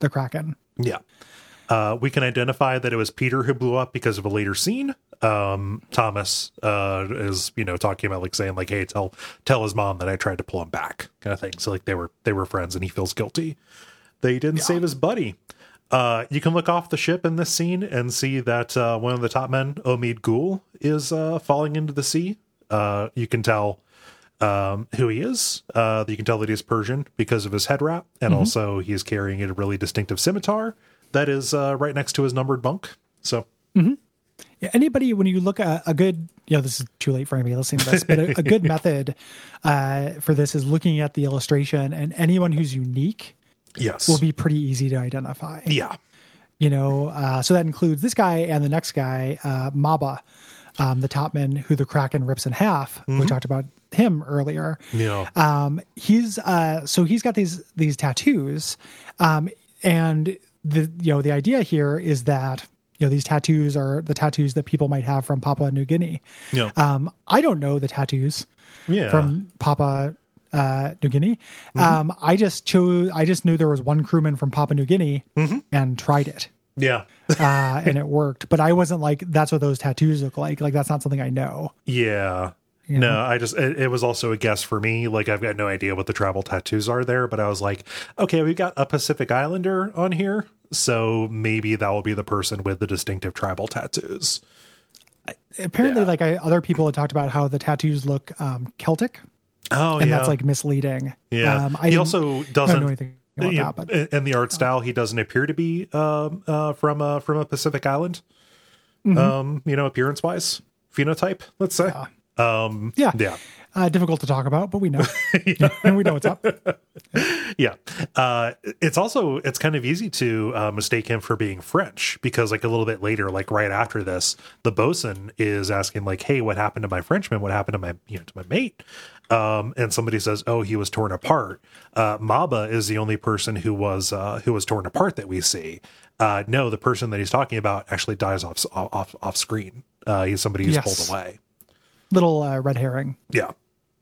the kraken. Yeah. Uh, we can identify that it was Peter who blew up because of a later scene. Um, Thomas uh, is, you know, talking about like saying like, "Hey, tell tell his mom that I tried to pull him back," kind of thing. So like they were they were friends, and he feels guilty that he didn't save his buddy. Uh, you can look off the ship in this scene and see that uh, one of the top men, Omid Ghoul, is uh, falling into the sea. Uh, you can tell um, who he is. Uh, you can tell that he's Persian because of his head wrap, and also he is carrying a really distinctive scimitar that is uh, right next to his numbered bunk. So mm-hmm. Yeah, anybody when you look at a good you know this is too late for anybody listening to this but a, a good method uh, for this is looking at the illustration and anyone who's unique yes, will be pretty easy to identify yeah, you know uh, so that includes this guy and the next guy uh, maba um, the topman who the kraken rips in half we talked about him earlier yeah, um, he's uh, so he's got these these tattoos, um, and the you know the idea here is that you know these tattoos are the tattoos that people might have from Papua New Guinea. yeah, Um, I don't know the tattoos yeah. from Papua uh, New Guinea. Um, I just chose. I just knew there was one crewman from Papua New Guinea and tried it. Yeah, Uh, and it worked, but I wasn't like, that's what those tattoos look like. Like, that's not something I know. yeah. No, I just it, it was also a guess for me. Like I've got no idea what the tribal tattoos are there, but I was like, okay, we've got a Pacific Islander on here, so maybe that will be the person with the distinctive tribal tattoos. Apparently, Yeah. like I, other people had talked about how the tattoos look um, Celtic. Oh and yeah, that's like misleading. yeah. Um, I he also I don't doesn't know anything about Yeah, that, but in- in the art style, he doesn't appear to be um, uh, from a from a Pacific island. Mm-hmm. Um, you know, appearance wise, phenotype. Let's say. Um, yeah, yeah, uh, difficult to talk about, but we know, and we know what's up. yeah. Uh, it's also it's kind of easy to uh, mistake him for being French because like a little bit later, like right after this, the bosun is asking like, "Hey, what happened to my Frenchman? What happened to my you know to my mate?" Um, and somebody says, "Oh, he was torn apart." Uh, Maba is the only person who was uh, who was torn apart that we see. Uh, no, the person that he's talking about actually dies off off off screen. Uh, he's somebody who's Yes. pulled away. Little uh, red herring, Yeah,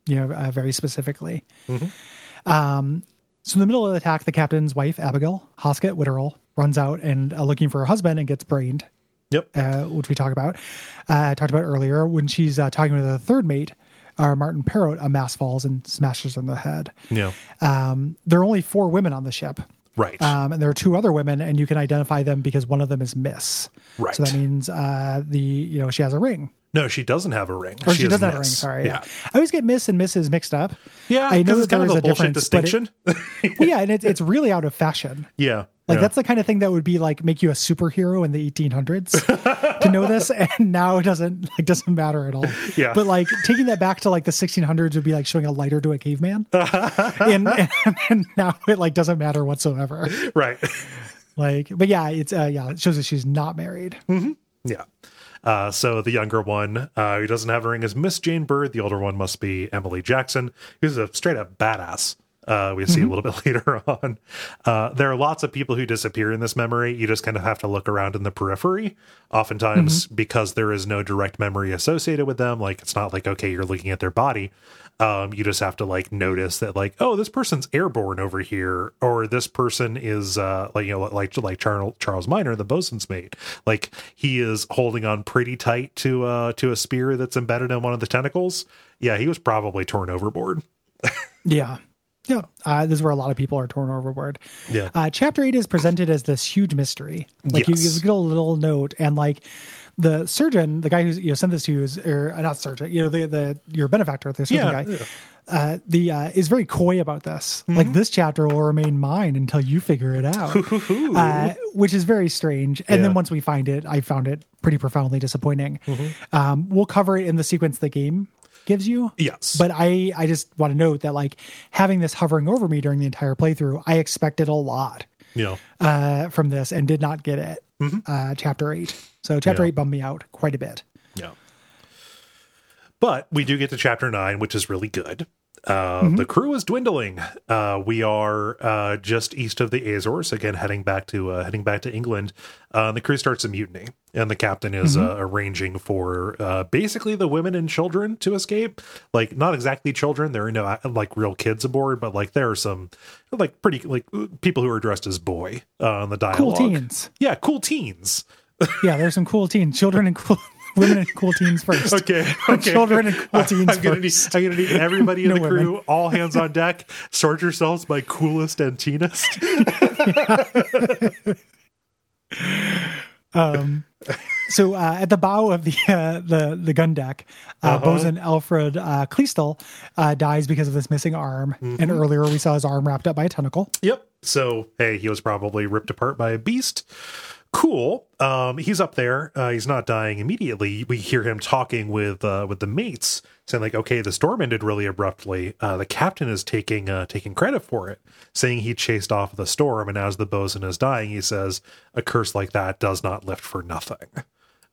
you know, uh, very specifically. Mm-hmm. Um, so in the middle of the attack, the captain's wife, Abigail Hoscutt Witterel, runs out and uh, looking for her husband and gets brained. yep, uh, which we talked about, uh, talked about earlier, when she's uh, talking with the third mate, uh, Martin Perrott, a mass falls and smashes her in the head. yeah, Um, there are only four women on the ship, right, um, and there are two other women, and you can identify them because one of them is Miss. right. So that means uh, the you know she has a ring, no, she doesn't have a ring. or she, is doesn't have a ring. Sorry, yeah. I always get Miss and Mrs. mixed up. Yeah, I know it's that kind of a a bullshit but it- distinction. Well, yeah, and it's it's really out of fashion. yeah, Like yeah. that's the kind of thing that would be like make you a superhero in the 1800s to know this, and now it doesn't like doesn't matter at all. Yeah. But like taking that back to like the 1600s would be like showing a lighter to a caveman, and, and and now it like doesn't matter whatsoever. right. Like, but yeah, it's uh yeah, it shows that she's not married. Mm-hmm. Yeah. Uh, so the younger one, uh, who doesn't have a ring, is Miss Jane Bird. The older one must be Emily Jackson, who's a straight up badass. Uh, we see a little bit later on. Uh, there are lots of people who disappear in this memory. You just kind of have to look around in the periphery, oftentimes because there is no direct memory associated with them. Like it's not like okay, you're looking at their body. Um, you just have to like notice that like oh, this person's airborne over here, or this person is uh, like you know like like Charles Charles Miner, the bosun's mate. Like he is holding on pretty tight to uh to a spear that's embedded in one of the tentacles. Yeah, he was probably torn overboard. Yeah. Yeah, uh, this is where a lot of people are torn overboard. Yeah. Uh, chapter eight is presented as this huge mystery. Like Yes. you, you get a little note, and like the surgeon, the guy who's you know sent this to you is or uh, not surgeon, you know the the your benefactor, the surgeon Yeah, guy. yeah. Uh, the uh, is very coy about this. Like this chapter will remain mine until you figure it out, uh, which is very strange. And Yeah. then once we find it, I found it pretty profoundly disappointing. Um, we'll cover it in the sequence the game gives you. Yes. But I I just want to note that like having this hovering over me during the entire playthrough, I expected a lot know, uh, from this and did not get it. Uh, chapter eight. So chapter Yeah. eight bummed me out quite a bit. Yeah. But we do get to chapter nine, which is really good. Uh, Mm-hmm. The crew is dwindling. Uh, we are uh, just east of the Azores again, heading back to uh, heading back to England. Uh, the crew starts a mutiny, and the captain is Mm-hmm. uh, arranging for uh, basically the women and children to escape. Like not exactly children; there are no like real kids aboard, but like there are some like pretty like people who are dressed as boy uh, on the dialogue. Cool teens. yeah, cool teens. Yeah, there's some cool teens, children and cool women and cool teens first. Okay, okay. Children and cool teens I'm gonna, need. I'm gonna need everybody in No the crew, women. all hands on deck. Sort yourselves by coolest and teenest. Um, so uh, at the bow of the uh, the the gun deck, uh, Uh-huh. bosun Alfred uh, Kleestel uh, dies because of this missing arm. Mm-hmm. And earlier we saw his arm wrapped up by a tentacle. Yep. So hey, he was probably ripped apart by a beast. Cool. Um, he's up there. Uh, he's not dying immediately. We hear him talking with uh, with the mates, saying like, "Okay, the storm ended really abruptly. Uh, the captain is taking uh, taking credit for it, saying he chased off the storm. And as the bosun is dying, he says, "A curse like that does not lift for nothing."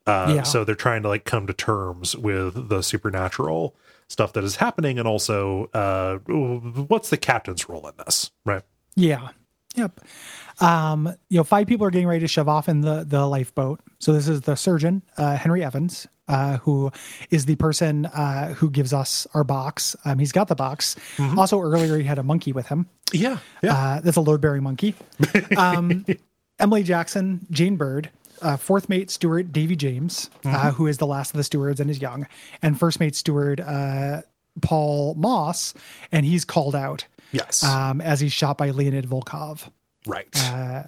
Uh, Yeah. So they're trying to like come to terms with the supernatural stuff that is happening, and also uh, what's the captain's role in this, right? Yeah. Yep. Um, you know, five people are getting ready to shove off in the the lifeboat. So this is the surgeon, uh, Henry Evans, uh, who is the person uh, who gives us our box. Um, he's got the box. Also, earlier he had a monkey with him. Yeah, yeah. Uh, that's a load bearing monkey. Um, Emily Jackson, Jane Bird, uh, fourth mate steward Davy James, uh, who is the last of the stewards and is young, and first mate steward uh, Paul Moss, and he's called out yes, um, as he's shot by Leonid Volkov, right. uh,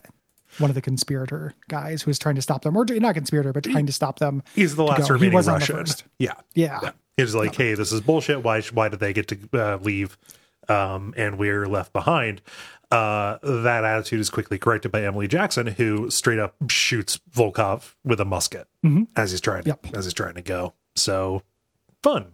one of the conspirator guys who is trying to stop them, or not conspirator, but trying to stop them. He's the last remaining was Russian. first. Yeah, Yeah. He's like, hey, this is bullshit. Why? Why did they get to uh, leave? Um, and we're left behind. Uh, that attitude is quickly corrected by Emily Jackson, who straight up shoots Volkov with a musket as he's trying Yep. as he's trying to go. So fun.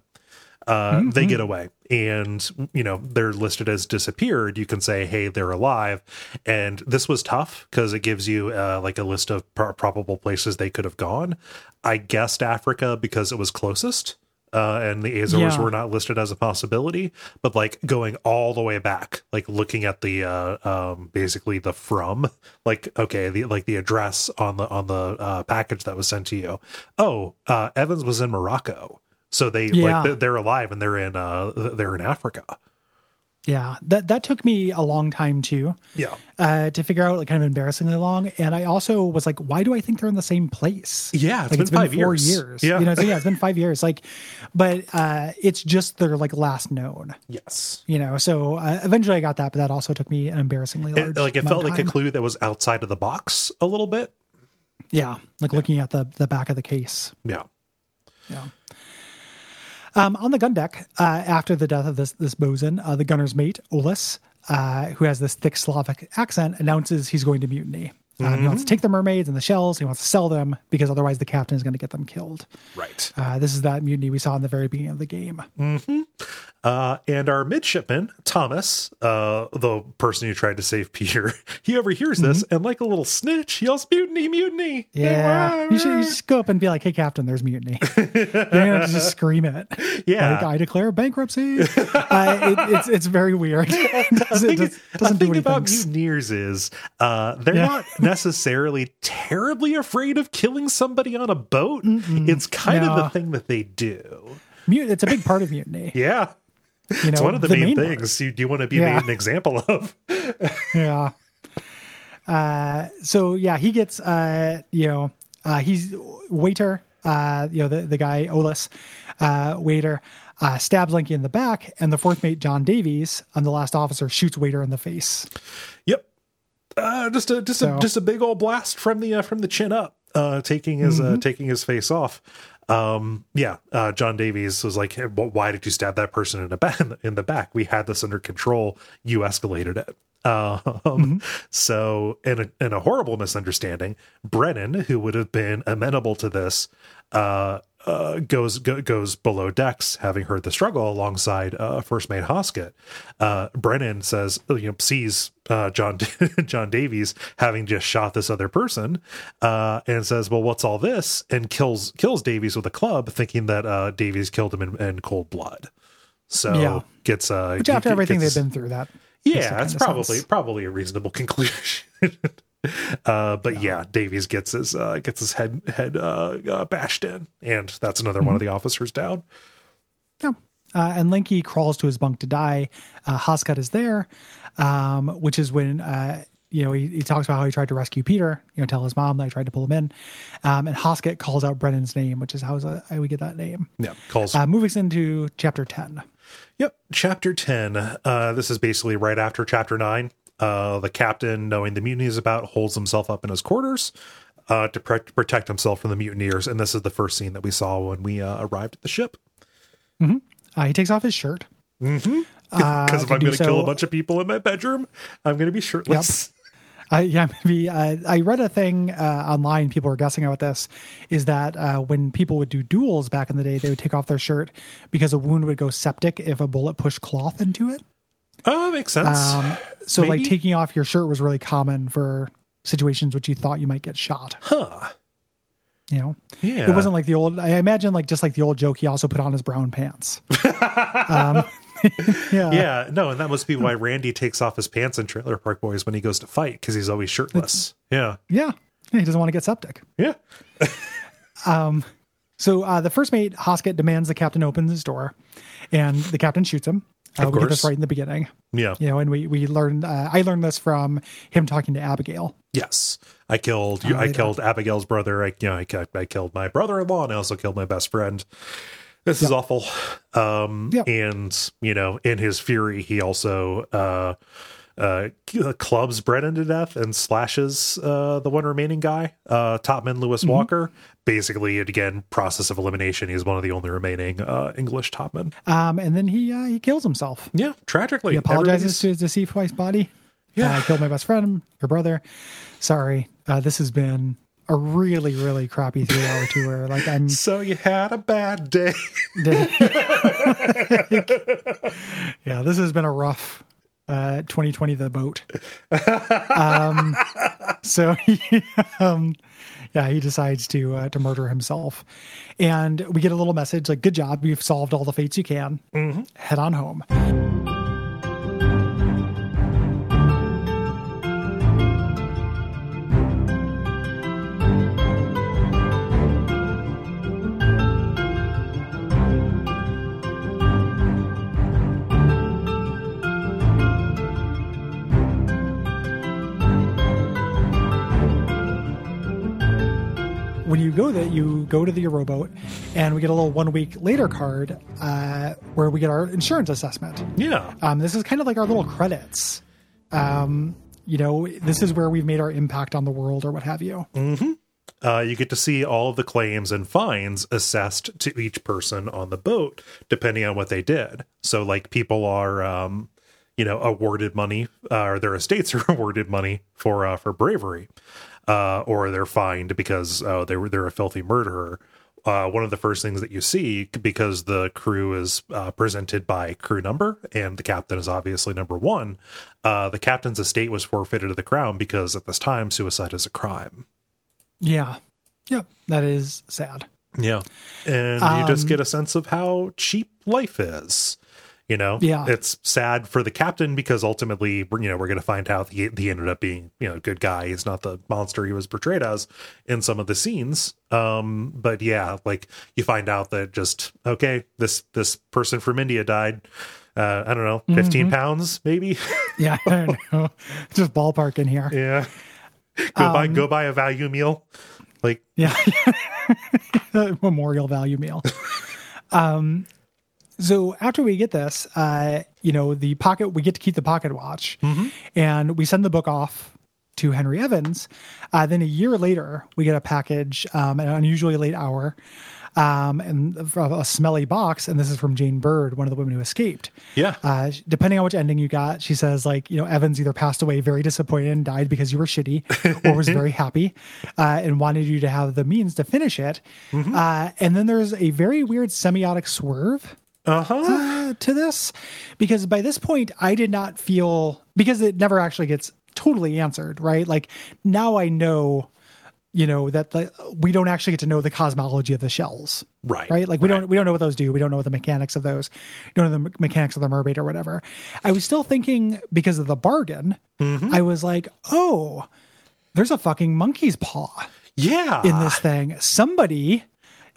Uh, They get away, and you know they're listed as disappeared. You can say, "Hey, they're alive," and this was tough because it gives you uh, like a list of pro- probable places they could have gone. I guessed Africa because it was closest, uh, and the Azores Yeah. were not listed as a possibility. But like going all the way back, like looking at the uh, um, basically the from, like okay, the like the address on the on the uh, package that was sent to you. Oh, uh, Evans was in Morocco. So they Yeah. like they're, alive and they're in uh they're in Africa. Yeah, that that took me a long time too. Yeah. uh, to figure out like kind of embarrassingly long. And I also was like, why do I think they're in the same place? Yeah, it's like been five four years. years. Yeah. you know, so yeah, it's been five years. Like, but uh, it's just their like last known. Yes. You know, so uh, eventually I got that, but that also took me an embarrassingly large. It, like it felt like a clue that was outside of the box a little bit. yeah, like looking at the the back of the case. Yeah. Yeah. Um, on the gun deck, uh, after the death of this this bosun, uh, the gunner's mate Olis, uh, who has this thick Slavic accent, announces he's going to mutiny. Um, He wants to take the mermaids and the shells. He wants to sell them because otherwise the captain is going to get them killed. Right. Uh, this is that mutiny we saw in the very beginning of the game. Uh, and our midshipman, Thomas, uh, the person who tried to save Peter, he overhears this and, like a little snitch, he yells, Mutiny, mutiny. Yeah, you should, you should go up and be like, "Hey, captain, there's mutiny." you don't have to just scream it. Yeah. like, I declare bankruptcy. uh, it, it's it's very weird. doesn't, thing, it the doesn't do thing what he about thinks. mutineers is uh, they're Yeah. not necessarily terribly afraid of killing somebody on a boat. It's kind of the thing that they do. Mut- it's a big part of mutiny. Yeah. You know, It's one of the, main, part. things you do want to be Yeah. made an example of. Yeah. Uh, so yeah, he gets uh, you know, uh, he's waiter, uh, you know, the, the guy Olus, uh, waiter, uh, stabs Linky in the back, and the fourth mate John Davies, um, the last officer, shoots waiter in the face. Yep. Uh, just a just So- a just a big old blast from the uh, from the chin up. uh, taking his uh, taking his face off. Um, yeah, uh, John Davies was like, hey, wh- "Why did you stab that person in the back? In the back, we had this under control. You escalated it." Um, So, in a, in a horrible misunderstanding, Brennan, who would have been amenable to this, uh, uh, goes go, goes below decks, having heard the struggle alongside uh, First Mate Hoscutt. Uh, Brennan says, you know, sees uh, John John Davies having just shot this other person, uh, and says, "Well, what's all this?" and kills kills Davies with a club, thinking that uh, Davies killed him in, in cold blood. So Yeah. gets uh, Which after g- everything gets- they've been through, that yeah, that that's probably sense. probably a reasonable conclusion. uh, but yeah. Davies gets his uh, gets his head head uh, uh, bashed in, and that's another one of Mm-hmm. the officers down. Yeah. Uh, and Linky crawls to his bunk to die. Uh, Hoscutt is there, um, which is when, uh, you know, he, he talks about how he tried to rescue Peter, you know, tell his mom that I tried to pull him in. Um, and Hoscutt calls out Brennan's name, which is how, how we get that name. Yeah, calls. Uh, moving us into chapter 10. Yep, chapter ten. Uh, this is basically right after chapter nine. Uh, the captain, knowing the mutiny is about, holds himself up in his quarters uh, to pre- protect himself from the mutineers, and this is the first scene that we saw when we uh, arrived at the ship. Uh, he takes off his shirt. Because Uh, if I'm going to kill a bunch of people in my bedroom, I'm going to be shirtless. Uh, yeah, maybe. Uh, I read a thing uh, online. People were guessing about this. Is that uh, when people would do duels back in the day, they would take off their shirt because a wound would go septic if a bullet pushed cloth into it. Oh, makes sense. Um, so, like taking off your shirt was really common for situations which you thought you might get shot. huh. You know, Yeah. it wasn't like the old. I imagine like just like the old joke. He also put on his brown pants. um, yeah, Yeah, no, and that must be why Randy takes off his pants in Trailer Park Boys when he goes to fight because he's always shirtless. Yeah, yeah. He doesn't want to get septic. yeah. um, So uh, the first mate, Hoscutt, demands the captain opens his door, and the captain shoots him. Uh, Of we this right in the beginning, Yeah. you know, and we we learned. Uh, I learned this from him talking to Abigail. Yes. I killed you Oh, I killed Abigail's brother. I you know, I, I killed my brother-in-law and I also killed my best friend. This is awful. Um Yep. and you know, in his fury he also uh uh clubs Brennan to death and slashes uh the one remaining guy, uh Topman Lewis Mm-hmm. Walker. Basically, again, process of elimination. He's one of the only remaining uh English topmen. Um, and then he uh, he kills himself. Yeah, tragically. He apologizes Everybody's- to his deceased wife's body. Yeah. Uh, I killed my best friend, your brother. Sorry. Uh, this has been a really, really crappy three hour tour. Like I'm So you had a bad day. yeah, this has been a rough uh 2020 the boat. Um so um yeah, he decides to uh, to murder himself. And we get a little message like good job, you've solved all the fates you can. Head on home. When you go that you go to the rowboat and we get a little one week later card uh, where we get our insurance assessment. Yeah. um, this is kind of like our little credits. Um, you know this is where we've made our impact on the world or what have you. Uh, you get to see all of the claims and fines assessed to each person on the boat, depending on what they did. So, like, people are, um, you know, awarded money, uh, or their estates are awarded money for uh, for bravery, uh, or they're fined because oh, they were they're a filthy murderer. Uh, one of the first things that you see because the crew is uh, presented by crew number and the captain is obviously number one uh, the captain's estate was forfeited to the crown because at this time suicide is a crime yeah yep that is sad Yeah. And you just Um, get a sense of how cheap life is. You know, Yeah. it's sad for the captain because ultimately, you know, we're going to find out he, he ended up being, you know, a good guy. He's not the monster he was portrayed as in some of the scenes. Um, but yeah, like you find out that just okay, this this person from India died. Uh, I don't know, 15 Mm-hmm. pounds maybe. yeah i don't know just ballpark in here yeah. Go buy Um, go buy a value meal. Like Yeah. Memorial value meal. um, so after we get this, uh, you know, the pocket, we get to keep the pocket watch and we send the book off to Henry Evans. Uh, then a year later, we get a package um, at an unusually late hour um, and a smelly box. And this is from Jane Bird, one of the women who escaped. Yeah. Uh, depending on which ending you got, she says, like, you know, Evans either passed away very disappointed and died because you were shitty or was very happy uh, and wanted you to have the means to finish it. Uh, and then there's a very weird semiotic swerve Uh-huh. uh, to this because by this point I did not feel because it never actually gets totally answered, right? Like now I know, you know, that the, we don't actually get to know the cosmology of the shells, Right. Right? Like we don't we don't know what those do. We don't know what the mechanics of those. Don't know the mechanics of the mermaid or whatever. I was still thinking because of the bargain, I was like, oh, there's a fucking monkey's paw Yeah. in this thing. Somebody,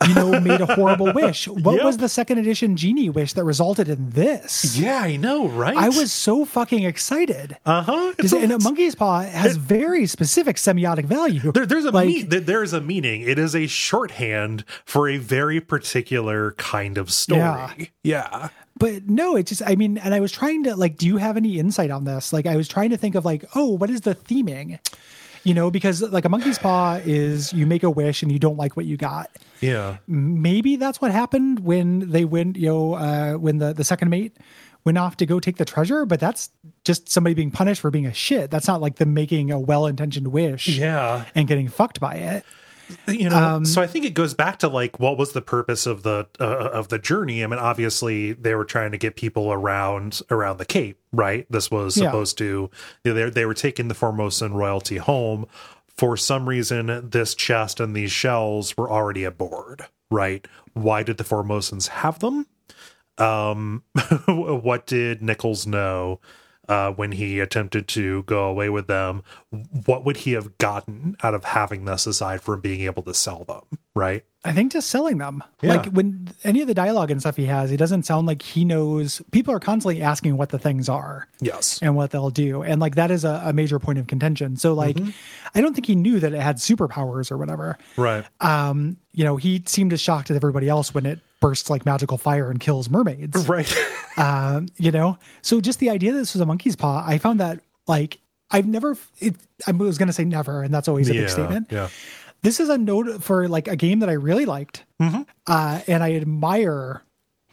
you know, made a horrible wish. What Yep. was the second edition genie wish that resulted in this? Yeah, I know, right? I was so fucking excited. Uh-huh. And a monkey's paw has very specific semiotic value. There, there's a like, me- there's a meaning. It is a shorthand for a very particular kind of story. Yeah. Yeah. but no, it just I mean, and I was trying to like, do you have any insight on this? Like, I was trying to think of like, oh, what is the theming? You know, because like a monkey's paw is you make a wish and you don't like what you got. Yeah. maybe that's what happened when they went, you know, uh, when the, the second mate went off to go take the treasure, but that's just somebody being punished for being a shit. That's not like them making a well intentioned wish Yeah. and getting fucked by it. You know Um, so i think it goes back to like what was the purpose of the uh, of the journey? I mean obviously they were trying to get people around around the cape right? This was Yeah. supposed to you know, they, they were taking the formosan royalty home. For some reason this chest and these shells were already aboard right? Why did the formosans have them? Um what did nichols know uh, when he attempted to go away with them, what would he have gotten out of having this aside from being able to sell them? Right. I think just selling them. Yeah. Like when any of the dialogue and stuff he has, it doesn't sound like he knows. People are constantly asking what the things are. Yes. and what they'll do. And like that is a, a major point of contention. So like Mm-hmm. I don't think he knew that it had superpowers or whatever. Right. Um, you know, he seemed as shocked as everybody else when it bursts like magical fire and kills mermaids. Right. Um, you know, so just the idea that this was a monkey's paw, I found that like I've never. It, I was going to say never, and that's always a yeah. big statement. Yeah. This is a note for like a game that I really liked, Mm-hmm. uh, and I admire.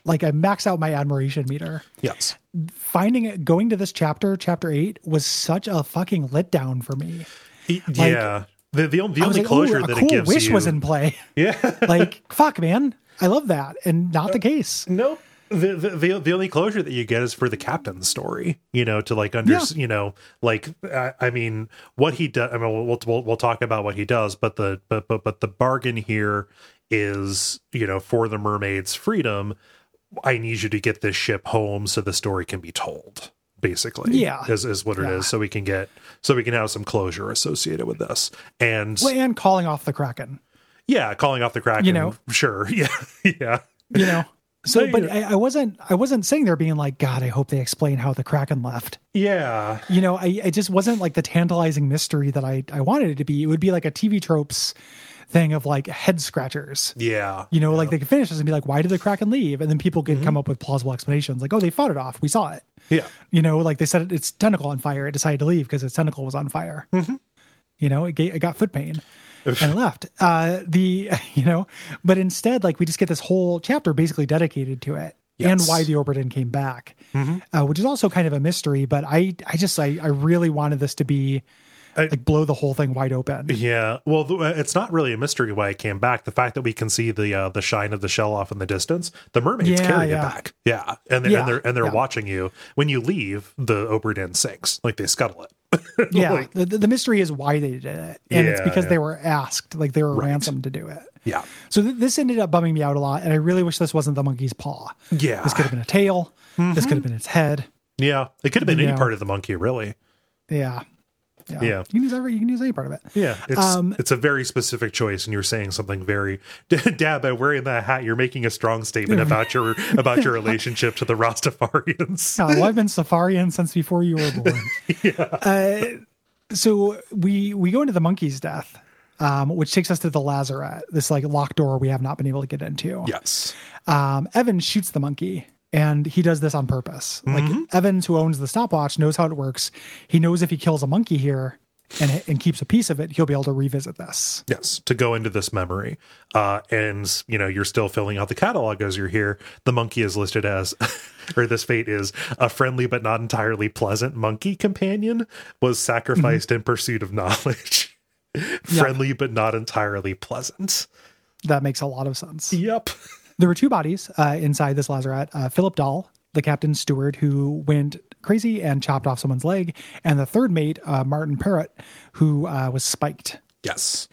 Like I max out my admiration meter. Yes. Finding it, going to this chapter, chapter eight, was such a fucking letdown for me. E- yeah. The the, only- the only like, closure "Ooh, a that cool it gives wish you. was in play. yeah. Like, fuck, man, I love that, and not the uh, case. Nope. The, the the the only closure that you get is for the captain's story, you know, to like under, Yeah. you know, like I, I mean, what he does. I mean, we'll, we'll we'll talk about what he does, but the but but but the bargain here is, you know, for the mermaid's freedom. I need you to get this ship home so the story can be told. Basically, Yeah. is is what it is. Yeah. So we can get so we can have some closure associated with this, and Well, and calling off the kraken. Yeah, calling off the Kraken. You know. sure, yeah, yeah. You know. So, but I, I wasn't. I wasn't saying there being like, God, I hope they explain how the kraken left. Yeah. You know, I it just wasn't like the tantalizing mystery that I I wanted it to be. It would be like a TV tropes thing of like head scratchers. Yeah. You know, like they could finish this and be like, why did the kraken leave? And then people Mm-hmm. could come up with plausible explanations, like, oh, they fought it off. We saw it. Yeah. You know, like they set its tentacle on fire. It decided to leave because its tentacle was on fire. Mm-hmm. You know, it, ga- it got foot pain and left. Uh, the you know, but instead, like we just get this whole chapter basically dedicated to it and why the Obra Dinn came back, uh, which is also kind of a mystery. But I, I just, I, I really wanted this to be I- like blow the whole thing wide open. Yeah. Well, the, uh, it's not really a mystery why it came back. The fact that we can see the uh, the shine of the shell off in the distance, the mermaids Yeah, carry yeah. it back. Yeah, and they're, Yeah, and they're and they're watching you when you leave. The Obra Dinn sinks like they scuttle it. Yeah, Like- the, the mystery is why they did it, and it's because yeah. they were asked, like they were ransomed to do it. yeah. So th- this ended up bumming me out a lot, and I really wish this wasn't the monkey's paw. Yeah. This could have been a tail. This mm-hmm. could have been its head. Yeah. It could have been You any know. part of the monkey, really. Yeah. Yeah. Yeah. You can use every you can use any part of it. Yeah. It's Um, it's a very specific choice, and you're saying something very. Dad, by wearing that hat, you're making a strong statement about your about your relationship to the Rastafarians. Oh, well, I've been Safarian since before you were born. uh, so we we go into the monkey's death, um, which takes us to the lazaret, this like locked door we have not been able to get into. Yes. um, Evans shoots the monkey and he does this on purpose. Mm-hmm. Like Evans, who owns the stopwatch, knows how it works. He knows if he kills a monkey here, and and keeps a piece of it, he'll be able to revisit this. Yes, to go into this memory. Uh, and, you know, you're still filling out the catalog as you're here. The monkey is listed as, or this fate is a friendly but not entirely pleasant monkey companion was sacrificed in pursuit of knowledge. friendly but not entirely pleasant. That makes a lot of sense. Yep. There were two bodies uh, inside this lazarette uh, Philip Dahl, the captain's steward who went crazy and chopped off someone's leg, and the third mate, uh, Martin Perrott, who uh, was spiked. Yes.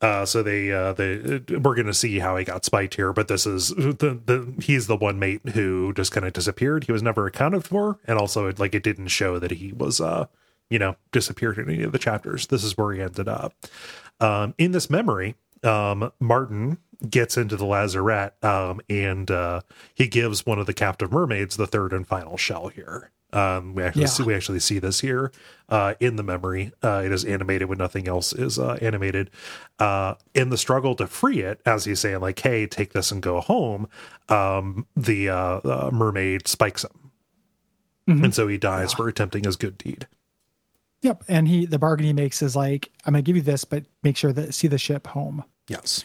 Uh, so they, uh, they, we're going to see how he got spiked here, but this is the, the, he's the one mate who just kind of disappeared. He was never accounted for. And also like it didn't show that he was, uh, you know, disappeared in any of the chapters. This is where he ended up. Um, in this memory, um, Martin gets into the lazarette, um, and, uh, he gives one of the captive mermaids the third and final shell here. Um, we actually Yeah. see, we actually see this here uh, in the memory. Uh, it is animated when nothing else is uh, animated. Uh, in the struggle to free it, as he's saying, like, "Hey, take this and go home," um, the uh, uh, mermaid spikes him, Mhm. and so he dies for attempting his good deed. Yep. And he, the bargain he makes is like, I'm going to give you this, but make sure that see the ship home. Yes.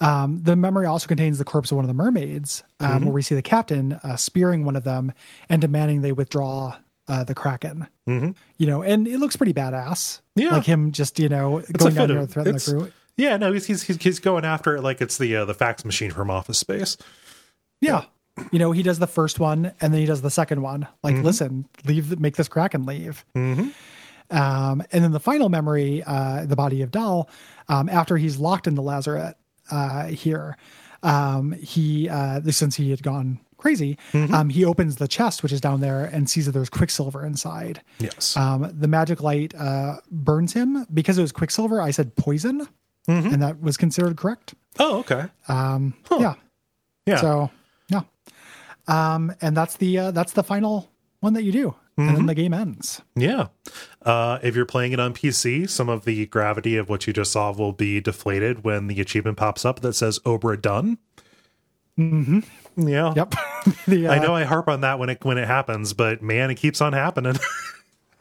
Um, the memory also contains the corpse of one of the mermaids, um, where we see the captain uh, spearing one of them and demanding they withdraw uh, the kraken. Mm-hmm. You know, and it looks pretty badass. Yeah. like him just you know a going down there of- to threaten the crew. Yeah, no, he's he's he's, going after it like it's the uh, the fax machine from Office Space. Yeah. You know, he does the first one and then he does the second one. Like, Mm-hmm. listen, leave, make this kraken leave. Mm-hmm. Um, and then the final memory, uh, the body of Dahl, um, after he's locked in the lazarette uh, here, um, he uh, since he had gone crazy, Mm-hmm. um, he opens the chest which is down there and sees that there's quicksilver inside. Yes. Um, the magic light uh, burns him because it was quicksilver. I said poison, Mm-hmm. and that was considered correct. oh, okay. Um, Yeah. Yeah. So yeah, um, and that's the uh, that's the final one that you do, and Mm-hmm. then the game ends. Yeah. Uh, if you're playing it on PC, some of the gravity of what you just saw will be deflated when the achievement pops up that says Obra done. Mm-hmm. Yeah. Yep. the, uh, I know I harp on that when it when it happens, but man, it keeps on happening.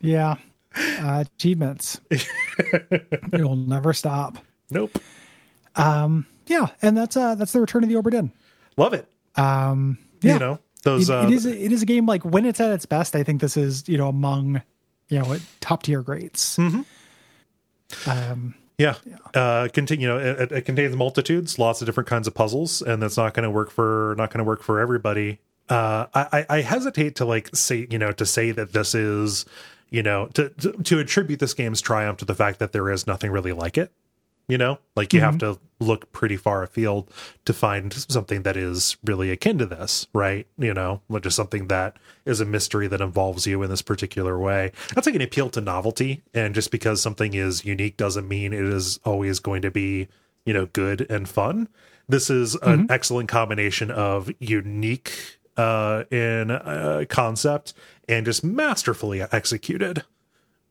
Yeah. Uh, achievements. it will never stop. nope. Um. Yeah, and that's uh that's the Return of the Obra Oberdin. Love it. Um, yeah, You know, those it, uh, it is a, it is a game like when it's at its best. I think this is you know among you know top tier greats. Mm-hmm. Um, Yeah. Uh, continue. You know, it, it contains multitudes, lots of different kinds of puzzles, and that's not going to work for not going to work for everybody. Uh, I, I I hesitate to like say you know to say that this is you know to to attribute this game's triumph to the fact that there is nothing really like it. You know, like you have to look pretty far afield to find something that is really akin to this, right? You know, which is something that is a mystery that involves you in this particular way. That's like an appeal to novelty. And just because something is unique doesn't mean it is always going to be, you know, good and fun. This is an excellent combination of unique uh in uh, concept and just masterfully executed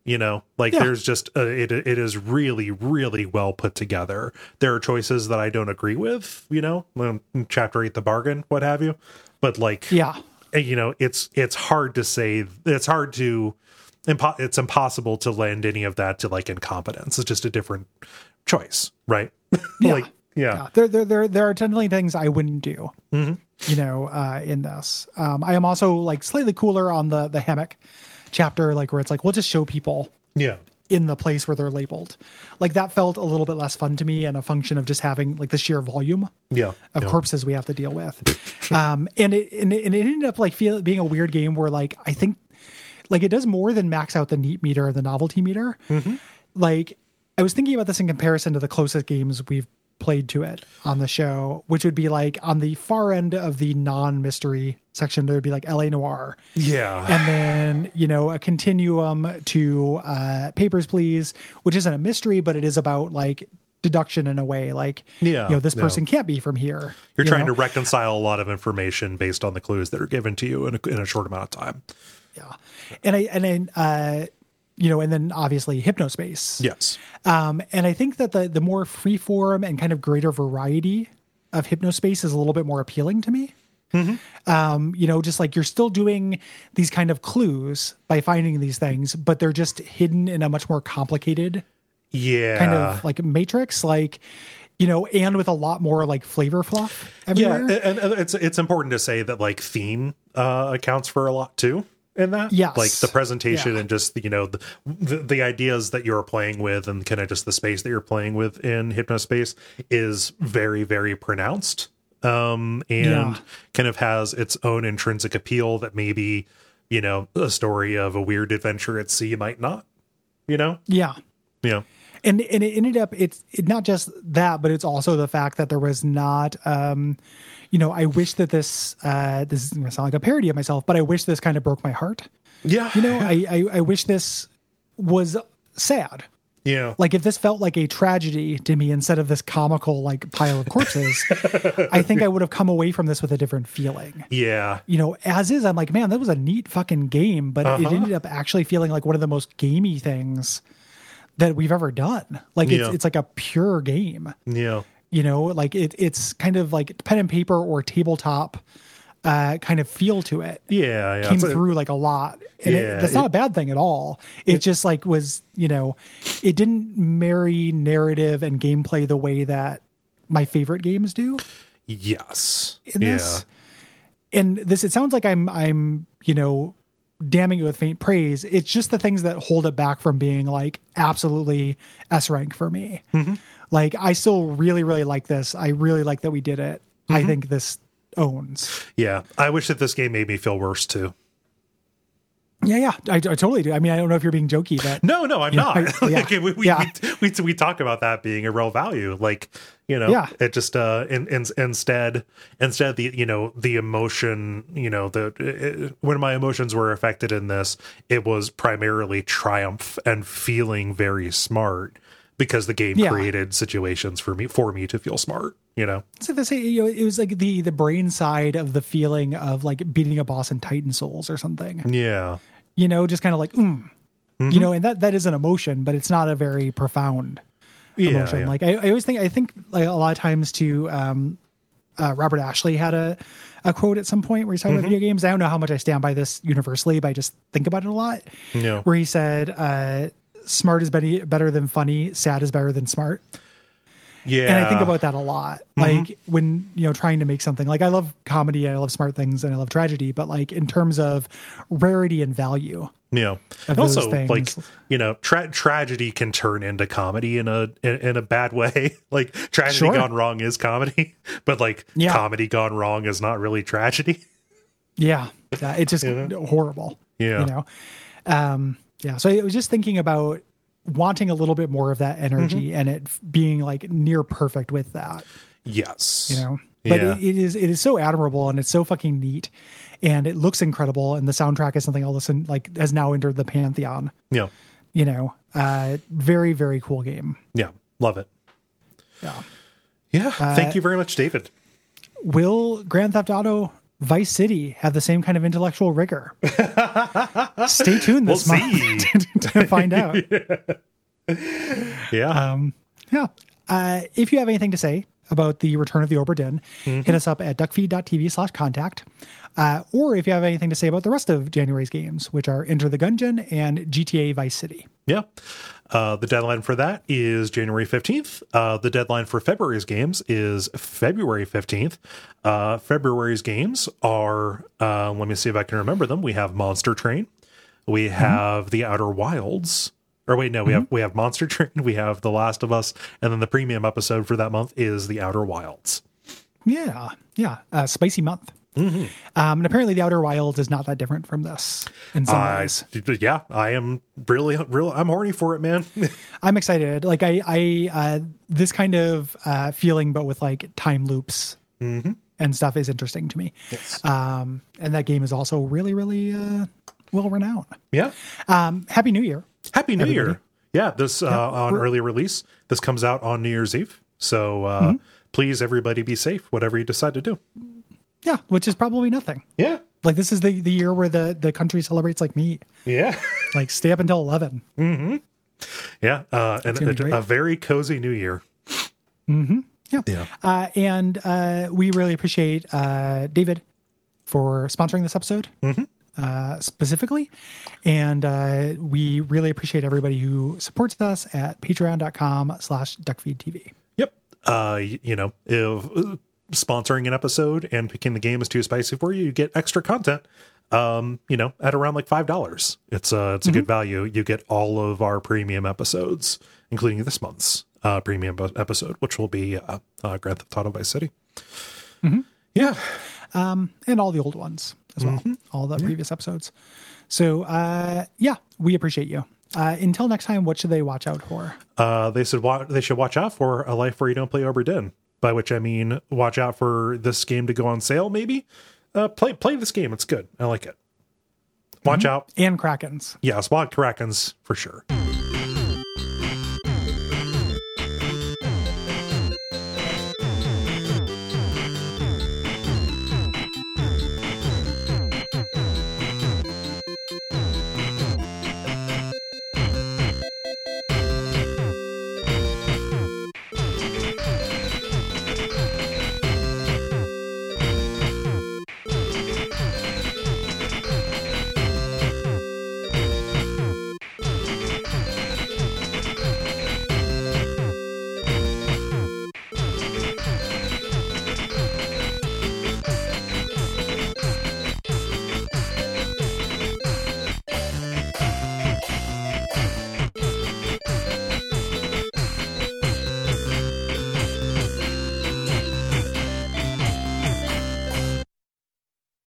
you know like Yeah. there's just uh, it it is really really well put together there are choices that i don't agree with you know um, chapter 8 the bargain what have you but like yeah, uh, you know it's it's hard to say it's hard to impo- it's impossible to lend any of that to like incompetence it's just a different choice right Yeah. like yeah yeah. There, there, there, there are definitely things I wouldn't do. Mm-hmm. You know, uh, in this, um, I am also like slightly cooler on the the hammock chapter, like where it's like we'll just show people yeah in the place where they're labeled. Like that felt a little bit less fun to me and a function of just having like the sheer volume yeah of yeah. corpses we have to deal with. um, and it, and it and it ended up like feel, being a weird game where like I think like it does more than max out the neat meter or the novelty meter. Like I was thinking about this in comparison to the closest games we've played to it on the show, which would be like on the far end of the non-mystery section, there would be like LA Noire yeah and then you know a continuum to uh papers please which isn't a mystery but it is about like deduction in a way like Yeah, you know this yeah. person can't be from here You're you trying know? to reconcile a lot of information based on the clues that are given to you in a, in a short amount of time. yeah and i and then uh you know and then obviously hypnospace. Yes. um and i think that the the more free form and kind of greater variety of hypnospace is a little bit more appealing to me. Um, you know, just like you're still doing these kind of clues by finding these things, but they're just hidden in a much more complicated Yeah. kind of like matrix, like you know, and with a lot more like flavor fluff yeah, and, and it's it's important to say that like theme uh, accounts for a lot too in that. Yes. like the presentation Yeah. and just you know the, the the ideas that you're playing with and kind of just the space that you're playing with in Hypnospace is very very pronounced, um, and Yeah. kind of has its own intrinsic appeal that maybe you know a story of a weird adventure at sea might not. You know, yeah. yeah, and and it ended up it's it, not just that but it's also the fact that there was not um you know i wish that this uh this is gonna sound like a parody of myself but i wish this kind of broke my heart yeah, you know I, I i wish this was sad yeah, like if this felt like a tragedy to me instead of this comical like pile of corpses i think i would have come away from this with a different feeling yeah, you know, as is, I'm like, man, that was a neat fucking game, but Uh-huh. it ended up actually feeling like one of the most gamey things that we've ever done. Like it's Yeah. it's like a pure game. yeah. You know, like it it's kind of like pen and paper or tabletop uh kind of feel to it. Yeah, yeah. Came It's through like a lot. And Yeah, it, that's not a bad thing at all. It, just like was, you know, it didn't marry narrative and gameplay the way that my favorite games do. Yes. in this. And this, it sounds like I'm, I'm, you know, damning it with faint praise. It's just the things that hold it back from being like absolutely S rank for me. Like I still really, really like this. I really like that we did it. I think this owns. Yeah. I wish that this game made me feel worse too. Yeah, yeah, I, I totally do. I mean, I don't know if you're being jokey, but No, no, I'm not. I- like, yeah, we, we, yeah. we, we, we talk about that being a real value. Like, you know, Yeah. it just, uh, in, in, instead, instead the, you know, the emotion, you know, the, it, when my emotions were affected in this, it was primarily triumph and feeling very smart because the game Yeah. created situations for me, for me to feel smart, you know? so this, you know, it was like the the brain side of the feeling of like beating a boss in Titan Souls or something. Yeah. You know, just kind of like, mm. Mm-hmm. you know, and that that is an emotion, but it's not a very profound emotion. yeah. Like I, I always think I think like a lot of times too um uh, Robert Ashley had a a quote at some point where he's talking Mm-hmm. about video games. I don't know how much I stand by this universally, but I just think about it a lot. Yeah. Where he said, uh, smart is better than funny, sad is better than smart. yeah. And I think about that a lot. Mm-hmm. Like when, you know, trying to make something like I love comedy, I love smart things, and I love tragedy, but like in terms of rarity and value. Yeah. And also, things. like you know, tra- tragedy can turn into comedy in a in, in a bad way. like tragedy Sure. gone wrong is comedy, but like Yeah. comedy gone wrong is not really tragedy. Yeah. Yeah. It's just horrible. Yeah. You know? Um, yeah. So I was just thinking about wanting a little bit more of that energy Mm-hmm. and it being like near perfect with that, Yes. you know? But Yeah. it, it is it is so admirable and it's so fucking neat and it looks incredible and the soundtrack is something I'll listen like has now entered the pantheon. Yeah. You know, uh, very very cool game. Yeah. Love it. Yeah. Yeah. Uh, Thank you very much, David. Will Grand Theft Auto Vice City have the same kind of intellectual rigor? Stay tuned this We'll month to find out. Yeah. Um, yeah. Uh, if you have anything to say about the return of the Obra Dinn, hit us up at duckfeed.tv slash contact. Uh, or if you have anything to say about the rest of January's games, which are Enter the Gungeon and GTA Vice City. Yeah. Uh, the deadline for that is January 15th. Uh, the deadline for February's games is February 15th. Uh, February's games are, uh, let me see if I can remember them. We have Monster Train. We have The Outer Wilds. Or wait, no, we have we have Monster Train. We have The Last of Us, and then the premium episode for that month is The Outer Wilds. Yeah. Yeah. Uh, spicy month. Um, and apparently, The Outer Wilds is not that different from this in some I, ways. yeah, I am really, real. I'm horny for it, man. I'm excited. Like I, I, uh, this kind of uh, feeling, but with like time loops and stuff, is interesting to me. Um, and that game is also really, really uh, well renowned. yeah. Um, Happy New Year! Happy New everybody. Year. Yeah, this uh, on early release. This comes out on New Year's Eve. So uh, Mm-hmm. please, everybody, be safe, whatever you decide to do. Yeah, which is probably nothing. Yeah. Like this is the the year where the the country celebrates like me. Yeah. Like stay up until eleven. yeah. Uh, and a, a very cozy New Year. Yeah. Yeah. Uh, and uh, we really appreciate uh, David for sponsoring this episode uh, specifically. And uh, we really appreciate everybody who supports us at patreon.com slash duckfeedtv. Yep. Uh, you know, if sponsoring an episode and picking the game is too spicy for you, you get extra content. Um, you know, at around like five dollars, it's uh, it's a good value. You get all of our premium episodes, including this month's uh, premium episode, which will be uh, uh, Grand Theft Auto Vice City. Yeah, um, and all the old ones as well, all the previous episodes. So, uh, yeah, we appreciate you. Uh, until next time, what should they watch out for? uh, they should wa- they should watch out for a life where you don't play Obra Dinn. By which I mean, watch out for this game to go on sale. Maybe uh, play play this game. It's good. I like it. Watch out. And Krakens. Yes, Wild Krakens for sure.